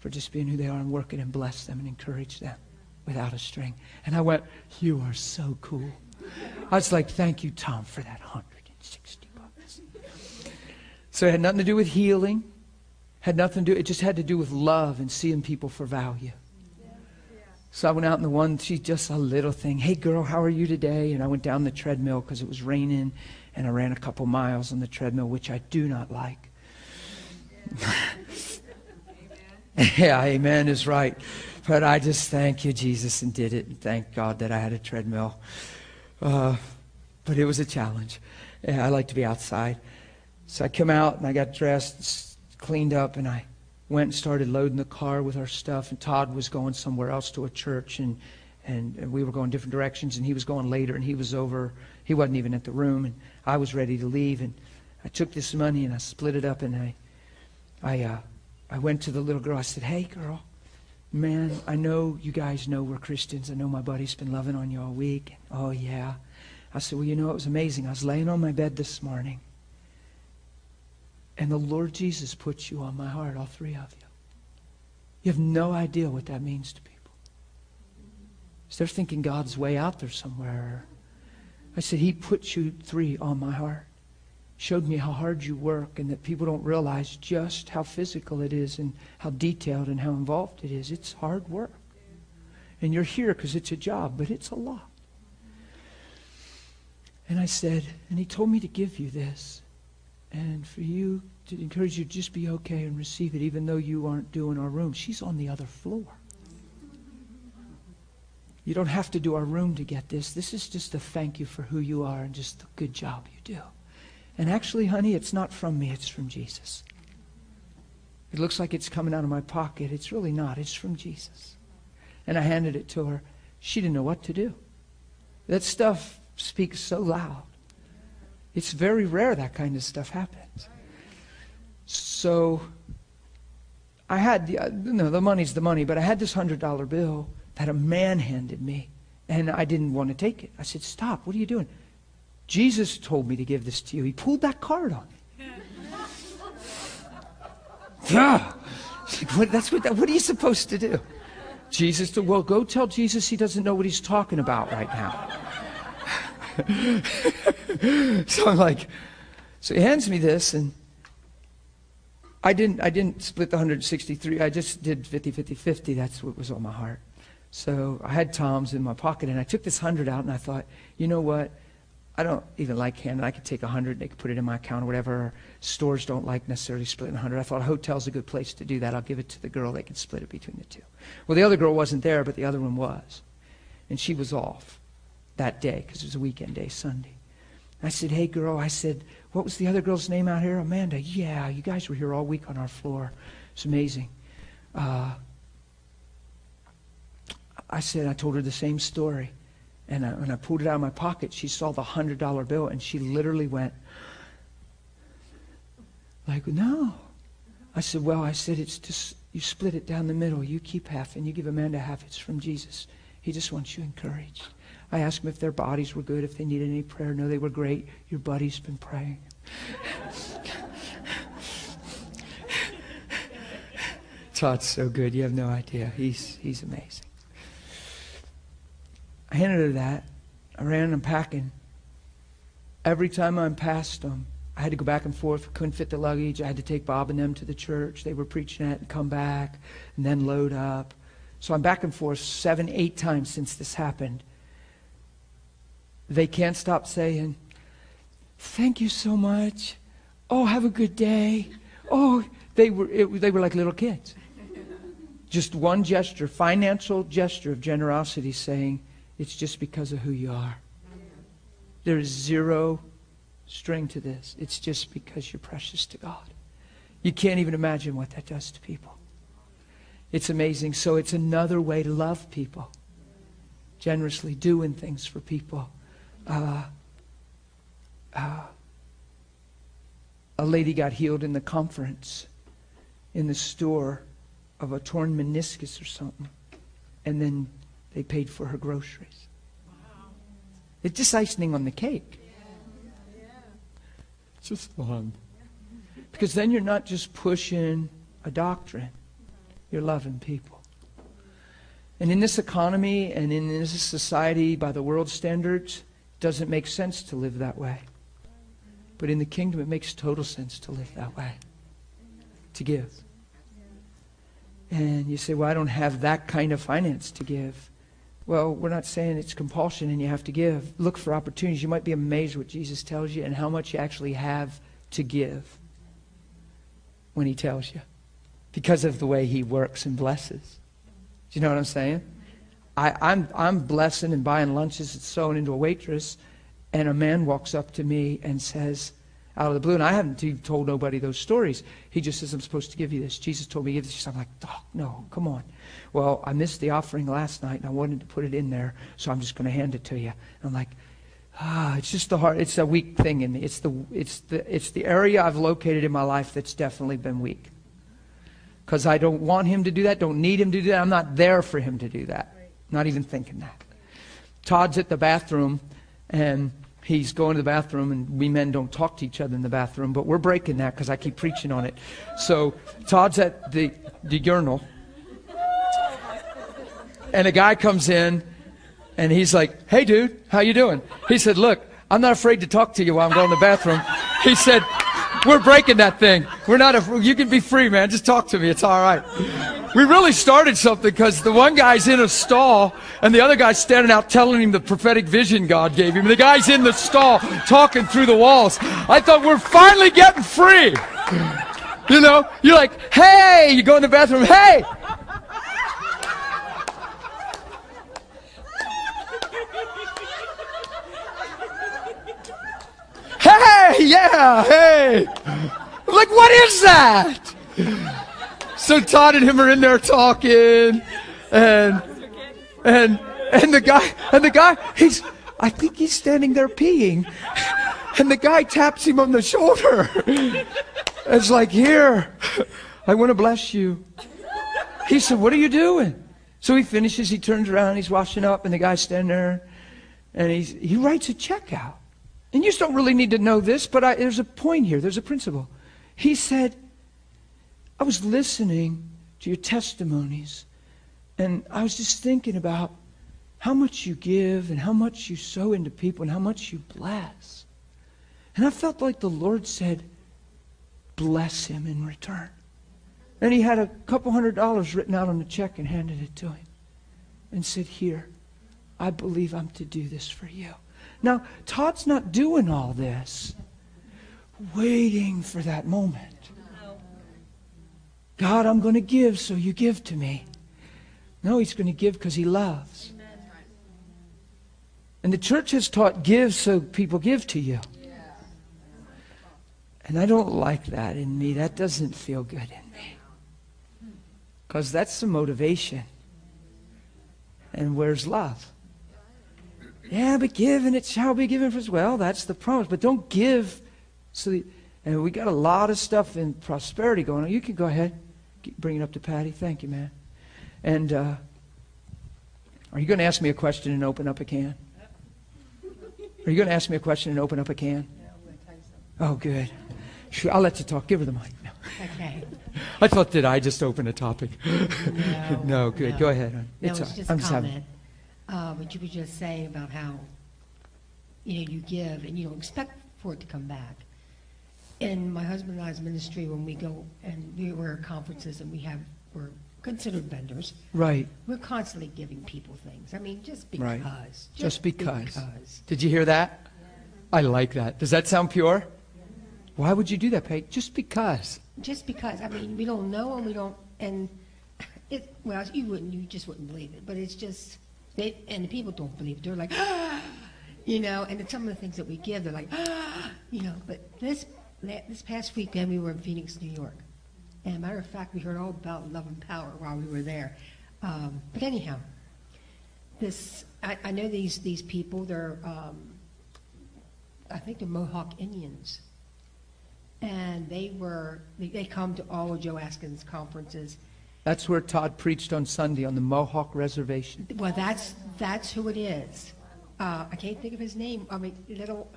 for just being who they are and working and bless them and encourage them without a string. And I went, You are so cool. I was like, Thank you, Tom, for that 160 bucks. So it had nothing to do with healing, had nothing to do, it just had to do with love and seeing people for value. So I went out in the one, she's just a little thing. Hey, girl, how are you today? And I went down the treadmill because it was raining, and I ran a couple miles on the treadmill, which I do not like. yeah, amen is right. But I just thank you, Jesus, and did it. And thank God that I had a treadmill. Uh, but it was a challenge. Yeah, I like to be outside. So I come out and I got dressed, cleaned up, and I went and started loading the car with our stuff. And Todd was going somewhere else to a church, and, and, and we were going different directions. And he was going later, and he was over. He wasn't even at the room, and I was ready to leave. And I took this money and I split it up, and I, I, uh, I went to the little girl. I said, "Hey, girl." Man, I know you guys know we're Christians. I know my buddy's been loving on you all week. Oh, yeah. I said, Well, you know, it was amazing. I was laying on my bed this morning, and the Lord Jesus put you on my heart, all three of you. You have no idea what that means to people. So they're thinking God's way out there somewhere. I said, He put you three on my heart showed me how hard you work and that people don't realize just how physical it is and how detailed and how involved it is. It's hard work. And you're here because it's a job, but it's a lot. And I said, and he told me to give you this and for you to encourage you to just be okay and receive it, even though you aren't doing our room. She's on the other floor. You don't have to do our room to get this. This is just a thank you for who you are and just the good job you do. And actually, honey, it's not from me, it's from Jesus. It looks like it's coming out of my pocket. It's really not. It's from Jesus. And I handed it to her. She didn't know what to do. That stuff speaks so loud. It's very rare that kind of stuff happens. So I had, uh, no, the money's the money, but I had this $100 bill that a man handed me, and I didn't want to take it. I said, Stop, what are you doing? Jesus told me to give this to you. He pulled that card on me. yeah. What, that's what, what are you supposed to do? Jesus, well, go tell Jesus he doesn't know what he's talking about right now. so I'm like, so he hands me this, and I didn't, I didn't split the 163. I just did 50, 50, 50. That's what was on my heart. So I had Tom's in my pocket, and I took this 100 out, and I thought, you know what? I don't even like handing. I could take a hundred, they could put it in my account or whatever. Stores don't like necessarily splitting a hundred. I thought a hotel's a good place to do that. I'll give it to the girl. They can split it between the two. Well, the other girl wasn't there, but the other one was, and she was off that day because it was a weekend day, Sunday. I said, Hey, girl, I said, what was the other girl's name out here? Amanda. Yeah, you guys were here all week on our floor. It's amazing. Uh, I said, I told her the same story. And I, when I pulled it out of my pocket, she saw the $100 bill and she literally went, like, no. I said, well, I said, it's just, you split it down the middle. You keep half and you give Amanda half. It's from Jesus. He just wants you encouraged. I asked them if their bodies were good, if they needed any prayer. No, they were great. Your buddy's been praying. Todd's so good. You have no idea. He's, he's amazing. I handed her that. I ran unpacking. Every time I unpacked them, I had to go back and forth. Couldn't fit the luggage. I had to take Bob and them to the church. They were preaching at and come back and then load up. So I'm back and forth seven, eight times since this happened. They can't stop saying, Thank you so much. Oh, have a good day. Oh, they were, it, they were like little kids. Just one gesture, financial gesture of generosity saying, It's just because of who you are. There is zero string to this. It's just because you're precious to God. You can't even imagine what that does to people. It's amazing. So it's another way to love people. Generously doing things for people. Uh, uh, a lady got healed in the conference in the store of a torn meniscus or something. And then they paid for her groceries. Wow. It's just icing on the cake. Yeah. Yeah. It's just fun. Because then you're not just pushing a doctrine, you're loving people. And in this economy and in this society, by the world standards, it doesn't make sense to live that way. But in the kingdom, it makes total sense to live that way, to give. And you say, well, I don't have that kind of finance to give. Well, we're not saying it's compulsion and you have to give. Look for opportunities. You might be amazed what Jesus tells you and how much you actually have to give when he tells you because of the way he works and blesses. Do you know what I'm saying? I, I'm, I'm blessing and buying lunches and sowing into a waitress, and a man walks up to me and says, out of the blue, and I haven't told nobody those stories. He just says, I'm supposed to give you this. Jesus told me to give this. I'm like, oh, no, come on. Well, I missed the offering last night, and I wanted to put it in there, so I'm just going to hand it to you. I'm like, ah, it's just the heart. It's a weak thing in me. It's the, it's the, it's the area I've located in my life that's definitely been weak. Because I don't want him to do that, don't need him to do that. I'm not there for him to do that. Not even thinking that. Todd's at the bathroom, and he's going to the bathroom, and we men don't talk to each other in the bathroom, but we're breaking that because I keep preaching on it. So Todd's at the, the urinal, and a guy comes in, and he's like, "Hey, dude, how you doing?" He said, "Look, I'm not afraid to talk to you while I'm going to the bathroom." He said, "We're breaking that thing. We're not. A, you can be free, man. Just talk to me. It's all right." We really started something because the one guy's in a stall and the other guy's standing out telling him the prophetic vision God gave him. The guy's in the stall talking through the walls. I thought we're finally getting free. You know, you're like, hey, you go in the bathroom, hey. Hey, yeah, hey. Like, what is that? So Todd and him are in there talking, and and and the guy and the guy he's I think he's standing there peeing, and the guy taps him on the shoulder. It's like here, I want to bless you. He said, "What are you doing?" So he finishes. He turns around. He's washing up, and the guy's standing there, and he's he writes a check out. And you don't really need to know this, but I, there's a point here. There's a principle. He said I was listening to your testimonies, and I was just thinking about how much you give and how much you sow into people and how much you bless. And I felt like the Lord said, bless him in return. And he had a couple hundred dollars written out on a check and handed it to him and said, Here, I believe I'm to do this for you. Now, Todd's not doing all this, waiting for that moment. God, I'm going to give, so you give to me. No, he's going to give because he loves. And the church has taught give so people give to you. And I don't like that in me. That doesn't feel good in me. Because that's the motivation. And where's love? Yeah, but give and it shall be given for us. Well, that's the promise. But don't give so that, and we got a lot of stuff in prosperity going on. You can go ahead. Bring it up to Patty. Thank you, man. And uh, are you going to ask me a question and open up a can? Are you going to ask me a question and open up a can? Oh, good. Sure, I'll let you talk. Give her the mic. No. Okay. I thought, did I just open a topic? No. No, good. no. Go ahead. hon. No, It's it's just I'm a just having- comment. Uh, What you were just saying about how, you know, you give and you don't expect for it to come back. In my husband and I's ministry, when we go and we were at conferences and we have, we're considered vendors, Right. we're constantly giving people things. I mean, just because. Right. because. Just because. because. Did you hear that? I like that. Does that sound pure? Why would you do that, Peg? Just because. Just because, I mean, we don't know and we don't, and it, well, you wouldn't, you just wouldn't believe it, but it's just, they, and the people don't believe it. They're like, you know, and it's some of the things that we give, they're like, ah! you know, but this, this past weekend, we were in Phoenix, New York. And matter of fact, we heard all about love and power while we were there. Um, but anyhow, this, I, I know these, these people, they're, um, I think they're Mohawk Indians and they were they, they come to all of Joe Askins conferences. That's where Todd preached on Sunday on the Mohawk Reservation. Well, that's that's who it is. Uh, I can't think of his name. I mean, little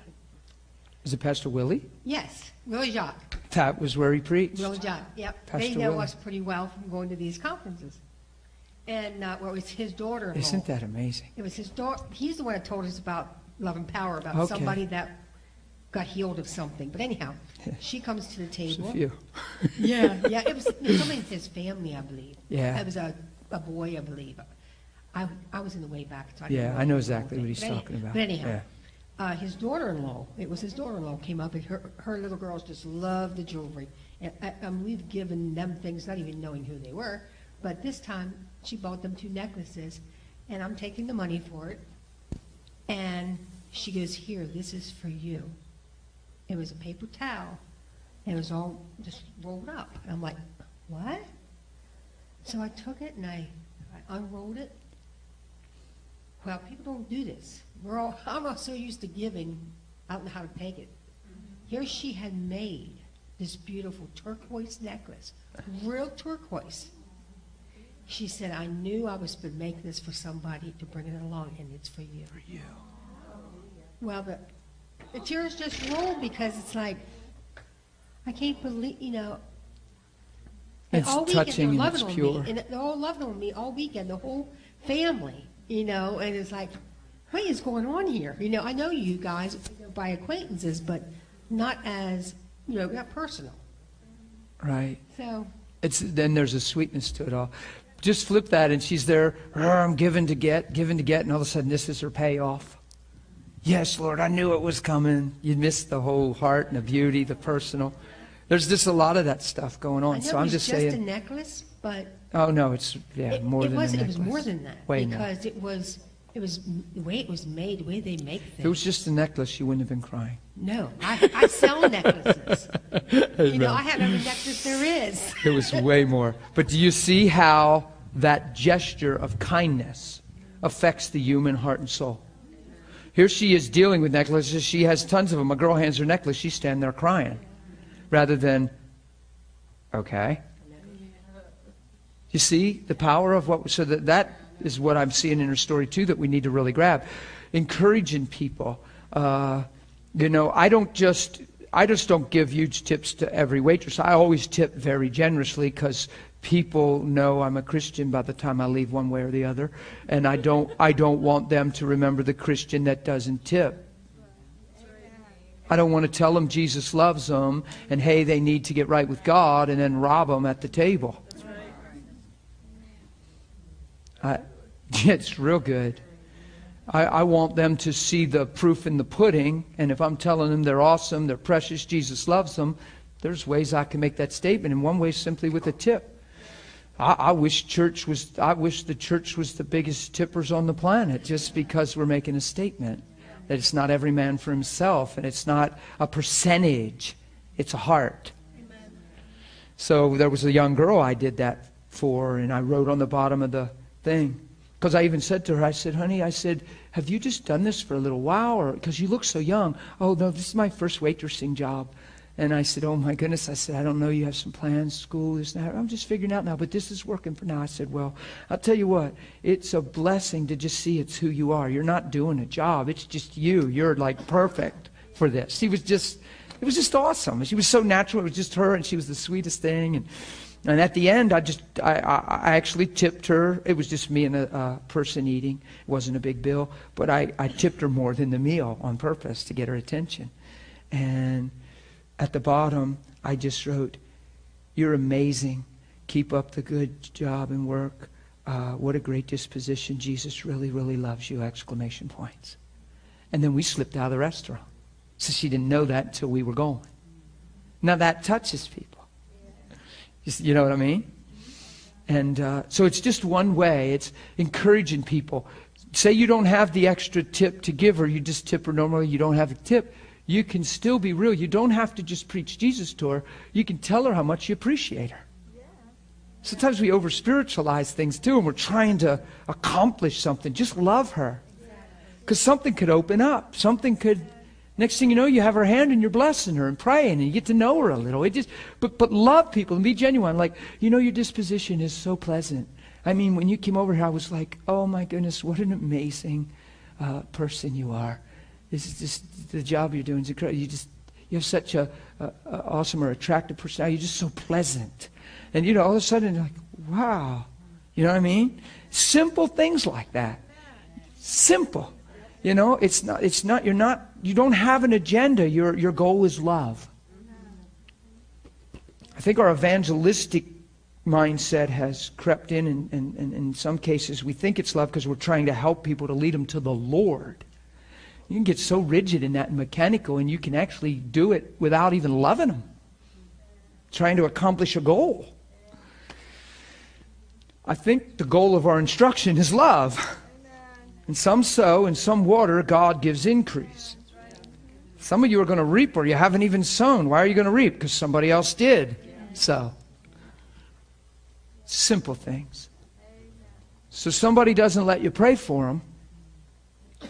Is it Pastor Willie? yes, Willie Jacques. That was where he preached. Willie Jacques. Yep, Pastor they know Willie. us pretty well from going to these conferences. And uh, well, it's his daughter. Isn't that amazing? It was his daughter. He's the one that told us about love and power, about Okay. somebody that got healed of something. But anyhow, she comes to the Just table. a few. Yeah, yeah. It was somebody in his family, I believe. Yeah. It was a, a boy, I believe. I, I was in the way back. So I Yeah, I know exactly what he's But talking about. But anyhow, Yeah. Uh, his daughter-in-law, it was his daughter-in-law came up, and her, her little girls just loved the jewelry. And um, we've given them things, not even knowing who they were. But this time, she bought them two necklaces, and I'm taking the money for it. And she goes, here, this is for you. It was a paper towel. And it was all just rolled up. And I'm like, what? So I took it and I, I unrolled it. Well, people don't do this. We're all, I'm all so used to giving, I don't know how to take it. Here she had made this beautiful turquoise necklace, real turquoise. She said, I knew I was to make this for somebody to bring it along, and it's for you. For you. Well, the, the tears just roll because it's like, I can't believe, you know. It's all weekend touching they're and it's loving pure. on me, and they're all loving on me all weekend, the whole family, you know. And it's like, what is going on here? You know, I know you guys by acquaintances, but not as, you know, not personal. Right. So, It's then there's a sweetness to it all. Just flip that, and she's there. "Oh, I'm given to get, given to get, and all of a sudden this is her payoff. Yes, Lord, I knew it was coming. You missed the whole heart and the beauty, the personal. There's just a lot of that stuff going on. know So I'm was just saying. just a necklace, but Oh no, it's yeah it, more it than was it was more than that Way because it was it was the way it was made, the way they make things. If it was just a necklace, you wouldn't have been crying. No, I, I sell necklaces. you know, I have every necklace there is. It was way more. But do you see how that gesture of kindness affects the human heart and soul? Here she is dealing with necklaces. She has tons of them. A girl hands her necklace. She's standing there crying. Rather than, okay. You see the power of what, so that, that is what I'm seeing in her story too that we need to really grab. Encouraging people. Uh, you know, I don't just, I just don't give huge tips to every waitress. I always tip very generously because people know I'm a Christian by the time I leave one way or the other. And I don't, I don't want them to remember the Christian that doesn't tip. I don't want to tell them Jesus loves them and hey, they need to get right with God and then rob them at the table. I, it's real good. I, I want them to see the proof in the pudding, and if I'm telling them they're awesome, they're precious, Jesus loves them, there's ways I can make that statement, and one way simply with a tip. I, I wish church was. I wish the church was the biggest tippers on the planet, just because we're making a statement that it's not every man for himself, and it's not a percentage. It's a heart. So there was a young girl I did that for, and I wrote on the bottom of the thing. Because I even said to her, I said, honey, I said, have you just done this for a little while? Because you look so young. Oh, no, this is my first waitressing job. And I said, oh my goodness. I said, I don't know. You have some plans, school, this and that. I'm just figuring out now, but this is working for now. I said, well, I'll tell you what. It's a blessing to just see it's who you are. You're not doing a job. It's just you. You're like perfect for this. She was just it was just awesome. She was so natural. It was just her, and she was the sweetest thing. And, and at the end, I just, I, I, actually tipped her. It was just me and a, a person eating. It wasn't a big bill, but I, I tipped her more than the meal on purpose to get her attention. And at the bottom, I just wrote, You're amazing. Keep up the good job and work. Uh, what a great disposition. Jesus really, really loves you! Exclamation points. And then we slipped out of the restaurant. So she didn't know that until we were going. Now that touches people. You know what I mean? And uh, so it's just one way. It's encouraging people. Say you don't have the extra tip to give her, you just tip her normally, you don't have a tip. You can still be real. You don't have to just preach Jesus to her. You can tell her how much you appreciate her. Sometimes we over spiritualize things too, and we're trying to accomplish something. Just love her. Because something could open up, something could Next thing you know, you have her hand and you're blessing her and praying and you get to know her a little. It just, but, but love people and be genuine. Like, you know, your disposition is so pleasant. I mean, when you came over here, I was like, oh my goodness, what an amazing uh, person you are. This is just, the job you're doing is incredible. You just, you have such a, a, a awesome or attractive personality. You're just so pleasant. And, you know, all of a sudden, you're like, wow. You know what I mean? Simple things like that. Simple. You know, it's not, it's not, you're not, you don't have an agenda. Your, your goal is love. I think our evangelistic mindset has crept in, and, and, and in some cases we think it's love because we're trying to help people to lead them to the Lord. You can get so rigid in that mechanical, and you can actually do it without even loving them, trying to accomplish a goal. I think the goal of our instruction is love. And some sow, and some water, God gives increase. Some of you are going to reap where you haven't even sown. Why are you going to reap? Because somebody else did so. Simple things. So somebody doesn't let you pray for them,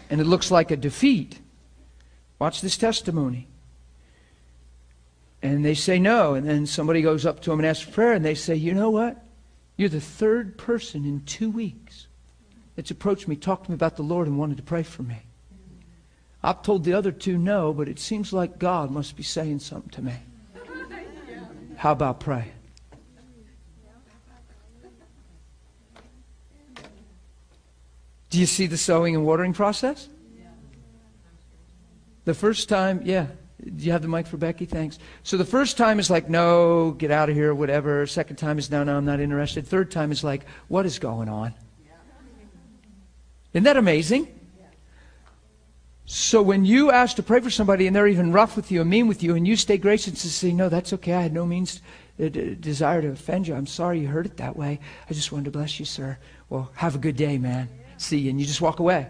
and it looks like a defeat. Watch this testimony. And they say no, and then somebody goes up to them and asks for prayer, and they say, You know what? You're the third person in two weeks that's approached me, talked to me about the Lord, and wanted to pray for me. I've told the other two no, but it seems like God must be saying something to me. How about pray? Do you see the sowing and watering process? The first time, yeah. Do you have the mic for Becky? Thanks. So the first time is like, no, get out of here, whatever. Second time is, no, no, I'm not interested. Third time is like, what is going on? Isn't that amazing? So when you ask to pray for somebody and they're even rough with you and mean with you, and you stay gracious and say, No, that's okay. I had no means, uh, desire to offend you. I'm sorry you heard it that way. I just wanted to bless you, sir. Well, have a good day, man. See you. And you just walk away.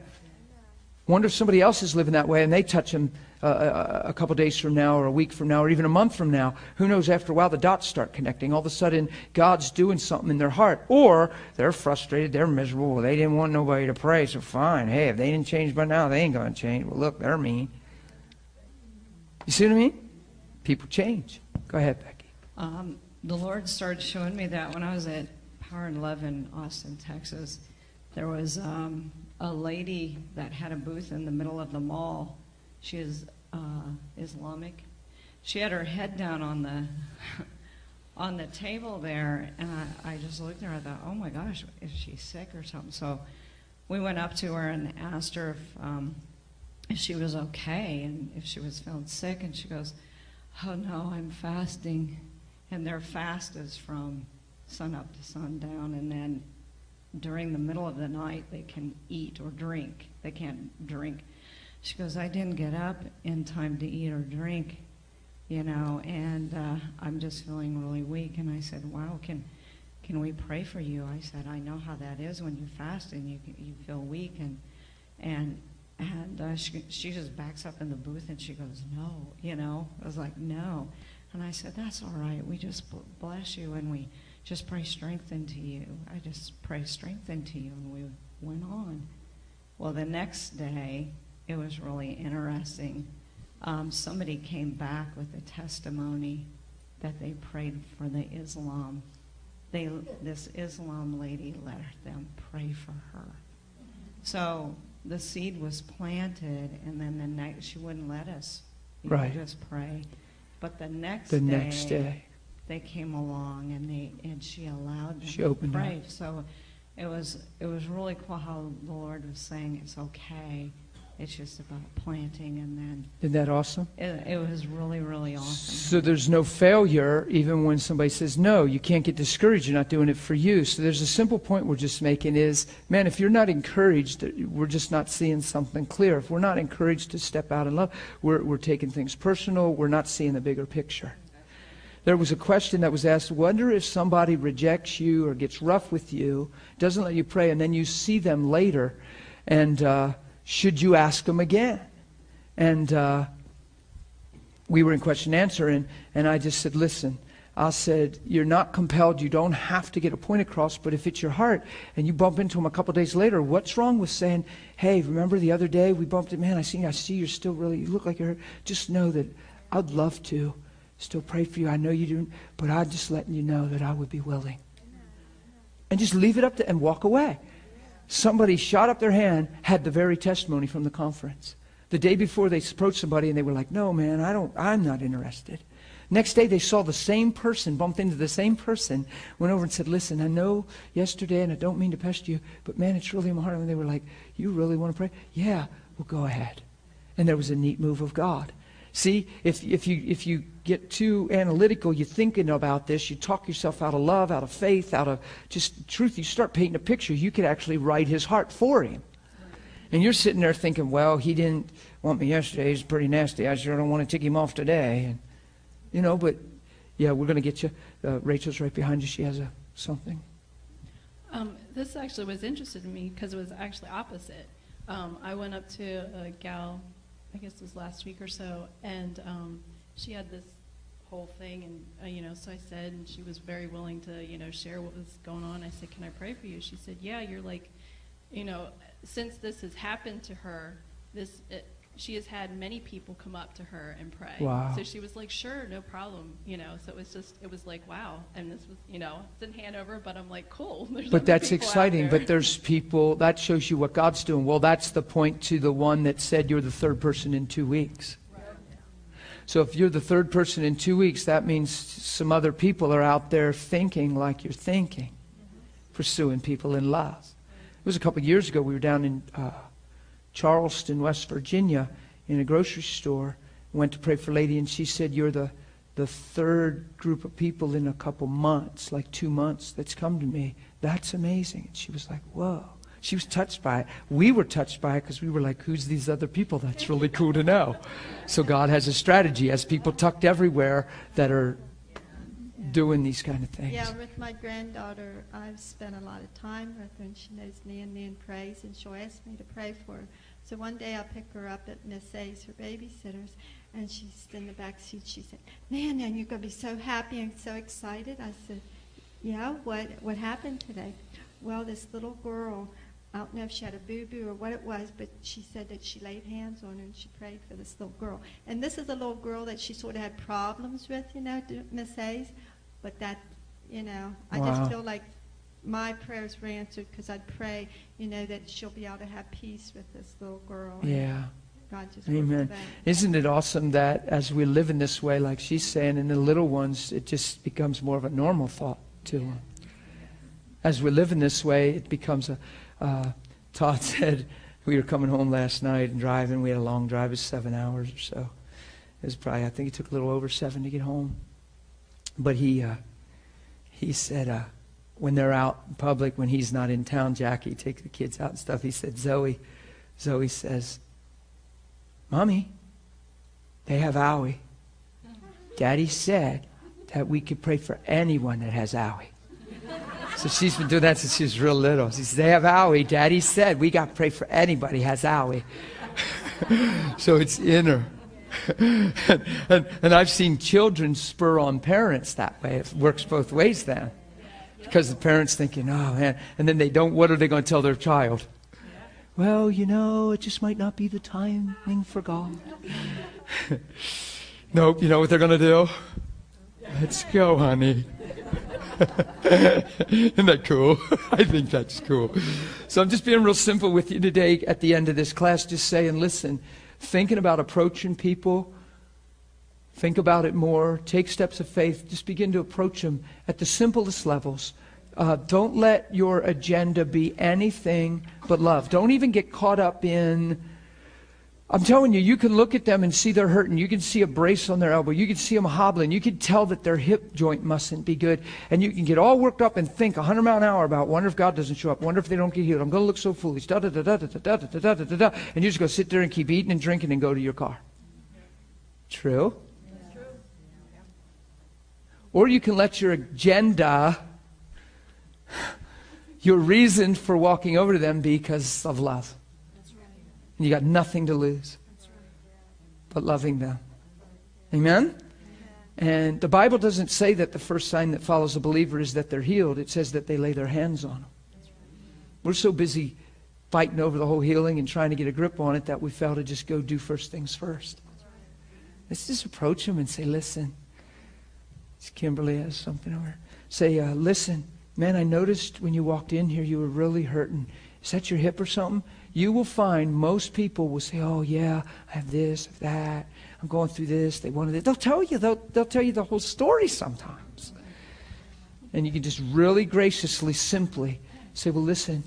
Wonder if somebody else is living that way and they touch them uh, uh, a couple days from now or a week from now or even a month from now. Who knows, after a while, the dots start connecting. All of a sudden, God's doing something in their heart. Or they're frustrated, they're miserable. They didn't want nobody to pray, so fine. Hey, if they didn't change by now, they ain't going to change. Well, look, they're mean. You see what I mean? People change. Go ahead, Becky. Um, the Lord started showing me that when I was at Power and Love in Austin, Texas. There was um, a lady that had a booth in the middle of the mall. She is uh, Islamic. She had her head down on the on the table there, and I, I just looked at her. I thought, oh my gosh, is she sick or something? So we went up to her and asked her if um, if she was okay and if she was feeling sick, and she goes, oh no, I'm fasting, and their fast is from sun up to sundown, and then during the middle of the night they can eat or drink. They can't drink. She goes, I didn't get up in time to eat or drink, you know, and uh, I'm just feeling really weak. And I said, Wow, can can we pray for you? I said, I know how that is when you fast and you you feel weak and and and uh, she she just backs up in the booth and she goes, no, you know. I was like, no, and I said, that's all right. We just bless you and we just pray strength into you. I just pray strength into you, and we went on. Well, the next day, it was really interesting. Um, somebody came back with a testimony that they prayed for the Islam. They, this Islam lady let them pray for her. So the seed was planted, and then the next she wouldn't let us right. just pray. But the next the day, next day, they came along and they and she allowed them she opened to pray. Up. So it was it was really cool how the Lord was saying it's okay it's just about planting and then. Isn't that awesome? It, it was really, really awesome. So there's no failure even when somebody says no. You can't get discouraged. You're not doing it for you. So there's a simple point we're just making is, man, if you're not encouraged, we're just not seeing something clear. If we're not encouraged to step out in love, we're, we're taking things personal. We're not seeing the bigger picture. There was a question that was asked, wonder if somebody rejects you or gets rough with you, doesn't let you pray, and then you see them later, and uh, should you ask them again? And uh, we were in question and answer, and, and I just said, listen, I said, you're not compelled. You don't have to get a point across, but if it's your heart and you bump into him a couple days later, what's wrong with saying, hey, remember the other day we bumped it? Man, I see, I see you're still really, you look like you're hurt. Just know that I'd love to still pray for you. I know you do, but I'm just letting you know that I would be willing. And just leave it up to, and walk away somebody shot up their hand, had the very testimony from the conference. The day before they approached somebody and they were like, no, man, I don't, I'm not interested. Next day they saw the same person, bumped into the same person, went over and said, listen, I know yesterday and I don't mean to pester you, but man, it's really in my heart. And they were like, you really want to pray? Yeah, well, go ahead. And there was a neat move of God. See, if, if, you, if you get too analytical, you're thinking about this, you talk yourself out of love, out of faith, out of just truth, you start painting a picture. You could actually write his heart for him. And you're sitting there thinking, well, he didn't want me yesterday. He's pretty nasty. I sure don't want to tick him off today. And, you know, but yeah, we're going to get you. Uh, Rachel's right behind you. She has a something. Um, this actually was interesting to me because it was actually opposite. Um, I went up to a gal I guess it was last week or so, and um, she had this whole thing, and uh, you know, so I said, and she was very willing to, you know, share what was going on. I said, "Can I pray for you?" She said, "Yeah." You're like, you know, since this has happened to her, this it, she has had many people come up to her and pray. Wow. So she was like, sure, no problem, you know. So it was just, it was like, wow. And this was, you know, it's in Hanover, but I'm like, cool. There's but that's exciting. But there's people, that shows you what God's doing. Well, that's the point to the one that said you're the third person in two weeks. So if you're the third person in two weeks, that means some other people are out there thinking like you're thinking, pursuing people in love. It was a couple of years ago. We were down in uh, Charleston, West Virginia, in a grocery store. Went to pray for a lady, and she said, You're the, the third group of people in a couple months, like two months, that's come to me. That's amazing. And she was like, Whoa. She was touched by it. We were touched by it because we were like, Who's these other people? That's really cool to know. So God has a strategy, has people tucked everywhere that are doing these kind of things. Yeah, with my granddaughter, I've spent a lot of time with her, and she knows me and me in praise, and she'll ask me to pray for her. So one day I pick her up at Miss A's, her babysitter's, and she's in the back seat. She said, "Nana, you're going to be so happy and so excited." I said, "Yeah, what what happened today?" Well, this little girl, I don't know if she had a boo-boo or what it was, but she said that she laid hands on her and she prayed for this little girl. And this is a little girl that she sort of had problems with, you know, Miss A's. But that, you know, I wow. just feel like my prayers were answered because I'd pray, you know, that she'll be able to have peace with this little girl. Yeah. God just Amen. Isn't it awesome that as we live in this way, like she's saying, in the little ones, it just becomes more of a normal thought to them. As we live in this way, it becomes a. Uh, Todd said we were coming home last night and driving. We had a long drive, it was seven hours or so. It was probably, I think it took a little over seven to get home. But he, uh, he said, uh, when they're out in public, when he's not in town, Jackie takes the kids out and stuff. He said, Zoe, Zoe says, Mommy, they have owie. Daddy said that we could pray for anyone that has owie. So she's been doing that since she was real little. She says, They have owie. Daddy said we got to pray for anybody has owie. so it's in her. And, and, and I've seen children spur on parents that way. It works both ways then. Because the parents thinking, oh man, and then they don't, what are they going to tell their child? Well, you know, it just might not be the timing for God. nope, you know what they're going to do? Let's go, honey. Isn't that cool? I think that's cool. So I'm just being real simple with you today at the end of this class, just saying, listen, thinking about approaching people, think about it more, take steps of faith, just begin to approach them at the simplest levels. Uh, don't let your agenda be anything but love. Don't even get caught up in. I'm telling you, you can look at them and see they're hurting. You can see a brace on their elbow. You can see them hobbling. You can tell that their hip joint mustn't be good. And you can get all worked up and think 100 mile an hour about, wonder if God doesn't show up. Wonder if they don't get healed. I'm going to look so foolish. Da, da, da, da, da, da, da, da, da, da. And you just go sit there and keep eating and drinking and go to your car. True? Or you can let your agenda your reason for walking over to them be because of love. You got nothing to lose but loving them. Amen? And the Bible doesn't say that the first sign that follows a believer is that they're healed. It says that they lay their hands on them. We're so busy fighting over the whole healing and trying to get a grip on it that we fail to just go do first things first. Let's just approach them and say, listen. Kimberly has something over. Say, uh, listen, Man, I noticed when you walked in here, you were really hurting. Is that your hip or something? You will find most people will say, Oh, yeah, I have this, that. I'm going through this. They wanted it. They'll tell you, they'll, they'll tell you the whole story sometimes. And you can just really graciously, simply say, Well, listen,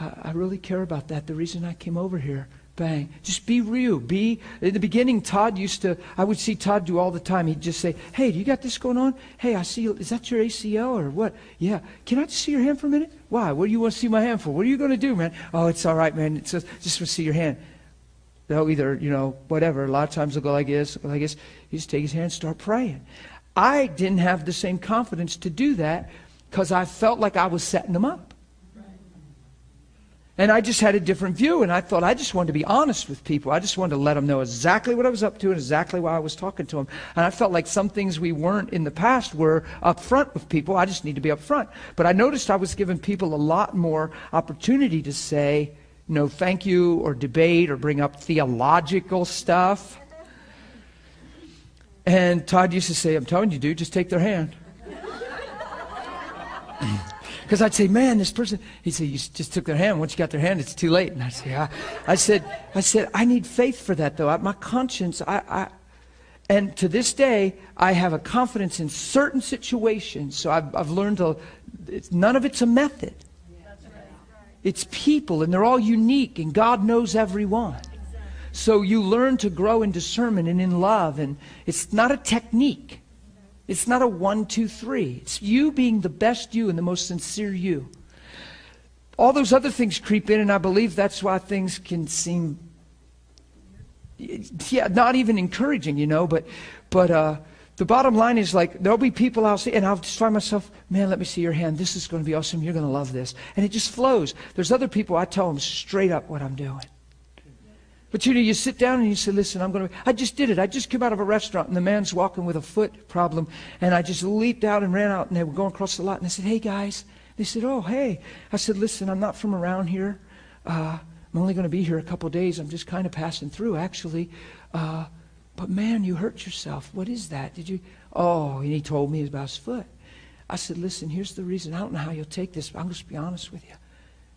I, I really care about that. The reason I came over here Bang. Just be real. Be in the beginning. Todd used to. I would see Todd do all the time. He'd just say, "Hey, do you got this going on? Hey, I see. Is that your ACL or what? Yeah. Can I just see your hand for a minute? Why? What do you want to see my hand for? What are you going to do, man? Oh, it's all right, man. It's just, just want to see your hand. They'll either, you know, whatever. A lot of times they'll go like this, like this. He just take his hand, and start praying. I didn't have the same confidence to do that because I felt like I was setting them up. And I just had a different view, and I thought I just wanted to be honest with people. I just wanted to let them know exactly what I was up to and exactly why I was talking to them. And I felt like some things we weren't in the past were up front with people. I just need to be up front. But I noticed I was giving people a lot more opportunity to say no thank you or debate or bring up theological stuff. And Todd used to say, I'm telling you, dude, just take their hand. Because I'd say, man, this person, he'd say, you just took their hand. Once you got their hand, it's too late. And I'd say, I, I said, I said, I need faith for that, though. I, my conscience, I, I, and to this day, I have a confidence in certain situations. So I've, I've learned to, none of it's a method. It's people, and they're all unique, and God knows everyone. So you learn to grow in discernment and in love, and it's not a technique. It's not a one, two, three. It's you being the best you and the most sincere you. All those other things creep in, and I believe that's why things can seem, yeah, not even encouraging, you know. But, but uh, the bottom line is like there'll be people I'll see, and I'll just find myself, man, let me see your hand. This is going to be awesome. You're going to love this, and it just flows. There's other people I tell them straight up what I'm doing. But you know, you sit down and you say, listen, I'm going to, I just did it. I just came out of a restaurant and the man's walking with a foot problem. And I just leaped out and ran out and they were going across the lot. And I said, hey guys. They said, oh, hey. I said, listen, I'm not from around here. Uh, I'm only going to be here a couple days. I'm just kind of passing through, actually. Uh, but man, you hurt yourself. What is that? Did you? Oh, and he told me about his foot. I said, listen, here's the reason. I don't know how you'll take this, but I'm just be honest with you.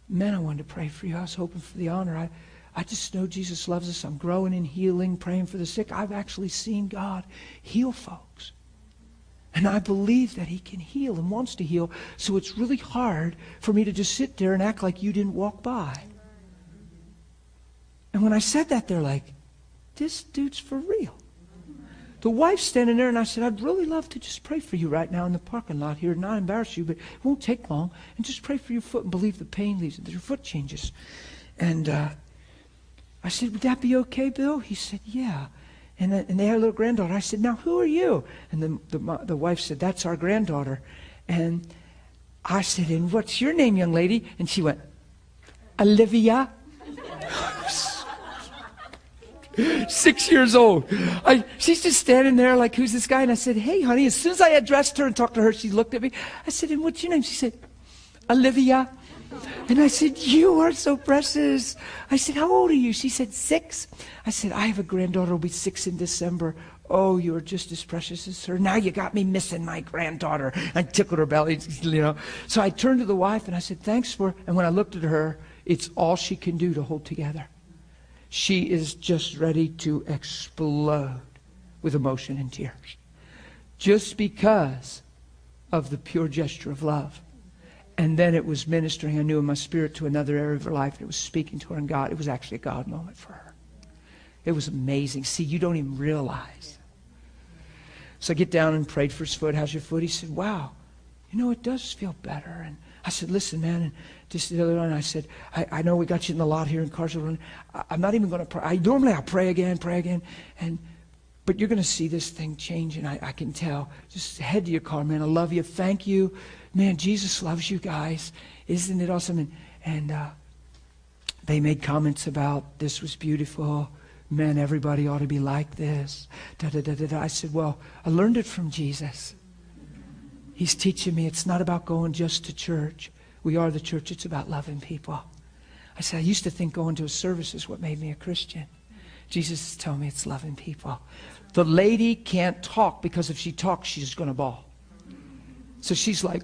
Man, I wanted to pray for you. I was hoping for the honor. I, I just know Jesus loves us. I'm growing in healing, praying for the sick. I've actually seen God heal folks. And I believe that He can heal and wants to heal. So it's really hard for me to just sit there and act like you didn't walk by. And when I said that, they're like, this dude's for real. The wife's standing there, and I said, I'd really love to just pray for you right now in the parking lot here, and not embarrass you, but it won't take long. And just pray for your foot and believe the pain leaves, that your foot changes. And uh, I said, Would that be okay, Bill? He said, Yeah. And, and they had a little granddaughter. I said, Now, who are you? And the, the, the wife said, That's our granddaughter. And I said, And what's your name, young lady? And she went, Olivia. Six years old. I, she's just standing there like, who's this guy? And I said, hey, honey. As soon as I addressed her and talked to her, she looked at me. I said, and what's your name? She said, Olivia. And I said, You are so precious. I said, How old are you? She said, Six. I said, I have a granddaughter who'll be six in December. Oh, you are just as precious as her. Now you got me missing my granddaughter. I tickled her belly, you know. So I turned to the wife and I said, Thanks for. And when I looked at her, it's all she can do to hold together. She is just ready to explode with emotion and tears. Just because of the pure gesture of love. And then it was ministering, I knew in my spirit, to another area of her life. And it was speaking to her in God. It was actually a God moment for her. It was amazing. See, you don't even realize. So I get down and prayed for his foot. How's your foot? He said, Wow, you know, it does feel better. And I said, Listen, man. And just the other night, I said, I, I know we got you in the lot here in Carswell. I'm not even going to pray. I, normally I pray again, pray again. And but you're going to see this thing change, and I, I can tell. Just head to your car, man. I love you. Thank you. Man, Jesus loves you guys. Isn't it awesome? And, and uh, they made comments about this was beautiful. Man, everybody ought to be like this. Da, da, da, da, da. I said, Well, I learned it from Jesus. He's teaching me it's not about going just to church. We are the church, it's about loving people. I said, I used to think going to a service is what made me a Christian. Jesus is telling me it's loving people. The lady can't talk because if she talks, she's going to bawl. So she's like,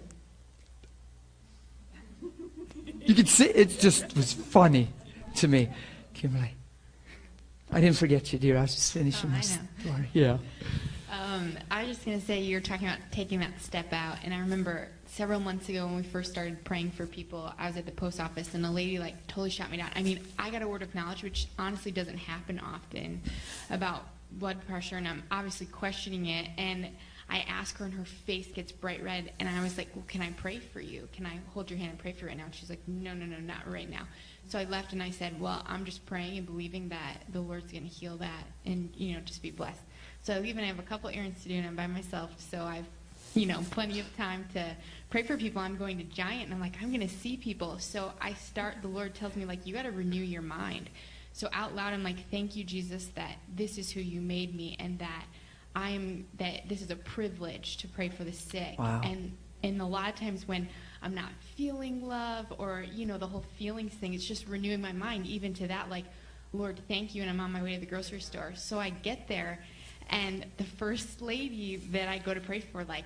you could see it just was funny to me. Kimberly. I didn't forget you, dear. I was just finishing Oh, my story. Yeah. Um, I was just going to say you were talking about taking that step out, and I remember several months ago when we first started praying for people, I was at the post office, and a lady like totally shot me down. I mean, I got a word of knowledge, which honestly doesn't happen often, about blood pressure, and I'm obviously questioning it, and I ask her, and her face gets bright red, and I was like, "Well, can I pray for you? Can I hold your hand and pray for you right now?" And she's like, "No, no, no, not right now." So I left, and I said, "Well, I'm just praying and believing that the Lord's going to heal that, and you know, just be blessed." So I leave, and I have a couple errands to do, and I'm by myself, so I've, you know, plenty of time to pray for people. I'm going to Giant, and I'm like, I'm going to see people. So I start. The Lord tells me like, you got to renew your mind. So out loud, I'm like, thank you, Jesus, that this is who you made me, and that I'm that this is a privilege to pray for the sick. Wow. And and a lot of times when I'm not feeling love or you know the whole feelings thing, it's just renewing my mind even to that like, Lord, thank you, and I'm on my way to the grocery store. So I get there, and the first lady that I go to pray for like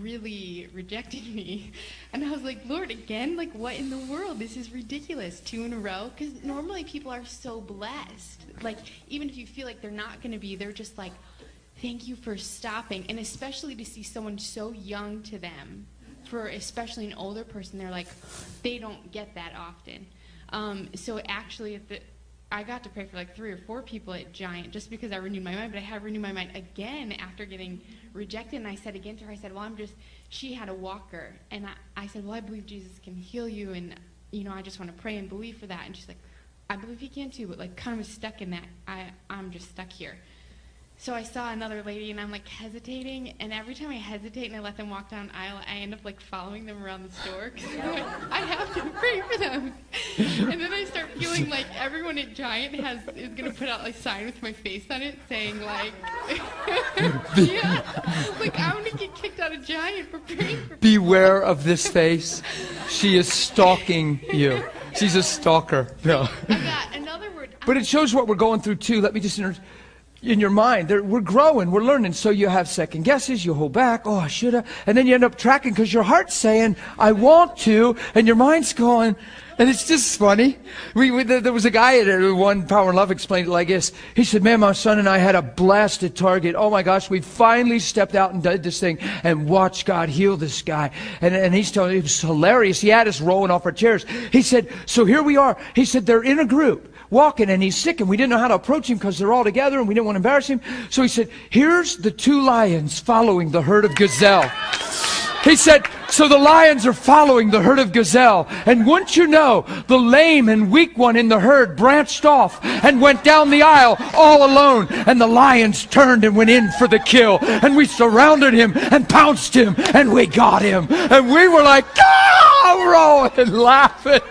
really rejected me. And I was like, Lord, again? Like, what in the world? This is ridiculous. Two in a row? Because normally people are so blessed. Like, even if you feel like they're not going to be, they're just like, thank you for stopping. And especially to see someone so young to them, for especially an older person, they're like, they don't get that often. Um, so actually, the, I got to pray for like three or four people at Giant just because I renewed my mind, but I had renewed my mind again after getting rejected. And I said again to her, I said, Well, I'm just, she had a walker. And I, I said, Well, I believe Jesus can heal you. And, you know, I just want to pray and believe for that. And she's like, I believe he can too, but like kind of stuck in that. I, I'm just stuck here. So I saw another lady and I'm like hesitating, and every time I hesitate and I let them walk down the aisle, I end up like following them around the store because I have to pray for them. And then I start feeling like everyone at Giant has is gonna put out a sign with my face on it saying like, yeah, like I'm gonna get kicked out of Giant for praying for. Beware of this face. She is stalking you. She's a stalker. No. I got another word. But it shows what we're going through too. Let me just inter- in your mind, there, we're growing, we're learning. So you have second guesses, you hold back. Oh, I should have, and then you end up tracking because your heart's saying, "I want to," and your mind's going. And it's just funny. We, we, there was a guy at one Power and Love explained it like this. He said, "Man, my son and I had a blast at Target. Oh my gosh, we finally stepped out and did this thing and watched God heal this guy." And, and he's telling, it was hilarious. He had us rolling off our chairs. He said, "So here we are." He said, "They're in a group." Walking and he's sick and we didn't know how to approach him because they're all together and we didn't want to embarrass him. So he said, here's the two lions following the herd of gazelle. He said, So the lions are following the herd of gazelle. And wouldn't you know, the lame and weak one in the herd branched off and went down the aisle all alone. And the lions turned and went in for the kill. And we surrounded him and pounced him and we got him. And we were like, ah, rolling laughing.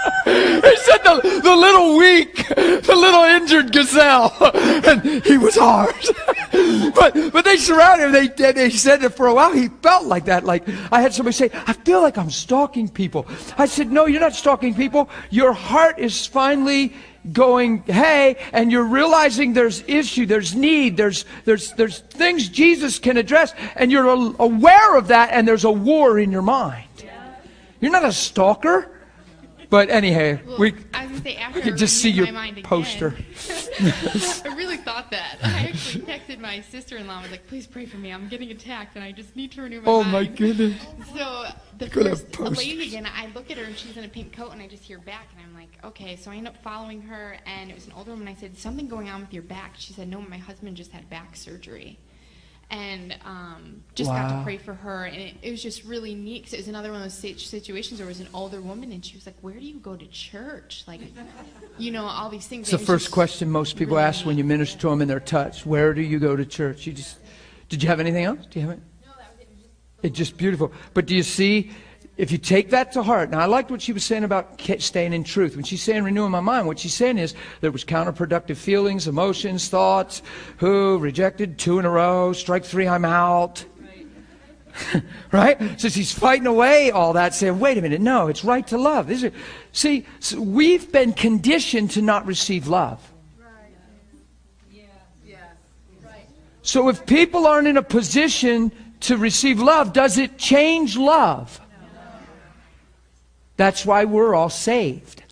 He said the, the little weak, the little injured gazelle, and he was ours. but but they surrounded him. They they said that for a while he felt like that. Like I had somebody say, I feel like I'm stalking people. I said, No, you're not stalking people. Your heart is finally going, hey, and you're realizing there's issue, there's need, there's there's there's things Jesus can address, and you're aware of that, and there's a war in your mind. You're not a stalker. But anyhow, Well, we, I was gonna say after we I just see your my mind again, poster. I really thought that. I actually texted my sister-in-law. I was like, "Please pray for me. I'm getting attacked, and I just need to renew my Oh mind." my goodness. So the Could first lady again, I look at her and she's in a pink coat, and I just hear back, and I'm like, "Okay." So I end up following her, and it was an older woman. I said, "Something going on with your back?" She said, "No, my husband just had back surgery." And um, just got to pray for her, and it, it was just really neat because it was another one of those situations where it was an older woman, and she was like, "Where do you go to church?" Like, you know, all these things. It's the It first question most people really ask when you minister to them and they're touched. Where do you go to church? You just, did you have anything else? Do you have it? No, that was it. It's just beautiful. But do you see, if you take that to heart, now I liked what she was saying about staying in truth. When she's saying renewing my mind, what she's saying is there was counterproductive feelings, emotions, thoughts. Who rejected two in a row? Strike three, I'm out. right? So she's fighting away all that, saying, wait a minute, no, it's right to love. These are, see, so we've been conditioned to not receive love. So if people aren't in a position to receive love, does it change love? That's why we're all saved.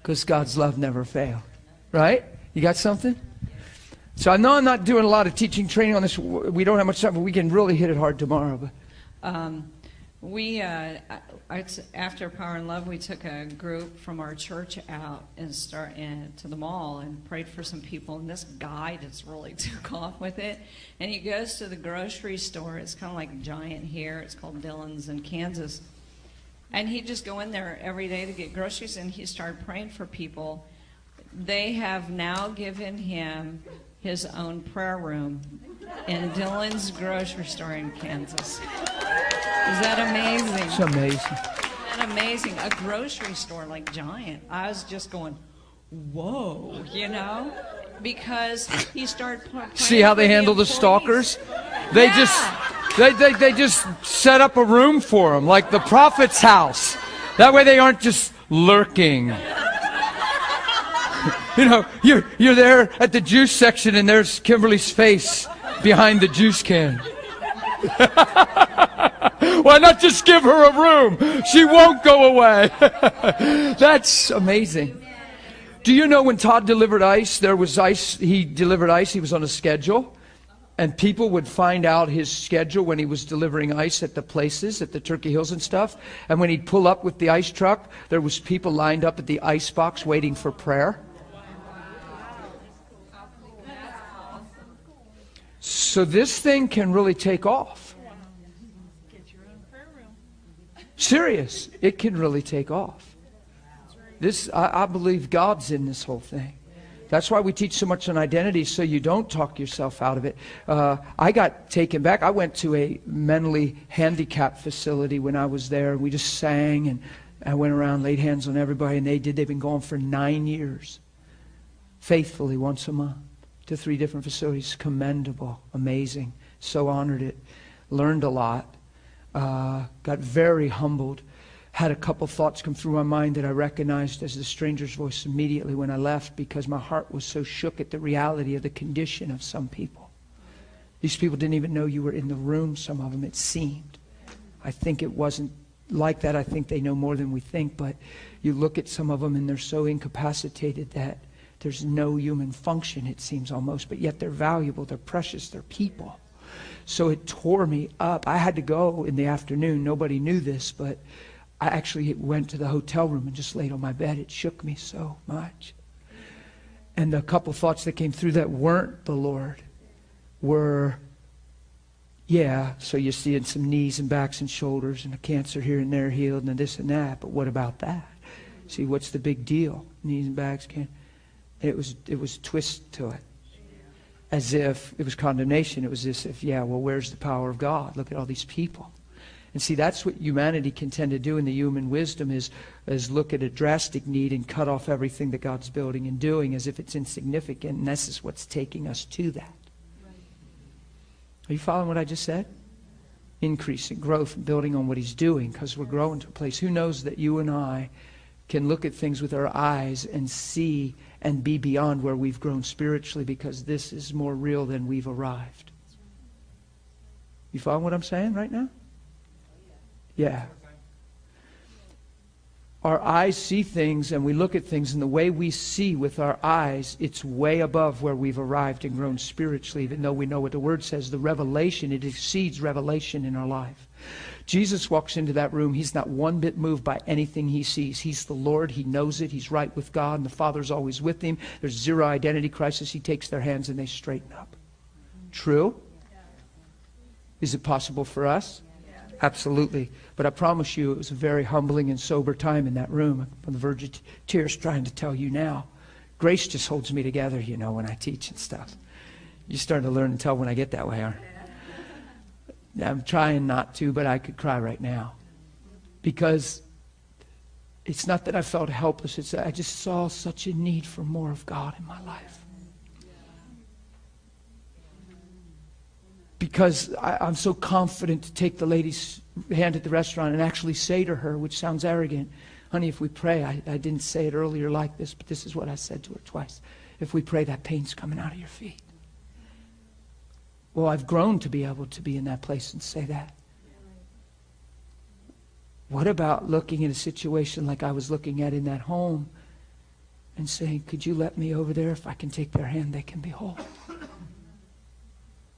Because God's love never failed. Right? You got something? So I know I'm not doing a lot of teaching training on this. We don't have much time, but we can really hit it hard tomorrow. But Um, we, uh, after Power and Love, we took a group from our church out and start in, to the mall and prayed for some people. And this guy just really took off with it. And he goes to the grocery store. It's kind of like giant here. It's called Dillon's in Kansas. And he'd just go in there every day to get groceries, and he started praying for people. They have now given him his own prayer room in Dillon's grocery store in Kansas. Is that amazing? it's amazing. Isn't that amazing? A grocery store like giant. I was just going, whoa, you know? Because he started See how they for the handle the stalkers? They Yeah. just they, they, they just set up a room for them, like the prophet's house. That way they aren't just lurking. you know, you're, you're there at the juice section and there's Kimberly's face behind the juice can. Why not just give her a room? She won't go away. That's amazing. Do you know when Todd delivered ice, there was ice, he delivered ice, he was on a schedule, and people would find out his schedule when he was delivering ice at the places, at the Turkey Hills and stuff. And when he'd pull up with the ice truck, there was people lined up at the ice box waiting for prayer. So this thing can really take off. Serious. It can really take off. This, I, I believe God's in this whole thing. That's why we teach so much on identity, so you don't talk yourself out of it. Uh, I got taken back. I went to a mentally handicapped facility when I was there. We just sang, and I went around, laid hands on everybody, and they did. They've been going for nine years, faithfully once a month to three different facilities. Commendable, amazing. So honored it. Learned a lot. Uh, got very humbled had a couple thoughts come through my mind that I recognized as the stranger's voice immediately when I left because my heart was so shook at the reality of the condition of some people. These people didn't even know you were in the room, some of them, it seemed. I think it wasn't like that. I think they know more than we think, but you look at some of them and they're so incapacitated that there's no human function, it seems almost, but yet they're valuable, they're precious, they're people. So it tore me up. I had to go in the afternoon. Nobody knew this, but I actually went to the hotel room and just laid on my bed. It shook me so much. And the couple thoughts that came through that weren't the Lord were Yeah, so you're seeing some knees and backs and shoulders and a cancer here and there healed and this and that, but what about that? See, what's the big deal? Knees and backs can it was it was twist to it. As if it was condemnation. It was as if, yeah, well, where's the power of God? Look at all these people. And see, that's what humanity can tend to do in the human wisdom is, is look at a drastic need and cut off everything that God's building and doing as if it's insignificant. And this is what's taking us to that. Are you following what I just said? Increasing growth and building on what he's doing because we're growing to a place. Who knows that you and I can look at things with our eyes and see and be beyond where we've grown spiritually because this is more real than we've arrived. You follow what I'm saying right now? Yeah. Our eyes see things and we look at things, and the way we see with our eyes, it's way above where we've arrived and grown spiritually, even though we know what the Word says. The revelation, it exceeds revelation in our life. Jesus walks into that room. He's not one bit moved by anything he sees. He's the Lord. He knows it. He's right with God, and the Father's always with him. There's zero identity crisis. He takes their hands and they straighten up. True? Is it possible for us? Absolutely. But I promise you, it was a very humbling and sober time in that room. I'm on the verge of tears trying to tell you now. Grace just holds me together, you know, when I teach and stuff. You're starting to learn and tell when I get that way, aren't you? I'm trying not to, but I could cry right now. Because it's not that I felt helpless, it's that I just saw such a need for more of God in my life. because I, am so confident to take the lady's hand at the restaurant and actually say to her, which sounds arrogant, honey, if we pray, I, I didn't say it earlier like this, but this is what I said to her twice. If we pray, that pain's coming out of your feet. Well, I've grown to be able to be in that place and say that. What about looking at a situation like I was looking at in that home and saying, Could you let me over there? If I can take their hand, they can be whole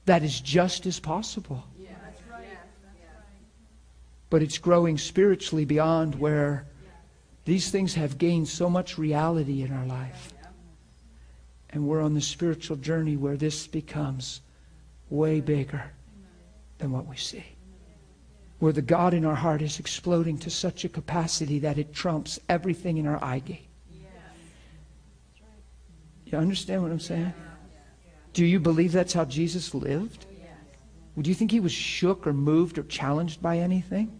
that is just as possible. But it's growing spiritually beyond where these things have gained so much reality in our life. And we're on the spiritual journey where this becomes way bigger than what we see. Where the God in our heart is exploding to such a capacity that it trumps everything in our eye gate. You understand what I'm saying? Do you believe that's how Jesus lived? Do you think he was shook or moved or challenged by anything?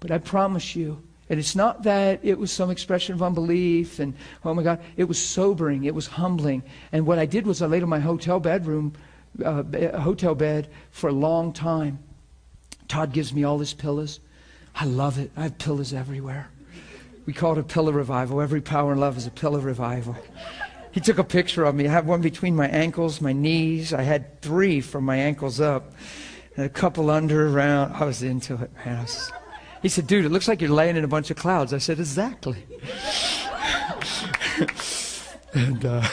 But I promise you, and it's not that it was some expression of unbelief and, oh my God, it was sobering, it was humbling. And what I did was I laid in my hotel bedroom, uh, hotel bed for a long time. Todd gives me all his pillows. I love it. I have pillows everywhere. We call it a pillow revival. Every power and love is a pillow revival. He took a picture of me. I have one between my ankles, my knees. I had three from my ankles up, and a couple under, around. I was into it, man. Was, he said, "Dude, it looks like you're laying in a bunch of clouds." I said, "Exactly." and uh,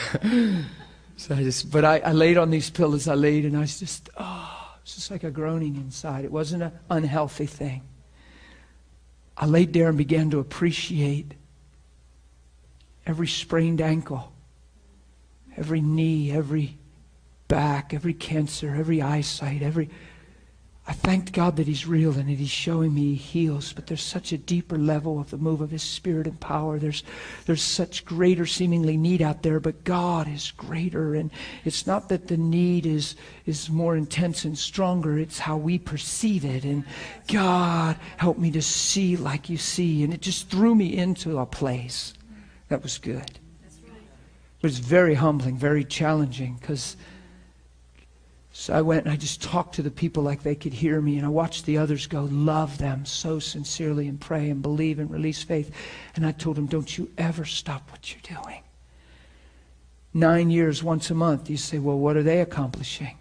so I just, but I, I laid on these pillows. I laid, and I was just, oh, it's just like a groaning inside. It wasn't an unhealthy thing. I laid there and began to appreciate every sprained ankle every knee, every back, every cancer, every eyesight, every. I thanked God that He's real and that He's showing me He heals, but there's such a deeper level of the move of His Spirit and power. There's, there's such greater seemingly need out there, but God is greater. And it's not that the need is, is more intense and stronger, it's how we perceive it. And God, help me to see like you see. And it just threw me into a place that was good. It was very humbling, very challenging because so I went and I just talked to the people like they could hear me, and I watched the others go, love them so sincerely, and pray and believe and release faith. And I told them, don't you ever stop what you're doing. Nine years, once a month. You say, well, what are they accomplishing?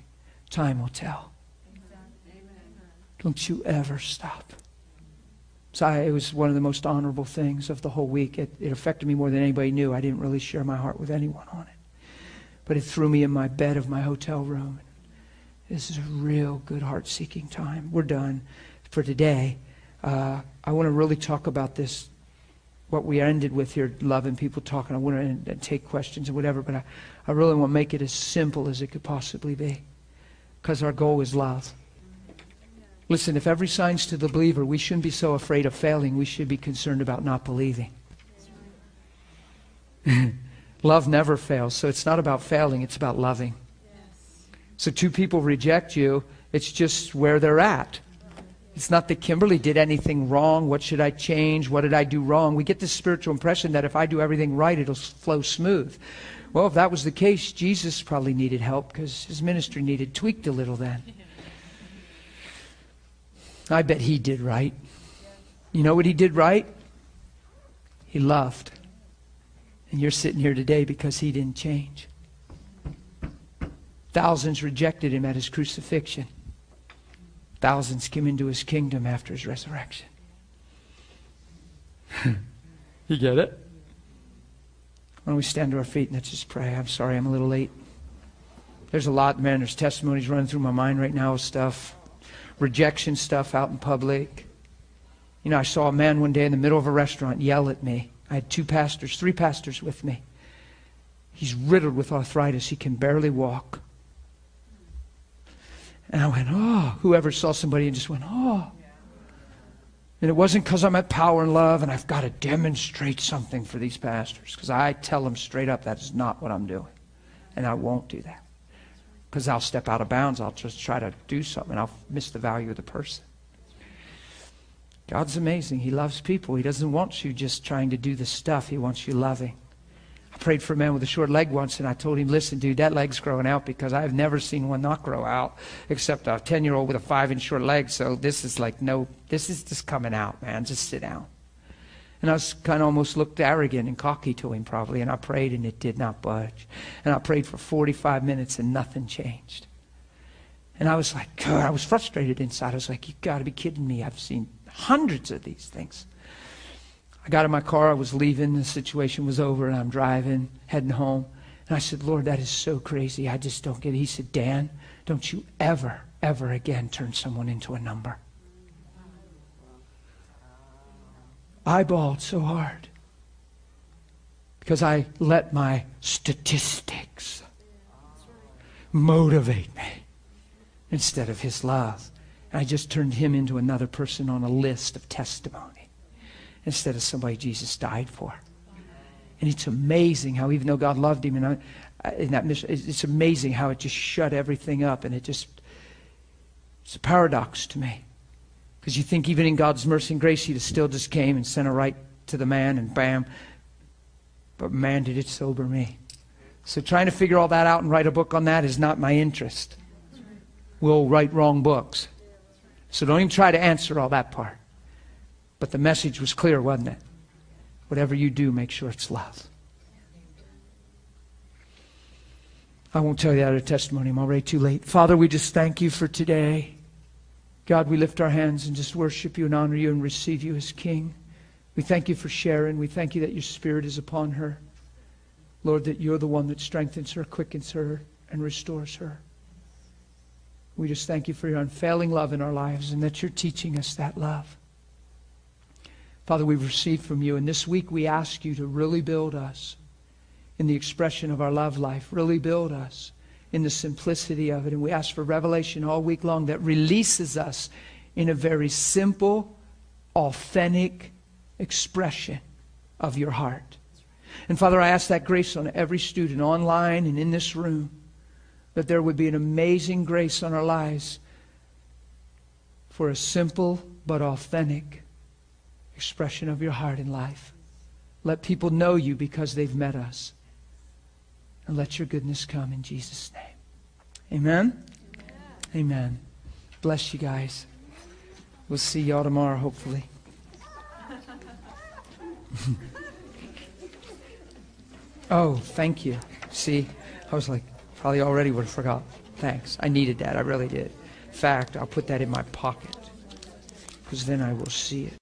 Time will tell. Don't you ever stop. So I, it was one of the most honorable things of the whole week. It, it affected me more than anybody knew. I didn't really share my heart with anyone on it. But it threw me in my bed of my hotel room. This is a real good heart seeking time. We're done for today. Uh, I want to really talk about this, what we ended with here, loving people talking. I want to take questions and whatever, but I, I really want to make it as simple as it could possibly be. because our goal is love. Listen, if every sign's to the believer, we shouldn't be so afraid of failing. We should be concerned about not believing. love never fails, so it's not about failing, it's about loving. So two people reject you, it's just where they're at. It's not that Kimberly did anything wrong. What should I change? What did I do wrong? We get this spiritual impression that if I do everything right, it'll flow smooth. Well, if that was the case, Jesus probably needed help because his ministry needed tweaked a little then. I bet he did right. You know what he did right? He loved. And you're sitting here today because he didn't change. Thousands rejected him at his crucifixion. Thousands came into his kingdom after his resurrection. you get it? Why don't we stand to our feet and let's just pray? I'm sorry I'm a little late. There's a lot, man. There's testimonies running through my mind right now of stuff, rejection stuff out in public. You know, I saw a man one day in the middle of a restaurant yell at me. I had two pastors, three pastors with me. He's riddled with arthritis. He can barely walk. And I went, oh, whoever saw somebody and just went, oh. And it wasn't because I'm at power and love and I've got to demonstrate something for these pastors. Because I tell them straight up that is not what I'm doing. And I won't do that. Because I'll step out of bounds. I'll just try to do something and I'll miss the value of the person. God's amazing. He loves people. He doesn't want you just trying to do the stuff, He wants you loving. I prayed for a man with a short leg once, and I told him, listen, dude, that leg's growing out because I've never seen one not grow out except a 10 year old with a five inch short leg. So this is like, no, this is just coming out, man. Just sit down. And I was kind of almost looked arrogant and cocky to him, probably. And I prayed, and it did not budge. And I prayed for 45 minutes, and nothing changed. And I was like, God, I was frustrated inside. I was like, you got to be kidding me. I've seen hundreds of these things. I got in my car, I was leaving, the situation was over, and I'm driving, heading home. And I said, Lord, that is so crazy. I just don't get it. He said, Dan, don't you ever, ever again turn someone into a number. I bawled so hard because I let my statistics motivate me instead of his love. And I just turned him into another person on a list of testimony instead of somebody Jesus died for. And it's amazing how, even though God loved him in, uh, in that mission, it's amazing how it just shut everything up. And it just, it's a paradox to me. Because you think even in God's mercy and grace, He just still just came and sent a right to the man, and bam. But man, did it sober me. So trying to figure all that out and write a book on that is not my interest. We'll write wrong books. So don't even try to answer all that part. But the message was clear, wasn't it? Whatever you do, make sure it's love. I won't tell you that other testimony. I'm already too late. Father, we just thank you for today. God, we lift our hands and just worship you and honor you and receive you as King. We thank you for Sharon. We thank you that your Spirit is upon her. Lord, that you're the one that strengthens her, quickens her, and restores her. We just thank you for your unfailing love in our lives and that you're teaching us that love. Father, we've received from you, and this week we ask you to really build us in the expression of our love life, really build us in the simplicity of it. And we ask for revelation all week long that releases us in a very simple, authentic expression of your heart. And Father, I ask that grace on every student online and in this room, that there would be an amazing grace on our lives for a simple but authentic expression of your heart in life. Let people know you because they've met us. And let your goodness come in Jesus' name. Amen? Amen. Amen. Bless you guys. We'll see y'all tomorrow, hopefully. oh, thank you. See, I was like, probably already would have forgot. Thanks. I needed that. I really did. In fact, I'll put that in my pocket because then I will see it.